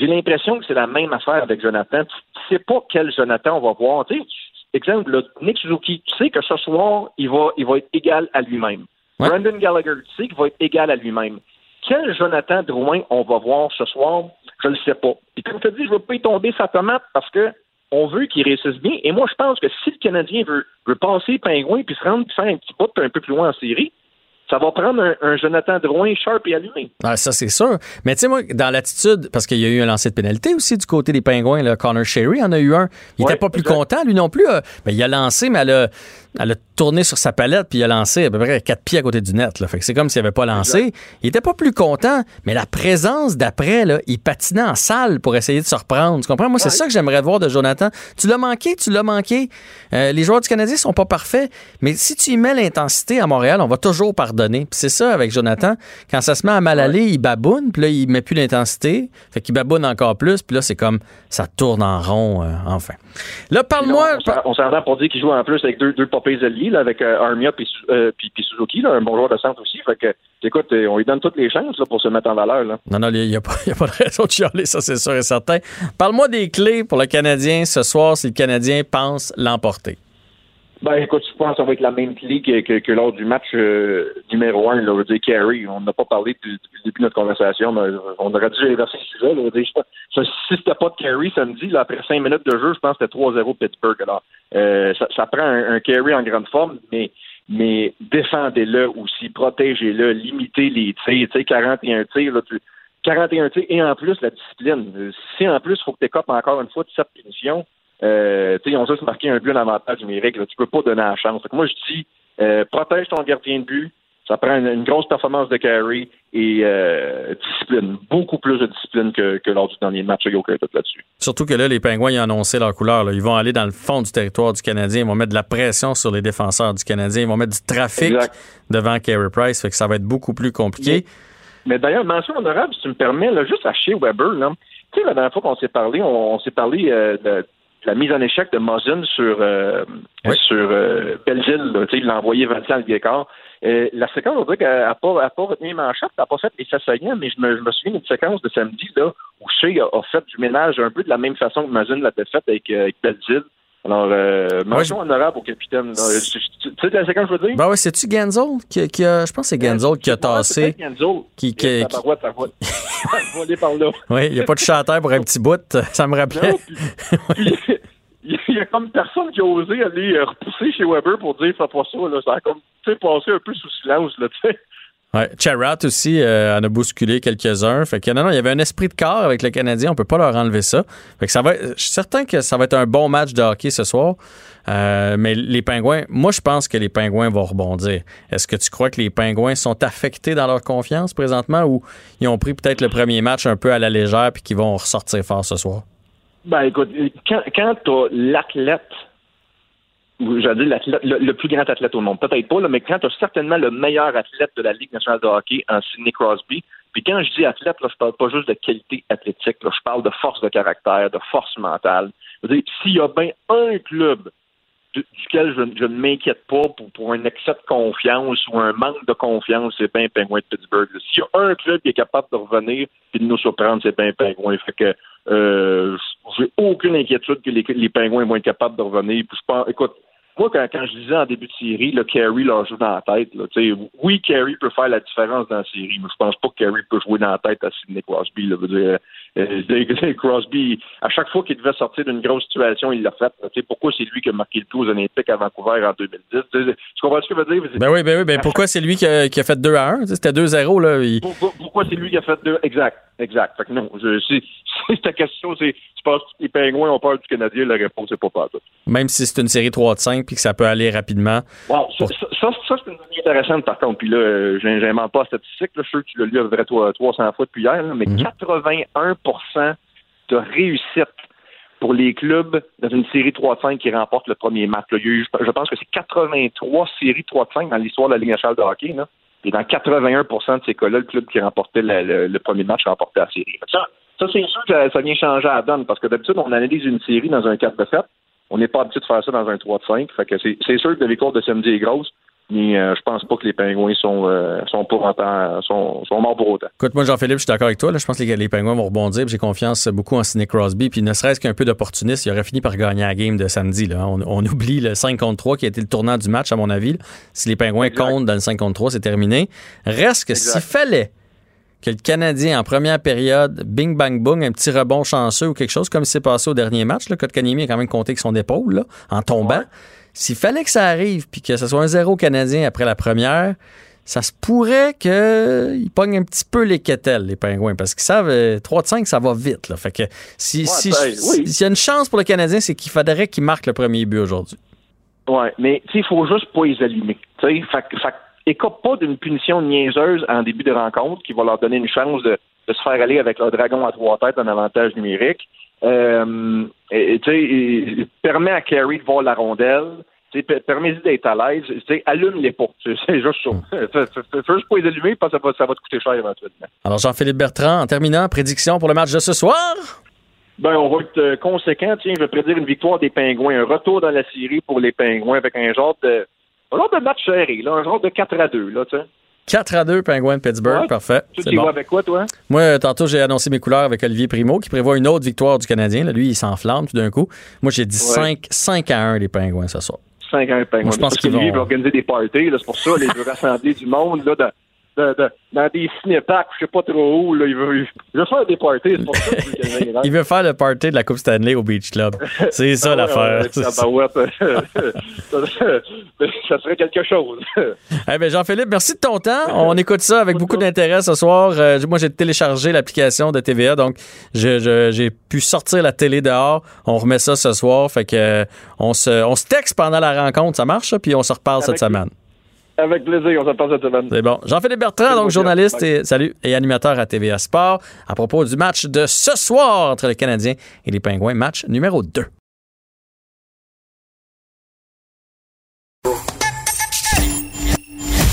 J'ai l'impression que c'est la même affaire avec Jonathan. Tu sais pas quel Jonathan on va voir. Tu sais, exemple, Nick Suzuki, tu sais que ce soir, il va, il va être égal à lui-même. Brandon Gallagher, tu sais qu'il va être égal à lui-même. Quel Jonathan Drouin on va voir ce soir, je ne le sais pas. Et comme tu dis, je ne veux pas y tomber sa tomate parce que on veut qu'il réussisse bien. Et moi, je pense que si le Canadien veut, veut passer pingouin puis se rendre faire un petit bout un peu plus loin en série, ça va prendre un, Jonathan Drouin sharp et allumé. Ah, ça, c'est sûr. Mais tu sais, moi, dans l'attitude, parce qu'il y a eu un lancer de pénalité aussi du côté des Pingouins, là, Connor Sherry en a eu un. Il n'était pas plus content, lui non plus. Ben, il a lancé, mais elle a, elle a tourné sur sa palette puis il a lancé à peu près quatre pieds à côté du net. Là. Fait que c'est comme s'il n'avait pas lancé. Il était pas plus content, mais la présence d'après, là, il patinait en salle pour essayer de se reprendre. Tu comprends? Moi, c'est ça que j'aimerais voir de Jonathan. Tu l'as manqué, tu l'as manqué. Euh, les joueurs du Canadien sont pas parfaits, mais si tu y mets l'intensité à Montréal, on va toujours pardonner. Puis c'est ça avec Jonathan. Quand ça se met à mal aller, il baboune, puis là, il met plus l'intensité. Fait qu'il baboune encore plus, puis là, c'est comme ça tourne en rond, euh, enfin. Là, parle-moi. On s'entend pour dire qu'il joue en plus avec deux, deux popés alliés, là, avec euh, Armia puis, euh, puis, Suzuki, là, un bon joueur de centre aussi. Fait que, écoute, on lui donne toutes les chances là, pour se mettre en valeur. Là. Non, non, il n'y a, pas de raison de chialer, ça, c'est sûr et certain. Parle-moi des clés pour le Canadien ce soir si le Canadien pense l'emporter. Ben, écoute, je pense que ça va être la même clé que, lors du match euh, numéro un, là, je dire, Carey. On n'a pas parlé depuis, le début de notre conversation, on aurait dû inverser le sujet. Là, dire, si c'était pas de Carey samedi, là, après cinq minutes de jeu, je pense que c'était 3-0 Pittsburgh. Alors, euh, ça, prend un, un en grande forme, mais mais défendez-le aussi, protégez-le, limitez les tirs, tu sais, 41 tirs, là, tu, 41 tirs, et en plus, la discipline. Si en plus, il faut que tu encore une fois de cette punition, Euh, ils ont juste marqué un but en avantage numérique. Là. Tu peux pas donner la chance. Que moi, je dis, euh, protège ton gardien de but. Ça prend une, une grosse performance de carry et euh, discipline. Beaucoup plus de discipline que, que lors du dernier match. Il n'y a aucun doute là-dessus. Surtout que là, les Pingouins, ils ont annoncé leur couleur. là. Ils vont aller dans le fond du territoire du Canadien. Ils vont mettre de la pression sur les défenseurs du Canadien. Ils vont mettre du trafic Exact. devant Carey Price. Fait que ça va être beaucoup plus compliqué. Mais d'ailleurs, mention honorable, si tu me permets, là, juste à chez Weber, là. Tu sais, la dernière fois qu'on s'est parlé, on, on s'est parlé euh, de la mise en échec de Mosin sur euh, Oui. sur euh, Belleville. là. Tu sais, il l'a envoyé 20 ans le Guécard. Euh, la séquence, on dirait qu'elle n'a pas, a pas retenu les manchettes, elle n'a pas fait les assaillants, mais je me, je me souviens d'une séquence de samedi là, où Shea a, a fait du ménage un peu de la même façon que Mosin l'avait fait avec, euh, avec Belleville. Alors, euh, mention honorable au capitaine. là. Tu sais la séquence, je veux dire? Ben ouais, c'est-tu Genzel qui, qui a. Je pense que c'est Genzel qui a tassé. Ouais, Genzel. Qui, qui, qui- aller par là. Oui, il n'y a pas de chanteur pour un petit bout. Ça me rappelait. Il y a comme personne qui a osé aller euh, repousser chez Weber pour dire fais pas ça. Là. Ça a comme tu sais, passé un peu sous silence. Là, tu sais. Ouais. Charat aussi euh, en a bousculé quelques-uns. Fait que non, non, il y avait un esprit de corps avec le Canadien. On peut pas leur enlever ça. Fait que ça va. Je suis certain que ça va être un bon match de hockey ce soir. Euh, mais les Pingouins, moi je pense que les Pingouins vont rebondir. Est-ce que tu crois que les Pingouins sont affectés dans leur confiance présentement ou ils ont pris peut-être le premier match un peu à la légère puis qu'ils vont ressortir fort ce soir? Ben écoute, quand, quand tu l'athlète, dire l'athlète, le, le plus grand athlète au monde, peut-être pas, mais quand tu as certainement le meilleur athlète de la Ligue nationale de hockey en Sidney Crosby, puis quand je dis athlète, là, je parle pas juste de qualité athlétique, là, je parle de force de caractère, de force mentale. Je s'il y a bien un club du- duquel je, je ne m'inquiète pas pour, un excès de confiance ou un manque de confiance, c'est bien Penguin de Pittsburgh. S'il y a un club qui est capable de revenir et de nous surprendre, c'est bien Penguin. Fait que euh, j'ai aucune inquiétude que les, Pingouins vont être capables de revenir. Je écoute, moi, quand, quand je disais en début de série, le Carey leur joue dans la tête. Là, oui, Carey peut faire la différence dans la série, mais je pense pas que Carey peut jouer dans la tête à Sidney Crosby. Là, Crosby, à chaque fois qu'il devait sortir d'une grosse situation, il l'a fait. là. Tu sais, pourquoi c'est lui qui a marqué le tout aux Olympiques à Vancouver en 2010? Tu, comprends ce que je veux dire? Ben oui, ben oui. Ben pourquoi c'est lui qui a, qui a fait 2 à 1? C'était 2-0. Là. Il- Pourquoi, pourquoi c'est lui qui a fait deux? Exact, exact. Fait que non, si ta question, c'est tu penses que les Pingouins ont peur du Canadien, la réponse est pas pas ça. Même si c'est une série 3 de 5 puis que ça peut aller rapidement. Wow, ça, ça, ça, ça, c'est une donnée intéressante par contre. Puis là, euh, j'invente pas la statistique. Là, je suis sûr que tu l'as lu à peu près toi- 300 fois depuis hier, là, mais 81 de réussite pour les clubs dans une série 3 de 5 qui remporte le premier match. je pense que c'est 83 séries 3 de 5 dans l'histoire de la Ligue nationale de hockey. Et dans 81% de ces cas-là, le club qui remportait le, le- le premier match remportait la série. Ça, ça c'est sûr que ça, vient changer à la donne parce que d'habitude, on analyse une série dans un 4 de 7. On n'est pas habitué de faire ça dans un 3 de 5. Fait que c'est c'est sûr que la victoire de samedi est grosse, mais euh, je pense pas que les Pingouins sont, euh, sont pour autant, sont, sont morts pour autant. Écoute, moi, Jean-Philippe, je suis d'accord avec toi. Là. Je pense que les, les Pingouins vont rebondir. puis J'ai confiance beaucoup en Sidney Crosby. Puis ne serait-ce qu'un peu d'opportuniste, il aurait fini par gagner la game de samedi. Là. On, on oublie le 5 contre 3 qui a été le tournant du match, à mon avis. là. Si les Pingouins Exact. comptent dans le 5 contre 3, c'est terminé. Reste que s'il fallait que le Canadien, en première période, bing, bang, boom, un petit rebond chanceux ou quelque chose, comme c'est passé au dernier match, le Kotkaniemi a quand même compté avec son épaule, là, en tombant. S'il fallait que ça arrive, puis que ce soit un zéro Canadien après la première, ça se pourrait qu'ils pognent un petit peu les quételles, les pingouins, parce qu'ils savent, euh, 3 de 5, ça va vite. Là. Fait que si, ben, oui. s'il y a une chance pour le Canadien, c'est qu'il faudrait qu'il marque le premier but aujourd'hui. Ouais, mais il faut juste pas les allumer. Fait, fait écope pas d'une punition niaiseuse en début de rencontre qui va leur donner une chance de, de se faire aller avec leur dragon à trois têtes en avantage numérique. Euh, et- permet à Carey de voir la rondelle. Permets-y d'être à l'aise. Allume-les pas. C'est c'est juste ça. Fais- juste pas les allumer parce que ça va, ça va te coûter cher éventuellement. Alors, Jean-Philippe Bertrand, en terminant, prédiction pour le match de ce soir? Ben, on va être euh, conséquent. Tiens, je vais prédire une victoire des Pingouins. Un retour dans la série pour les Pingouins avec un genre de, un genre de match serré, là, un genre de 4 à 2. Là, tu sais. 4 à 2, Pingouins de Pittsburgh. Ouais. Parfait. Tu bon. vas avec quoi, toi? Moi, tantôt, j'ai annoncé mes couleurs avec Olivier Primo, qui prévoit une autre victoire du Canadien. Là, lui, il s'enflamme tout d'un coup. Moi, j'ai dit Ouais. 5, 5 à 1 les Pingouins ce soir. 5 à 1 Pingouins. Moi, je pense Parce que qu'ils lui, vont- il va organiser des parties. C'est pour ça, les veut rassembler du monde là, de- de- dans des cinéparks, je sais pas trop où. Là, il, veut, il veut faire des parties, c'est pour ça. Il veut faire le party de la Coupe Stanley au Beach Club. C'est ça Ah l'affaire. ouais, ça, ça serait quelque chose. Eh ben Jean-Philippe, merci de ton temps. On écoute ça avec beaucoup d'intérêt ce soir. Euh, moi, j'ai téléchargé l'application de TVA, donc j'ai pu sortir la télé dehors. On remet ça ce soir. Fait que euh, on se, on se texte pendant la rencontre. Ça marche? Puis on se reparle cette semaine. Avec plaisir, on se passe cette semaine. C'est bon. Jean-Philippe Bertrand, donc journaliste et, salut, et animateur à TVA Sport, à propos du match de ce soir entre les Canadiens et les Pingouins, match numéro 2.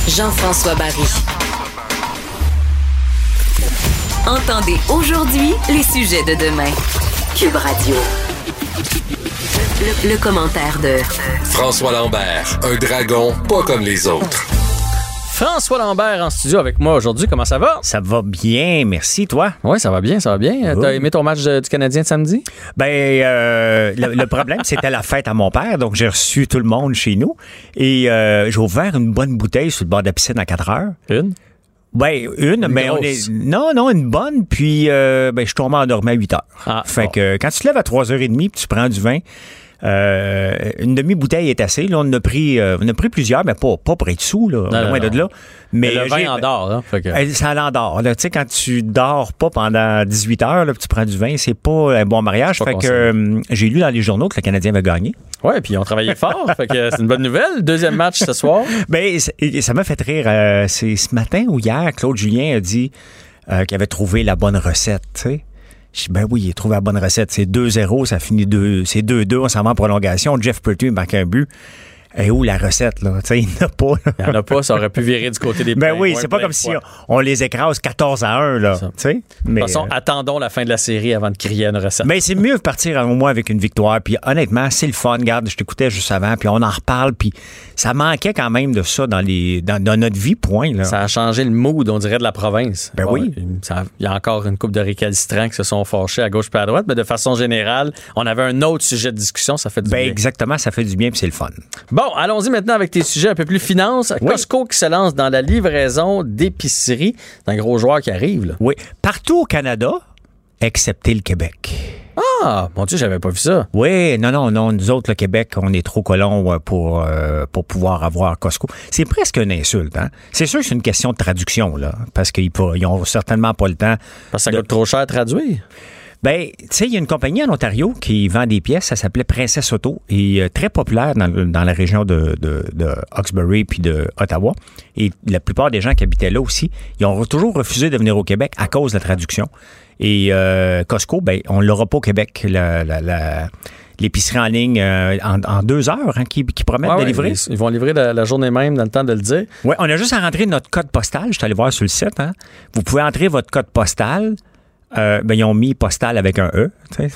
Jean-François Barry. Entendez aujourd'hui les sujets de demain. Cube Radio. Le, le commentaire de François Lambert, un dragon pas comme les autres. François Lambert en studio avec moi aujourd'hui. Comment ça va? Ça va bien, merci, toi? Oui, ça va bien, ça va bien. T'as aimé ton match de- du Canadien de samedi? Ben, euh, le, le problème, c'était la fête à mon père, donc j'ai reçu tout le monde chez nous et euh, j'ai ouvert une bonne bouteille sur le bord de la piscine à 4 heures. Une? Ben, une, mais on est. Non, non, une bonne, puis euh, ben, je tombe endormi à 8 heures. Ah, fait bon. que quand tu te lèves à 3h30 puis tu prends du vin, euh, une demi-bouteille est assez. Là, on en a pris, euh, on en a pris plusieurs, mais pas, pas près de sous, là, Non, loin non, de là. Mais le vin j'ai- endort, hein? Fait que- Euh, Ça l'endort. là. Tu sais, quand tu dors pas pendant 18 heures, là, puis tu prends du vin, c'est pas un bon mariage. Fait que euh, j'ai lu dans les journaux que le Canadien avait gagné. Ouais, puis ils ont travaillé fort. fait que c'est une bonne nouvelle. Deuxième match ce soir. Ben, ça m'a fait rire. euh, c'est ce matin ou hier, Claude Julien a dit euh, qu'il avait trouvé la bonne recette. Tu sais. Ben oui, il a trouvé la bonne recette. C'est 2-0, ça finit 2, c'est 2-2, on s'en va en prolongation. Jeff Pertu marque un but. Et où la recette, là? Tu sais, il n'a pas. là. Il n'y en a pas, ça aurait pu virer du côté des Ben oui, c'est pas comme si on, on les écrase 14 à 1, là. Tu sais. De Mais, toute façon, euh, attendons la fin de la série avant de crier une recette. Mais c'est mieux de partir au moins avec une victoire. Puis honnêtement, c'est le fun. Regarde, je t'écoutais juste avant, puis on en reparle. Puis ça manquait quand même de ça dans, les, dans, dans notre vie, point. Là. Ça a changé le mood, on dirait, de la province. Ben oui. Il y a encore une couple de récalcitrants qui se sont fâchés à gauche et à droite, mais de façon générale, on avait un autre sujet de discussion, ça fait du Ben bien. exactement, ça fait du bien, puis c'est le fun. Bon, allons-y maintenant avec tes sujets un peu plus finances. Oui. Costco qui se lance dans la livraison d'épicerie. C'est un gros joueur qui arrive, là. Oui, partout au Canada, excepté le Québec. Ah, mon Dieu, j'avais pas vu ça. Oui, non, non, non. Nous autres, le Québec, on est trop colons euh, pour, euh, pour pouvoir avoir Costco. C'est presque une insulte. Hein? C'est sûr que c'est une question de traduction, là, parce qu'ils ils ont certainement pas le temps. Parce que ça de- coûte trop cher à traduire. Ben, tu sais, il y a une compagnie en Ontario qui vend des pièces, ça s'appelait Princesse Auto, et euh, très populaire dans, la région de, de, de Hawkesbury puis de Ottawa. Et la plupart des gens qui habitaient là aussi, ils ont toujours refusé de venir au Québec à cause de la traduction. Et euh, Costco, ben, on l'aura pas au Québec, la- la- la- l'épicerie en ligne euh, en, en deux heures hein, qui, qui promettent Ouais, de livrer. ils, ils vont livrer la, la journée même dans le temps de le dire. Oui, on a juste à rentrer notre code postal. Je suis allé voir sur le site. Hein. Vous pouvez entrer votre code postal. Euh, ben, ils ont mis postal avec un E. sais.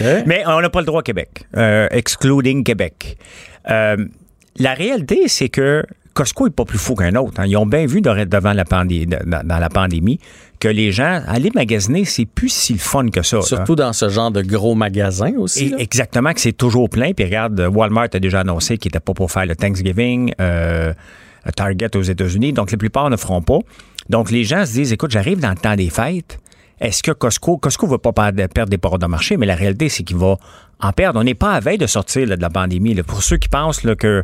Mais on n'a pas le droit au Québec, euh, excluding Québec. Euh, la réalité, c'est que Costco n'est pas plus fou qu'un autre. hein. Ils ont bien vu de- devant la pandémie, dans, dans la pandémie que les gens, aller magasiner, c'est plus si le fun que ça. là. Surtout dans ce genre de gros magasins aussi. Et- exactement, que c'est toujours plein. Puis regarde, Walmart a déjà annoncé qu'il n'était pas pour faire le Thanksgiving, Target aux États-Unis. Donc, la plupart ne feront pas. Donc, les gens se disent, écoute, j'arrive dans le temps des fêtes. Est-ce que Costco, Costco va pas perdre des parts de marché, mais la réalité, c'est qu'il va en perdre. On n'est pas à veille de sortir de la pandémie. là. Pour ceux qui pensent que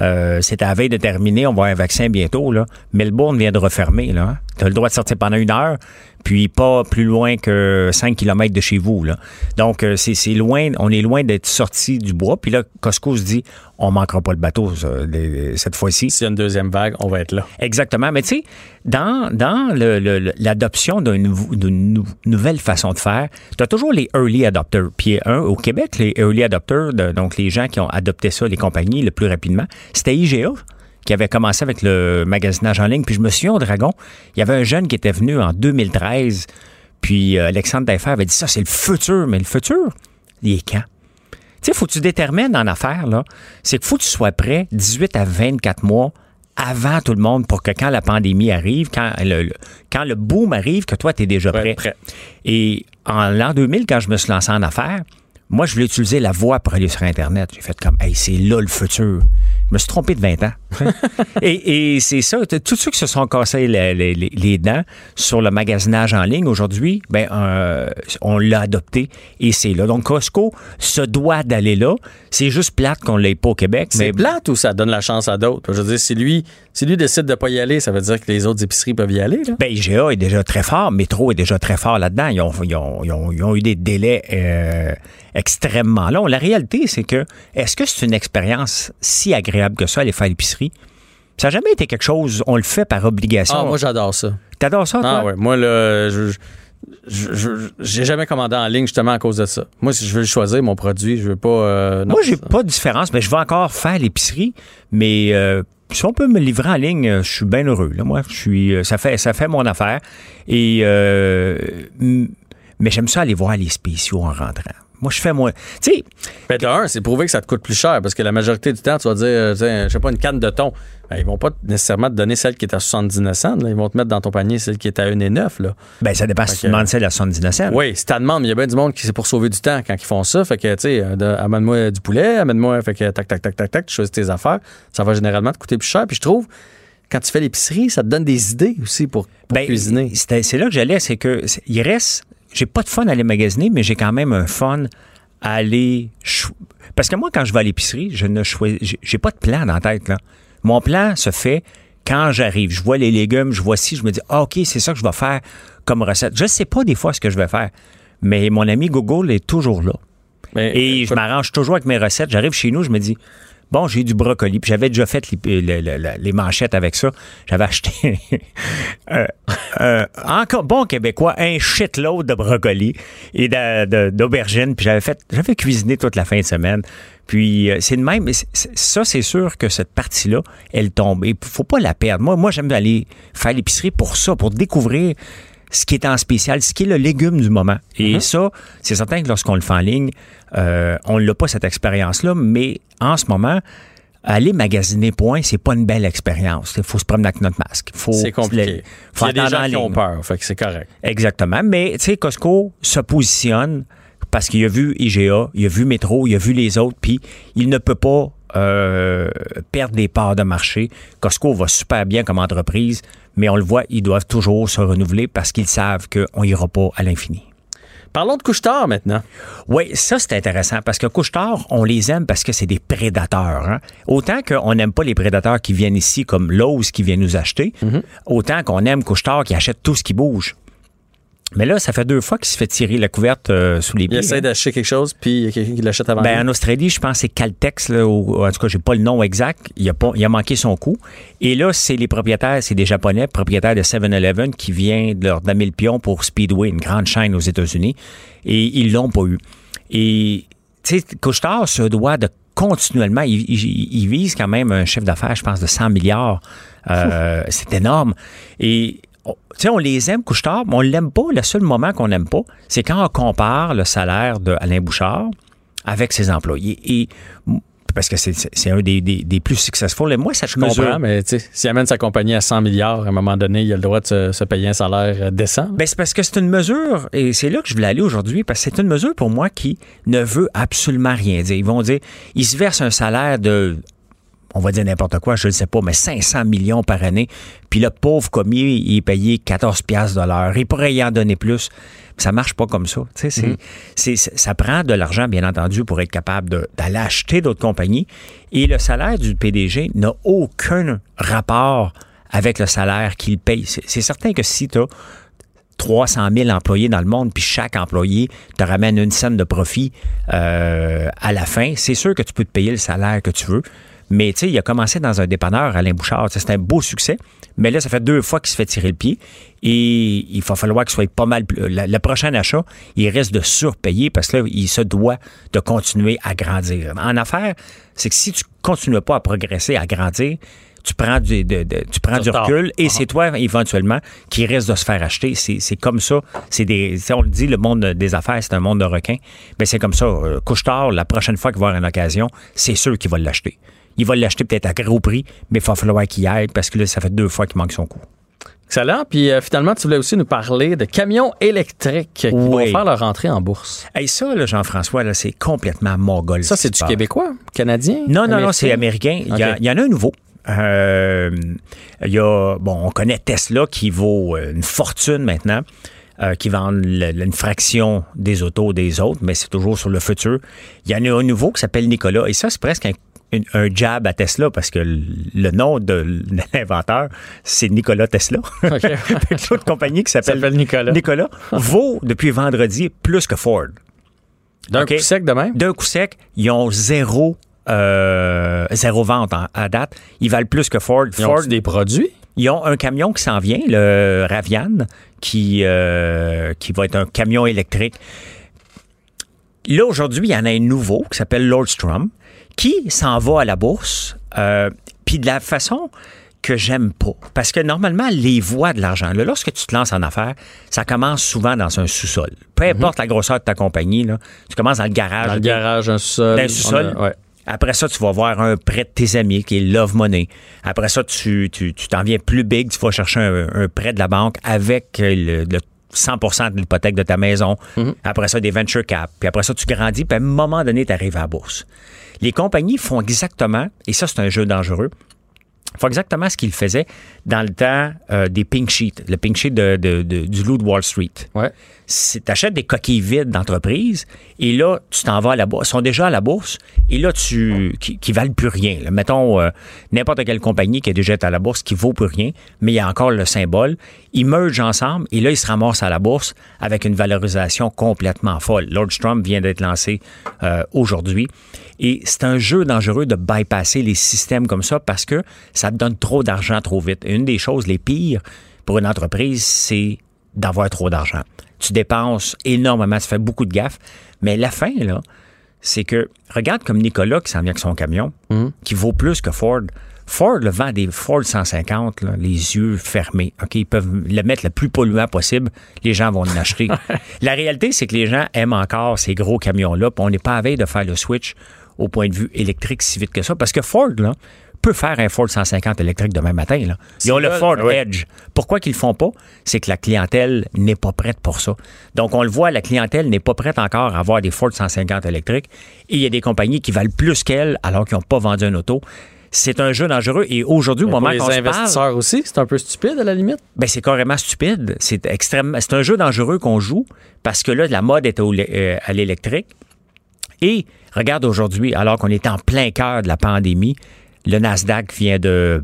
euh, c'est à veille de terminer, on va avoir un vaccin bientôt, là. Melbourne vient de refermer. Là. Tu as le droit de sortir pendant une heure, puis pas plus loin que 5 km de chez vous. Là. Donc, euh, c'est loin, on est loin d'être sorti du bois. Puis là, Costco se dit, on manquera pas le bateau ça, cette fois-ci. S'il y a une deuxième vague, on va être là. Exactement. Mais tu sais, dans, dans le- le- le- l'adoption d'une nou- d'une nou- nouvelle façon de faire, tu as toujours les early adopters. Puis un, au Québec, les early adopters, donc les gens qui ont adopté ça, les compagnies, le plus rapidement, c'était IGA qui avait commencé avec le magasinage en ligne. Puis je me souviens au Dragon, il y avait un jeune qui était venu en 2013, puis euh, Alexandre Taillefer avait dit ça, c'est le futur. Mais le futur, il est quand? Tu sais, faut que tu détermines en affaires, là, c'est qu'il faut que tu sois prêt 18 à 24 mois avant tout le monde pour que quand la pandémie arrive, quand le, le- quand le boom arrive, que toi, tu es déjà prêt. prêt. Et en l'an 2000, quand je me suis lancé en affaires, moi, je voulais utiliser la voix pour aller sur Internet. J'ai fait comme, hey, c'est là le futur. Je me suis trompé de 20 ans. Et et c'est ça. Tous ceux qui se sont cassés les, les- les- les dents sur le magasinage en ligne aujourd'hui, ben, euh, on l'a adopté et c'est là. Donc, Costco se doit d'aller là. C'est juste plate qu'on l'ait pas au Québec. C'est Mais plate ou ça donne la chance à d'autres? Je veux dire, si lui, si lui décide de pas y aller, ça veut dire que les autres épiceries peuvent y aller. Là? Ben, IGA est déjà très fort, Métro est déjà très fort là-dedans. Ils ont, ils ont- ils ont- ils ont eu des délais euh, extrêmement longs. La réalité, c'est que est-ce que c'est une expérience si agréable que ça, aller faire l'épicerie? Ça n'a jamais été quelque chose, on le fait par obligation. Ah, moi, j'adore ça. T'adores ça, toi? Ah ouais, moi là, je, j'ai jamais commandé en ligne justement à cause de ça. Moi, si je veux choisir mon produit, je veux pas. euh, non. Moi, j'ai pas de différence, mais je vais encore faire l'épicerie, mais euh, si on peut me livrer en ligne, euh, je suis bien heureux. Là. Moi, je suis, ça fait, ça fait mon affaire. Et euh, mais j'aime ça aller voir les spéciaux en rentrant. Moi, je fais moi. Tu sais, Ben, c'est prouvé que ça te coûte plus cher parce que la majorité du temps, tu vas dire, euh, tiens, je sais pas, une canne de thon. Ben, ils vont pas nécessairement te donner celle qui est à 79 cents. là. Ils vont te mettre dans ton panier celle qui est à 1,9. Là. ben ça dépend si tu demandes celle à 79 cents. Oui, si t'as demande, mais il y a bien du monde qui c'est pour sauver du temps quand ils font ça. Fait que, tu sais, euh, amène-moi du poulet, amène-moi, fait que tac, tac, tac, tac, tac, tu choisis tes affaires. Ça va généralement te coûter plus cher. Puis je trouve, quand tu fais l'épicerie, ça te donne des idées aussi pour, pour Ben, cuisiner. C'est là que j'allais, c'est que il reste. J'ai pas de fun à aller magasiner, mais j'ai quand même un fun à aller. Parce que moi, quand je vais à l'épicerie, je ne choisis. j'ai- pas de plan dans la tête, là. Mon plan se fait quand j'arrive. Je vois les légumes, je vois ci, je me dis, ah, OK, c'est ça que je vais faire comme recette. Je sais pas des fois ce que je vais faire, mais mon ami Google est toujours là. Mais, Et euh, je m'arrange toujours avec mes recettes. J'arrive chez nous, je me dis, bon, j'ai du brocoli. Puis j'avais déjà fait les, les- manchettes avec ça. J'avais acheté, euh, euh, encore bon québécois, un shitload de brocoli et d'aubergines. Puis j'avais fait, j'avais cuisiné toute la fin de semaine. Puis euh, c'est de même. Ça, c'est sûr que cette partie-là, elle tombe. Et faut pas la perdre. Moi, moi j'aime aller faire l'épicerie pour ça, pour découvrir ce qui est en spécial, ce qui est le légume du moment. Et ça, c'est certain que lorsqu'on le fait en ligne, euh, on n'a pas cette expérience-là, mais en ce moment, aller magasiner point, c'est pas une belle expérience. Il faut se promener avec notre masque. Faut, c'est compliqué. Faut Il y a des gens en qui ont peur, fait que c'est correct. Exactement. Mais, tu sais, Costco se positionne parce qu'il a vu IGA, il a vu Métro, il a vu les autres, puis il ne peut pas euh, perdre des parts de marché. Costco va super bien comme entreprise, mais on le voit, ils doivent toujours se renouveler parce qu'ils savent qu'on n'ira pas à l'infini. Parlons de couche-tard maintenant. Oui, ça c'est intéressant parce que Couche-Tard, on les aime parce que c'est des prédateurs. hein. Autant qu'on n'aime pas les prédateurs qui viennent ici comme Lowe's qui vient nous acheter, autant qu'on aime Couche-Tard qui achète tout ce qui bouge. Mais là, ça fait deux fois qu'il se fait tirer la couverte euh, sous les Il pieds. essaie hein. d'acheter quelque chose, puis il y a quelqu'un qui l'achète avant Ben, lui. en Australie, je pense que c'est Caltex, là, ou, en tout cas, j'ai pas le nom exact. Il a, pas, il a manqué son coup. Et là, c'est les propriétaires, c'est des Japonais, propriétaires de 7-Eleven, qui viennent de leur damer le pion pour Speedway, une grande chaîne aux États-Unis. Et ils l'ont pas eu. Et, tu sais, Couchetard se doit de continuellement, il, il- il vise quand même un chiffre d'affaires, je pense, de 100 milliards. Euh, c'est énorme. Et, on- on les aime, Couchetard, mais on l'aime pas. Le seul moment qu'on n'aime pas, c'est quand on compare le salaire de Alain Bouchard avec ses employés. Et parce que c'est- un des, des- des plus successful. Et moi, ça Je comprends, mais tu sais, s'il amène sa compagnie à 100 milliards, à un moment donné, il a le droit de se, se payer un salaire euh, décent. Ben, c'est parce que c'est une mesure, et c'est là que je voulais aller aujourd'hui, parce que c'est une mesure pour moi qui ne veut absolument rien dire. Ils vont dire, ils se versent un salaire de, on va dire n'importe quoi, je ne sais pas, mais 500 millions par année, puis le pauvre commis, il est payé 14 piastres de l'heure. Il pourrait y en donner plus. Ça marche pas comme ça. Tu sais, c'est- c'est- c'est- ça prend de l'argent, bien entendu, pour être capable de- d'aller acheter d'autres compagnies. Et le salaire du PDG n'a aucun rapport avec le salaire qu'il paye. C'est c'est certain que si tu as 300 000 employés dans le monde, puis chaque employé te ramène une scène de profit euh, à la fin, c'est sûr que tu peux te payer le salaire que tu veux. Mais tu sais, il a commencé dans un dépanneur, Alain Bouchard. C'est un beau succès. Mais là, ça fait deux fois qu'il se fait tirer le pied. Et il va falloir qu'il soit pas mal. Le, prochain achat, il risque de surpayer parce que là, il se doit de continuer à grandir. En affaires, c'est que si tu continues pas à progresser, à grandir, tu prends du, de- de- tu prends Du du retard. recul et Ah. c'est toi, éventuellement, qui risque de se faire acheter. C'est comme ça. C'est des, on le dit, le monde des affaires, c'est un monde de requins. Ben, c'est comme ça. Euh, Couche-tard, la prochaine fois qu'il va avoir une occasion, c'est sûr qu'il va l'acheter. Il va l'acheter peut-être à gros prix, mais il va falloir qu'il y aille parce que là, ça fait deux fois qu'il manque son coup. Excellent. Puis euh, finalement, tu voulais aussi nous parler de camions électriques qui Oui. vont faire leur entrée en bourse. Hey, ça, là, Jean-François, là, c'est complètement mogol. Ça, ce c'est du. Québécois, Canadien? Non, non, non, c'est américain? Il y, en a un nouveau. Euh, Il y a, bon, on connaît Tesla qui vaut euh, une fortune maintenant, euh, qui vend le- une fraction des autos des autres, mais c'est toujours sur le futur. Il y en a un nouveau qui s'appelle Nicolas, et ça, c'est presque un, une- un jab à Tesla parce que le, nom de l'inventeur, c'est Nicolas Tesla. Que L'autre compagnie qui s'appelle Nicolas. Nicolas vaut depuis vendredi plus que Ford. D'un coup sec de même? D'un coup sec, ils ont zéro, euh, zéro vente en- à date. Ils valent plus que Ford. Ils Ford ont des produits? ils ont un camion qui s'en vient, le Ravian, qui, euh, qui va être un camion électrique. Là, aujourd'hui, il y en a un nouveau qui s'appelle Lordstrom, qui s'en va à la bourse, euh, puis de la façon que j'aime pas. Parce que normalement, les voies de l'argent, là, lorsque tu te lances en affaires, ça commence souvent dans un sous-sol. Peu importe la grosseur de ta compagnie, là, tu commences dans le garage. Mhm. Dans le garage, un sous-sol. dans un sous-sol. Ouais. Après ça, tu vas voir un prêt de tes amis qui est Love Money. Après ça, tu tu tu t'en viens plus big, tu vas chercher un, un prêt de la banque avec le, le 100% de l'hypothèque de ta maison. Mhm. Après ça, des venture cap. Puis après ça, tu grandis, puis à un moment donné, tu arrives à la bourse. Les compagnies font exactement, et ça, c'est un jeu dangereux, font exactement ce qu'ils faisaient dans le temps euh, des pink sheets, le pink sheet de, de- de- du loup de Wall Street. Ouais. Tu achètes des coquilles vides d'entreprise et là, tu t'en vas à la bourse. Ils sont déjà à la bourse et là, tu qui, qui valent plus rien. là. Mettons euh, n'importe quelle compagnie qui est déjà à la bourse qui vaut plus rien, mais il y a encore le symbole. Ils mergent ensemble et là, ils se ramassent à la bourse avec une valorisation complètement folle. Lordstrom vient d'être lancé euh, aujourd'hui et c'est un jeu dangereux de bypasser les systèmes comme ça parce que ça te donne trop d'argent trop vite. Et une des choses les pires pour une entreprise, c'est d'avoir trop d'argent. Tu dépenses énormément, tu fais beaucoup de gaffes, mais la fin, là, c'est que, regarde comme Nicolas qui s'en vient avec son camion, qui vaut plus que Ford. Ford le vend des Ford 150, là, les yeux fermés. OK, ils peuvent le mettre le plus polluant possible. Les gens vont l'acheter. la réalité, c'est que les gens aiment encore ces gros camions-là. on n'est pas à veille de faire le switch au point de vue électrique si vite que ça. Parce que Ford, là, peut faire un Ford 150 électrique demain matin. Là. Ils ont le Ford ouais. Edge. Pourquoi qu'ils le font pas? C'est que la clientèle n'est pas prête pour ça. Donc, on le voit, la clientèle n'est pas prête encore à avoir des Ford 150 électriques. Et il y a des compagnies qui valent plus qu'elles alors qu'ils n'ont pas vendu un auto. C'est un jeu dangereux. Et aujourd'hui, au moment les qu'on se parle, investisseurs aussi, c'est un peu stupide à la limite. ben c'est carrément stupide. C'est extrêmement. C'est un jeu dangereux qu'on joue parce que là, la mode est au- euh, à l'électrique. Et regarde aujourd'hui, alors qu'on est en plein cœur de la pandémie, le Nasdaq vient de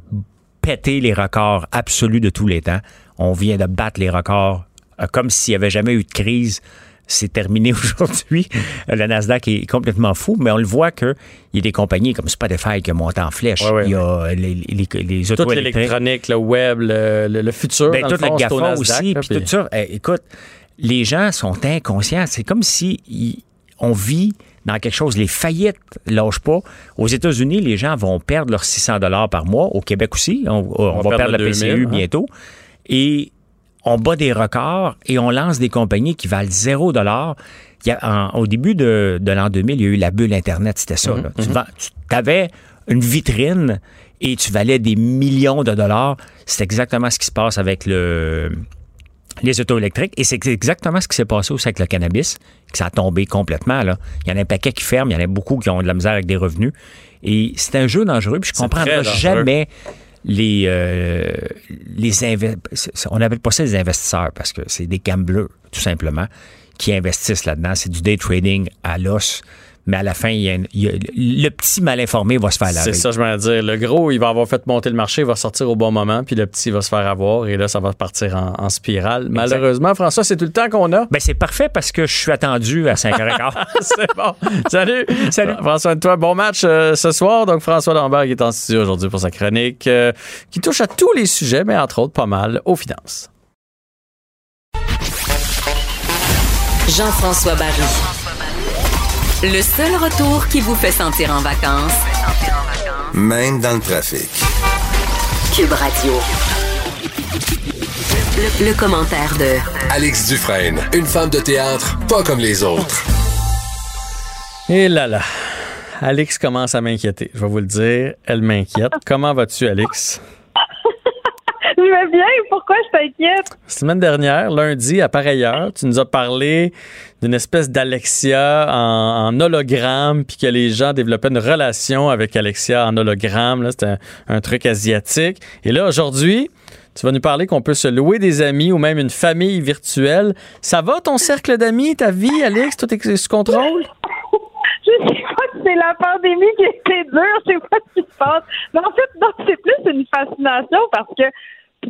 péter les records absolus de tous les temps. On vient de battre les records euh, comme s'il n'y avait jamais eu de crise. C'est terminé aujourd'hui. Le Nasdaq est complètement fou, mais on le voit qu'il y a des compagnies comme Spotify qui montent en flèche. Ouais, ouais. Il y a les, les, les Toute l'électronique, le web, le, le- le futur. Ben, dans tout le fond, le c'est au GAFA Nasdaq, aussi, là, puis tout ça. Eh, écoute, les gens sont inconscients. C'est comme si on vit dans quelque chose. Les faillites lâchent pas. Aux États-Unis, les gens vont perdre leurs 600 dollars par mois. Au Québec aussi, on, on va, perdre, le le 2000, PCU hein. bientôt. Et on bat des records et on lance des compagnies qui valent 0 dollar. Au début de, de l'an 2000, il y a eu la bulle Internet, c'était ça. là. Tu, vends- tu avais une vitrine et tu valais des millions de dollars. C'est exactement ce qui se passe avec le, les autos électriques. Et c'est exactement ce qui s'est passé aussi avec le cannabis, que ça a tombé complètement. Là. Il y en a un paquet qui ferme, il y en a beaucoup qui ont de la misère avec des revenus. Et c'est un jeu dangereux, puis je comprendrai jamais les, euh, les on n'appelle pas ça des investisseurs parce que c'est des gamblers, tout simplement, qui investissent là-dedans. C'est du day trading à l'os. Mais à la fin, il y a une- il y a- le petit mal informé va se faire laver. C'est ça, je vais dire. Le gros, il va avoir fait monter le marché, il va sortir au bon moment, puis le petit va se faire avoir, et là, ça va partir en, en spirale. Malheureusement, François, c'est tout le temps qu'on a. Ben, c'est parfait parce que je suis attendu à 5h15. c'est bon. Salut. Salut. François de toi. Bon match euh, ce soir. Donc, François Lambert qui est en studio aujourd'hui pour sa chronique euh, qui touche à tous les sujets, mais entre autres pas mal aux finances. Jean-François Barry. Le seul retour qui vous fait sentir en vacances, Même dans le trafic. Cube Radio. Le, le commentaire de Alex Dufresne, une femme de théâtre pas comme les autres. Et là là. Alex commence à m'inquiéter. Je vais vous le dire. Elle m'inquiète. Comment vas-tu, Alex? Je vais bien. Pourquoi je t'inquiète? Semaine dernière, lundi, à pareille heure, tu nous as parlé d'une espèce d'Alexia en, en hologramme, puis que les gens développaient une relation avec Alexia en hologramme. Là, C'était un, un truc asiatique. Et là, aujourd'hui, tu vas nous parler qu'on peut se louer des amis ou même une famille virtuelle. Ça va ton cercle d'amis, ta vie, Alex? Tout est sous contrôle? Je sais pas si c'est la pandémie qui a été dure, je sais pas ce qui se passe. Mais en fait, non, c'est plus une fascination parce que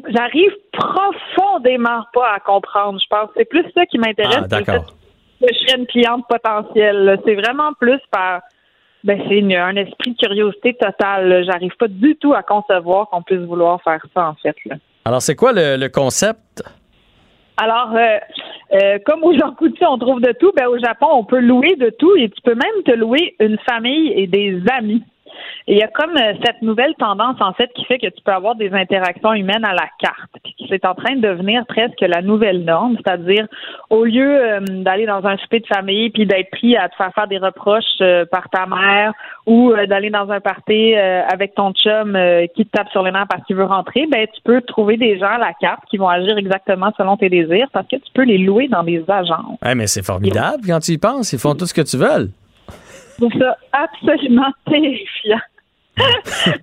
j'arrive profondément pas à comprendre, je pense. C'est plus ça qui m'intéresse. Ah, d'accord. que je serais une cliente potentielle. C'est vraiment plus par ben c'est une- un esprit de curiosité totale. J'arrive pas du tout à concevoir qu'on puisse vouloir faire ça en fait. Là. Alors, c'est quoi le, le concept? Alors, euh, euh, comme au Jean Coutu, on trouve de tout, ben au Japon, on peut louer de tout et tu peux même te louer une famille et des amis. Et il y a comme euh, cette nouvelle tendance, en fait, qui fait que tu peux avoir des interactions humaines à la carte. Puis c'est en train de devenir presque la nouvelle norme, c'est-à-dire au lieu euh, d'aller dans un souper de famille puis d'être pris à te faire faire des reproches euh, par ta mère ou euh, d'aller dans un party avec ton chum qui te tape sur les nerfs parce qu'il veut rentrer, ben tu peux trouver des gens à la carte qui vont agir exactement selon tes désirs parce que tu peux les louer dans des agences. Mais c'est formidable quand tu y penses. Ils font tout ce que tu veux. Trouve ça absolument terrifiant.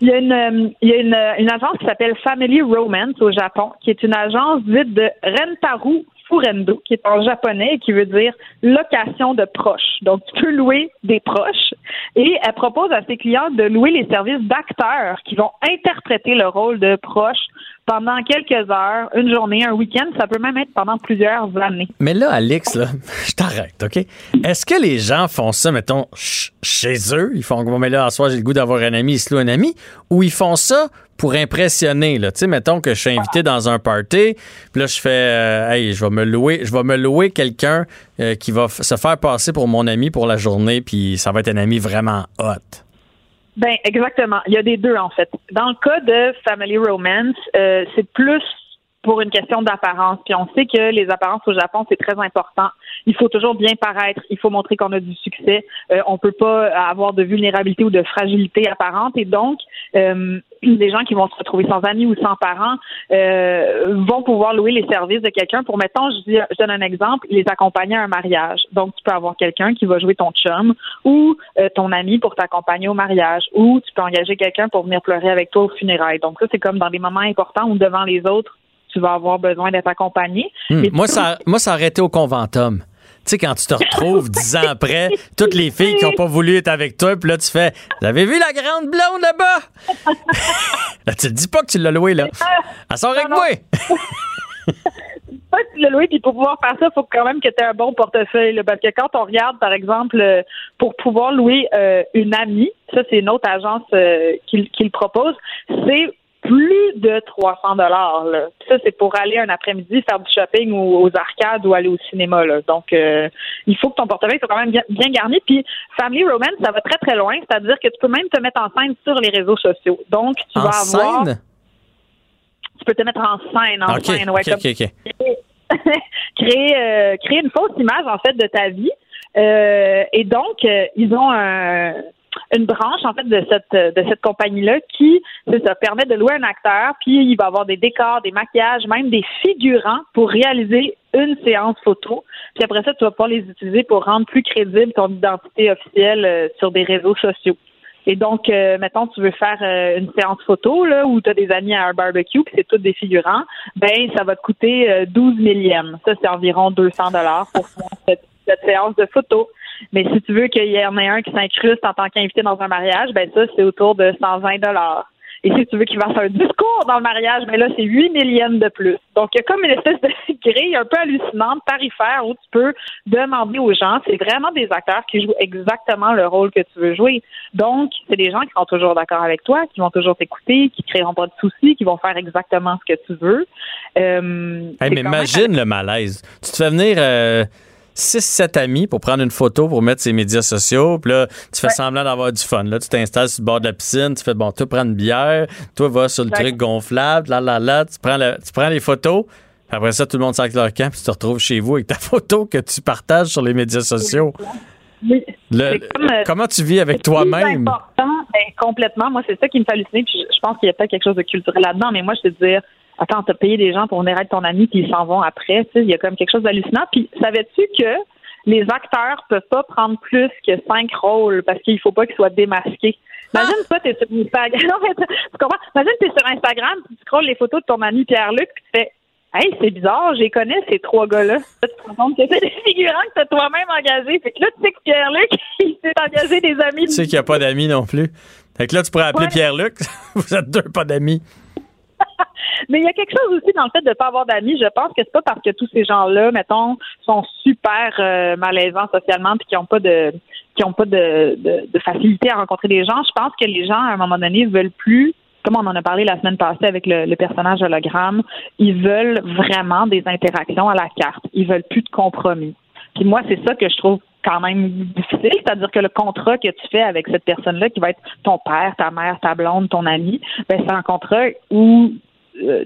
Il y a une, euh, il y a une, euh, une agence qui s'appelle Family Romance au Japon, qui est une agence dite de Rentaru Furendo, qui est en japonais et qui veut dire location de proches. Donc, tu peux louer des proches et elle propose à ses clients de louer les services d'acteurs qui vont interpréter le rôle de proche pendant quelques heures, une journée, un week-end. Ça peut même être pendant plusieurs années. Mais là, Alex, là, je t'arrête, OK? Est-ce que les gens font ça, mettons, ch- chez eux? Ils font, bon, mais là, à soir, j'ai le goût d'avoir un ami, ils se louent un ami? Ou ils font ça pour impressionner, là? Tu sais, mettons que je suis invité dans un party, puis là, je fais, euh, hey, je vais me louer, je vais me louer quelqu'un euh, qui va se faire passer pour mon ami pour la journée, puis ça va être un ami vraiment hot. Ben exactement. Il y a des deux en fait. Dans le cas de Family Romance, euh, c'est plus pour une question d'apparence. Puis on sait que les apparences au Japon c'est très important. Il faut toujours bien paraître. Il faut montrer qu'on a du succès. Euh, on peut pas avoir de vulnérabilité ou de fragilité apparente. Et donc, euh, les gens qui vont se retrouver sans amis ou sans parents euh, vont pouvoir louer les services de quelqu'un pour, mettons, je, dis, je donne un exemple, les accompagner à un mariage. Donc, tu peux avoir quelqu'un qui va jouer ton chum ou euh, ton ami pour t'accompagner au mariage ou tu peux engager quelqu'un pour venir pleurer avec toi au funérailles. Donc, ça, c'est comme dans des moments importants où devant les autres, tu vas avoir besoin d'être accompagné. Hmm. Moi, ça, moi, ça aurait été au conventum. Tu sais, quand tu te retrouves dix ans après, toutes les filles qui n'ont pas voulu être avec toi, puis là, tu fais Vous avez vu la grande blonde là-bas? là, tu te dis pas que tu l'as loué, là. Elle sort avec moi. pas que tu l'as loué, puis pour pouvoir faire ça, il faut quand même que tu aies un bon portefeuille. là, parce que quand on regarde, par exemple, euh, pour pouvoir louer euh, une amie, ça, c'est une autre agence euh, qui, qui le propose, c'est plus de 300 dollars. Ça, c'est pour aller un après-midi faire du shopping ou aux arcades ou aller au cinéma. Là. Donc, euh, il faut que ton portefeuille soit quand même bien, bien garni. Puis, Family Romance, ça va très, très loin. C'est-à-dire que tu peux même te mettre en scène sur les réseaux sociaux. Donc, tu En vas avoir... scène? Tu peux te mettre en scène, en scène. Ouais, OK, comme- créer, euh, créer une fausse image en fait de ta vie. Euh, et donc, euh, ils ont un- une branche en fait de cette de cette compagnie-là qui, c'est ça, permet de louer un acteur, puis il va avoir des décors, des maquillages, même des figurants pour réaliser une séance photo. Puis après ça, tu vas pouvoir les utiliser pour rendre plus crédible ton identité officielle euh, sur des réseaux sociaux. Et donc, euh, mettons, tu veux faire euh, une séance photo là, où tu as des amis à un barbecue, puis c'est tous des figurants, ben ça va te coûter euh, 12 millièmes. Ça, c'est environ 200 dollars pour cette, cette séance de photo. Mais si tu veux qu'il y en ait un qui s'incruste en tant qu'invité dans un mariage, ben ça, c'est autour de 120 dollars. Et si tu veux qu'il fasse un discours dans le mariage, ben là, c'est 8 millièmes de plus. Donc, il y a comme une espèce de grille un peu hallucinante, tarifaire, où tu peux demander aux gens. C'est vraiment des acteurs qui jouent exactement le rôle que tu veux jouer. Donc, c'est des gens qui sont toujours d'accord avec toi, qui vont toujours t'écouter, qui créeront pas de soucis, qui vont faire exactement ce que tu veux. Euh, Hey, mais même- imagine le malaise. Tu te fais venir 6-7 amis pour prendre une photo pour mettre ses médias sociaux. Puis là, tu fais semblant d'avoir du fun. Là, tu t'installes sur le bord de la piscine. Tu fais, bon, toi, prends une bière. Toi, va sur le truc gonflable. Là, là, là. Tu prends, le- tu prends les photos. Puis après ça, tout le monde sac leur camp. Puis tu te retrouves chez vous avec ta photo que tu partages sur les médias sociaux. Oui. Le- C'est comme, euh, comment tu vis avec toi-même? ben, complètement. Moi, c'est ça qui me fait halluciner. Puis je, pense qu'il y a peut-être quelque chose de culturel là-dedans. Mais moi, je te dire, attends, t'as payé des gens pour venir être ton ami, puis ils s'en vont après. Tu sais, il y a comme quelque chose d'hallucinant. Puis savais-tu que les acteurs peuvent pas prendre plus que cinq rôles parce qu'il faut pas qu'ils soient démasqués? Imagine, toi, t'es sur Instagram. Non, mais tu comprends? Imagine, t'es sur Instagram, tu scrolles les photos de ton ami Pierre-Luc, puis tu fais Hey, c'est bizarre, les connais, ces trois gars-là. Là, tu te rends compte que c'est des figurants que t'as toi-même engagés. Fait que là, tu sais que Pierre-Luc, il s'est engagé des amis. Tu sais qu'il n'y a pas d'amis non plus. Fait que là, tu pourrais appeler Ouais. Pierre-Luc. Vous êtes deux pas d'amis. Mais il y a quelque chose aussi dans le fait de ne pas avoir d'amis. Je pense que c'est pas parce que tous ces gens-là, mettons, sont super euh, malaisants socialement puis qui n'ont pas de qui ont pas de, de, facilité à rencontrer des gens. Je pense que les gens, à un moment donné, veulent plus, comme on en a parlé la semaine passée avec le, le personnage hologramme, ils veulent vraiment des interactions à la carte. Ils veulent plus de compromis. Puis moi, c'est ça que je trouve quand même difficile, c'est-à-dire que le contrat que tu fais avec cette personne-là, qui va être ton père, ta mère, ta blonde, ton ami, ben c'est un contrat où euh,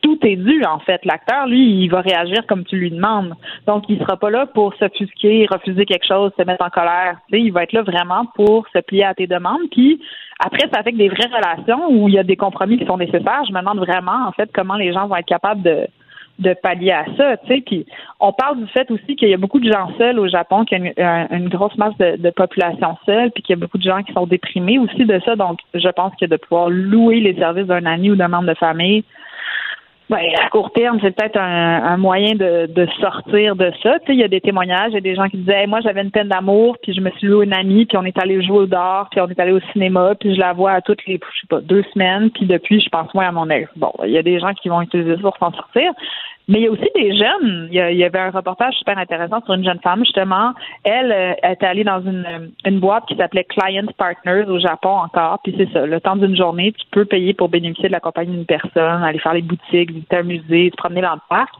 tout est dû, en fait. L'acteur, lui, il va réagir comme tu lui demandes. Donc, il sera pas là pour s'offusquer, refuser quelque chose, se mettre en colère. Tu sais, il va être là vraiment pour se plier à tes demandes. Puis, après, ça fait que des vraies relations où il y a des compromis qui sont nécessaires. Je me demande vraiment, en fait, comment les gens vont être capables de de pallier à ça, tu sais. Puis on parle du fait aussi qu'il y a beaucoup de gens seuls au Japon, qu'il y a une, grosse masse de, de population seule, puis qu'il y a beaucoup de gens qui sont déprimés aussi de ça. Donc, je pense que de pouvoir louer les services d'un ami ou d'un membre de famille, ben, à court terme, c'est peut-être un, un moyen de, de sortir de ça. Tu sais, il y a des témoignages, il y a des gens qui disaient, moi, j'avais une peine d'amour, puis je me suis loué une amie, puis on est allé jouer au dehors, puis on est allé au cinéma, puis je la vois à toutes les, je sais pas, deux semaines, puis depuis, je pense moins à mon ex. Bon, il y a des gens qui vont utiliser ça pour s'en sortir. Mais il y a aussi des jeunes. Il y, a- il y avait un reportage super intéressant sur une jeune femme, justement. Elle, euh, elle était allée dans une, une boîte qui s'appelait Client Partners au Japon encore. Puis c'est ça, le temps d'une journée, tu peux payer pour bénéficier de la compagnie d'une personne, aller faire les boutiques, visiter un musée, se promener dans le parc.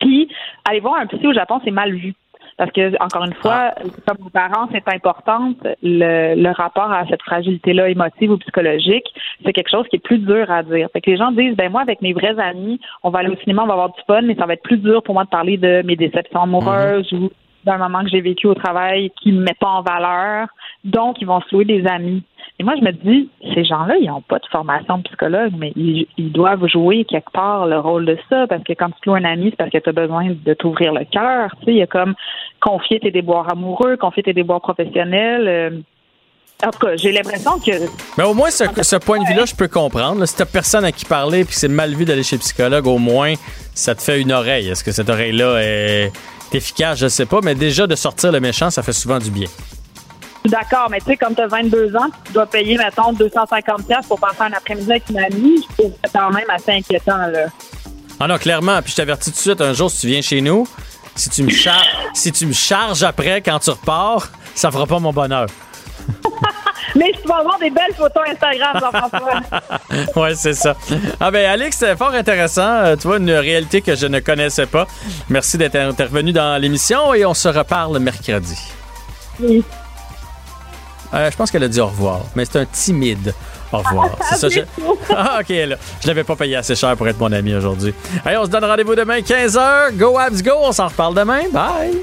Puis aller voir un psy au Japon, c'est mal vu. Parce que, encore une fois, comme vos parents, c'est importante, le, le rapport à cette fragilité-là émotive ou psychologique, c'est quelque chose qui est plus dur à dire. Fait que les gens disent, ben moi, avec mes vrais amis, on va aller au cinéma, on va avoir du fun, mais ça va être plus dur pour moi de parler de mes déceptions amoureuses ou d'un moment que j'ai vécu au travail qui me met pas en valeur. Donc, ils vont se louer des amis. Et moi, je me dis, ces gens-là, ils n'ont pas de formation de psychologue, mais ils, ils doivent jouer quelque part le rôle de ça, parce que quand tu loues un ami, c'est parce que tu as besoin de t'ouvrir le cœur. Tu sais, il y a comme confier tes déboires amoureux, confier tes déboires professionnels. euh. En tout cas, j'ai l'impression que Mais au moins, ce, ce point de vue-là, je peux comprendre. là. Si t'as personne à qui parler puis que c'est mal vu d'aller chez le psychologue, au moins, ça te fait une oreille. Est-ce que cette oreille-là est efficace? Je sais pas, mais déjà, de sortir le méchant, ça fait souvent du bien. D'accord, mais tu sais, comme tu as 22 ans, tu dois payer, mettons, 250 pièces pour passer un après-midi avec une amie, je trouve ça quand même assez inquiétant, là. Ah non, clairement. Puis je t'avertis tout de suite, un jour, si tu viens chez nous, si tu me, char- si tu me charges après quand tu repars, ça fera pas mon bonheur. Mais tu vas avoir des belles photos Instagram, Jean-François. ouais, c'est ça. Ah ben Alex, c'était fort intéressant. Euh, tu vois, une réalité que je ne connaissais pas. Merci d'être intervenu dans l'émission et on se reparle mercredi. Oui. Euh, je pense qu'elle a dit au revoir, mais c'est un timide au revoir. C'est ça, je... Ah, ok, là. Je l'avais pas payé assez cher pour être mon ami aujourd'hui. Allez, on se donne rendez-vous demain 15h. Go Abs Go, on s'en reparle demain. Bye!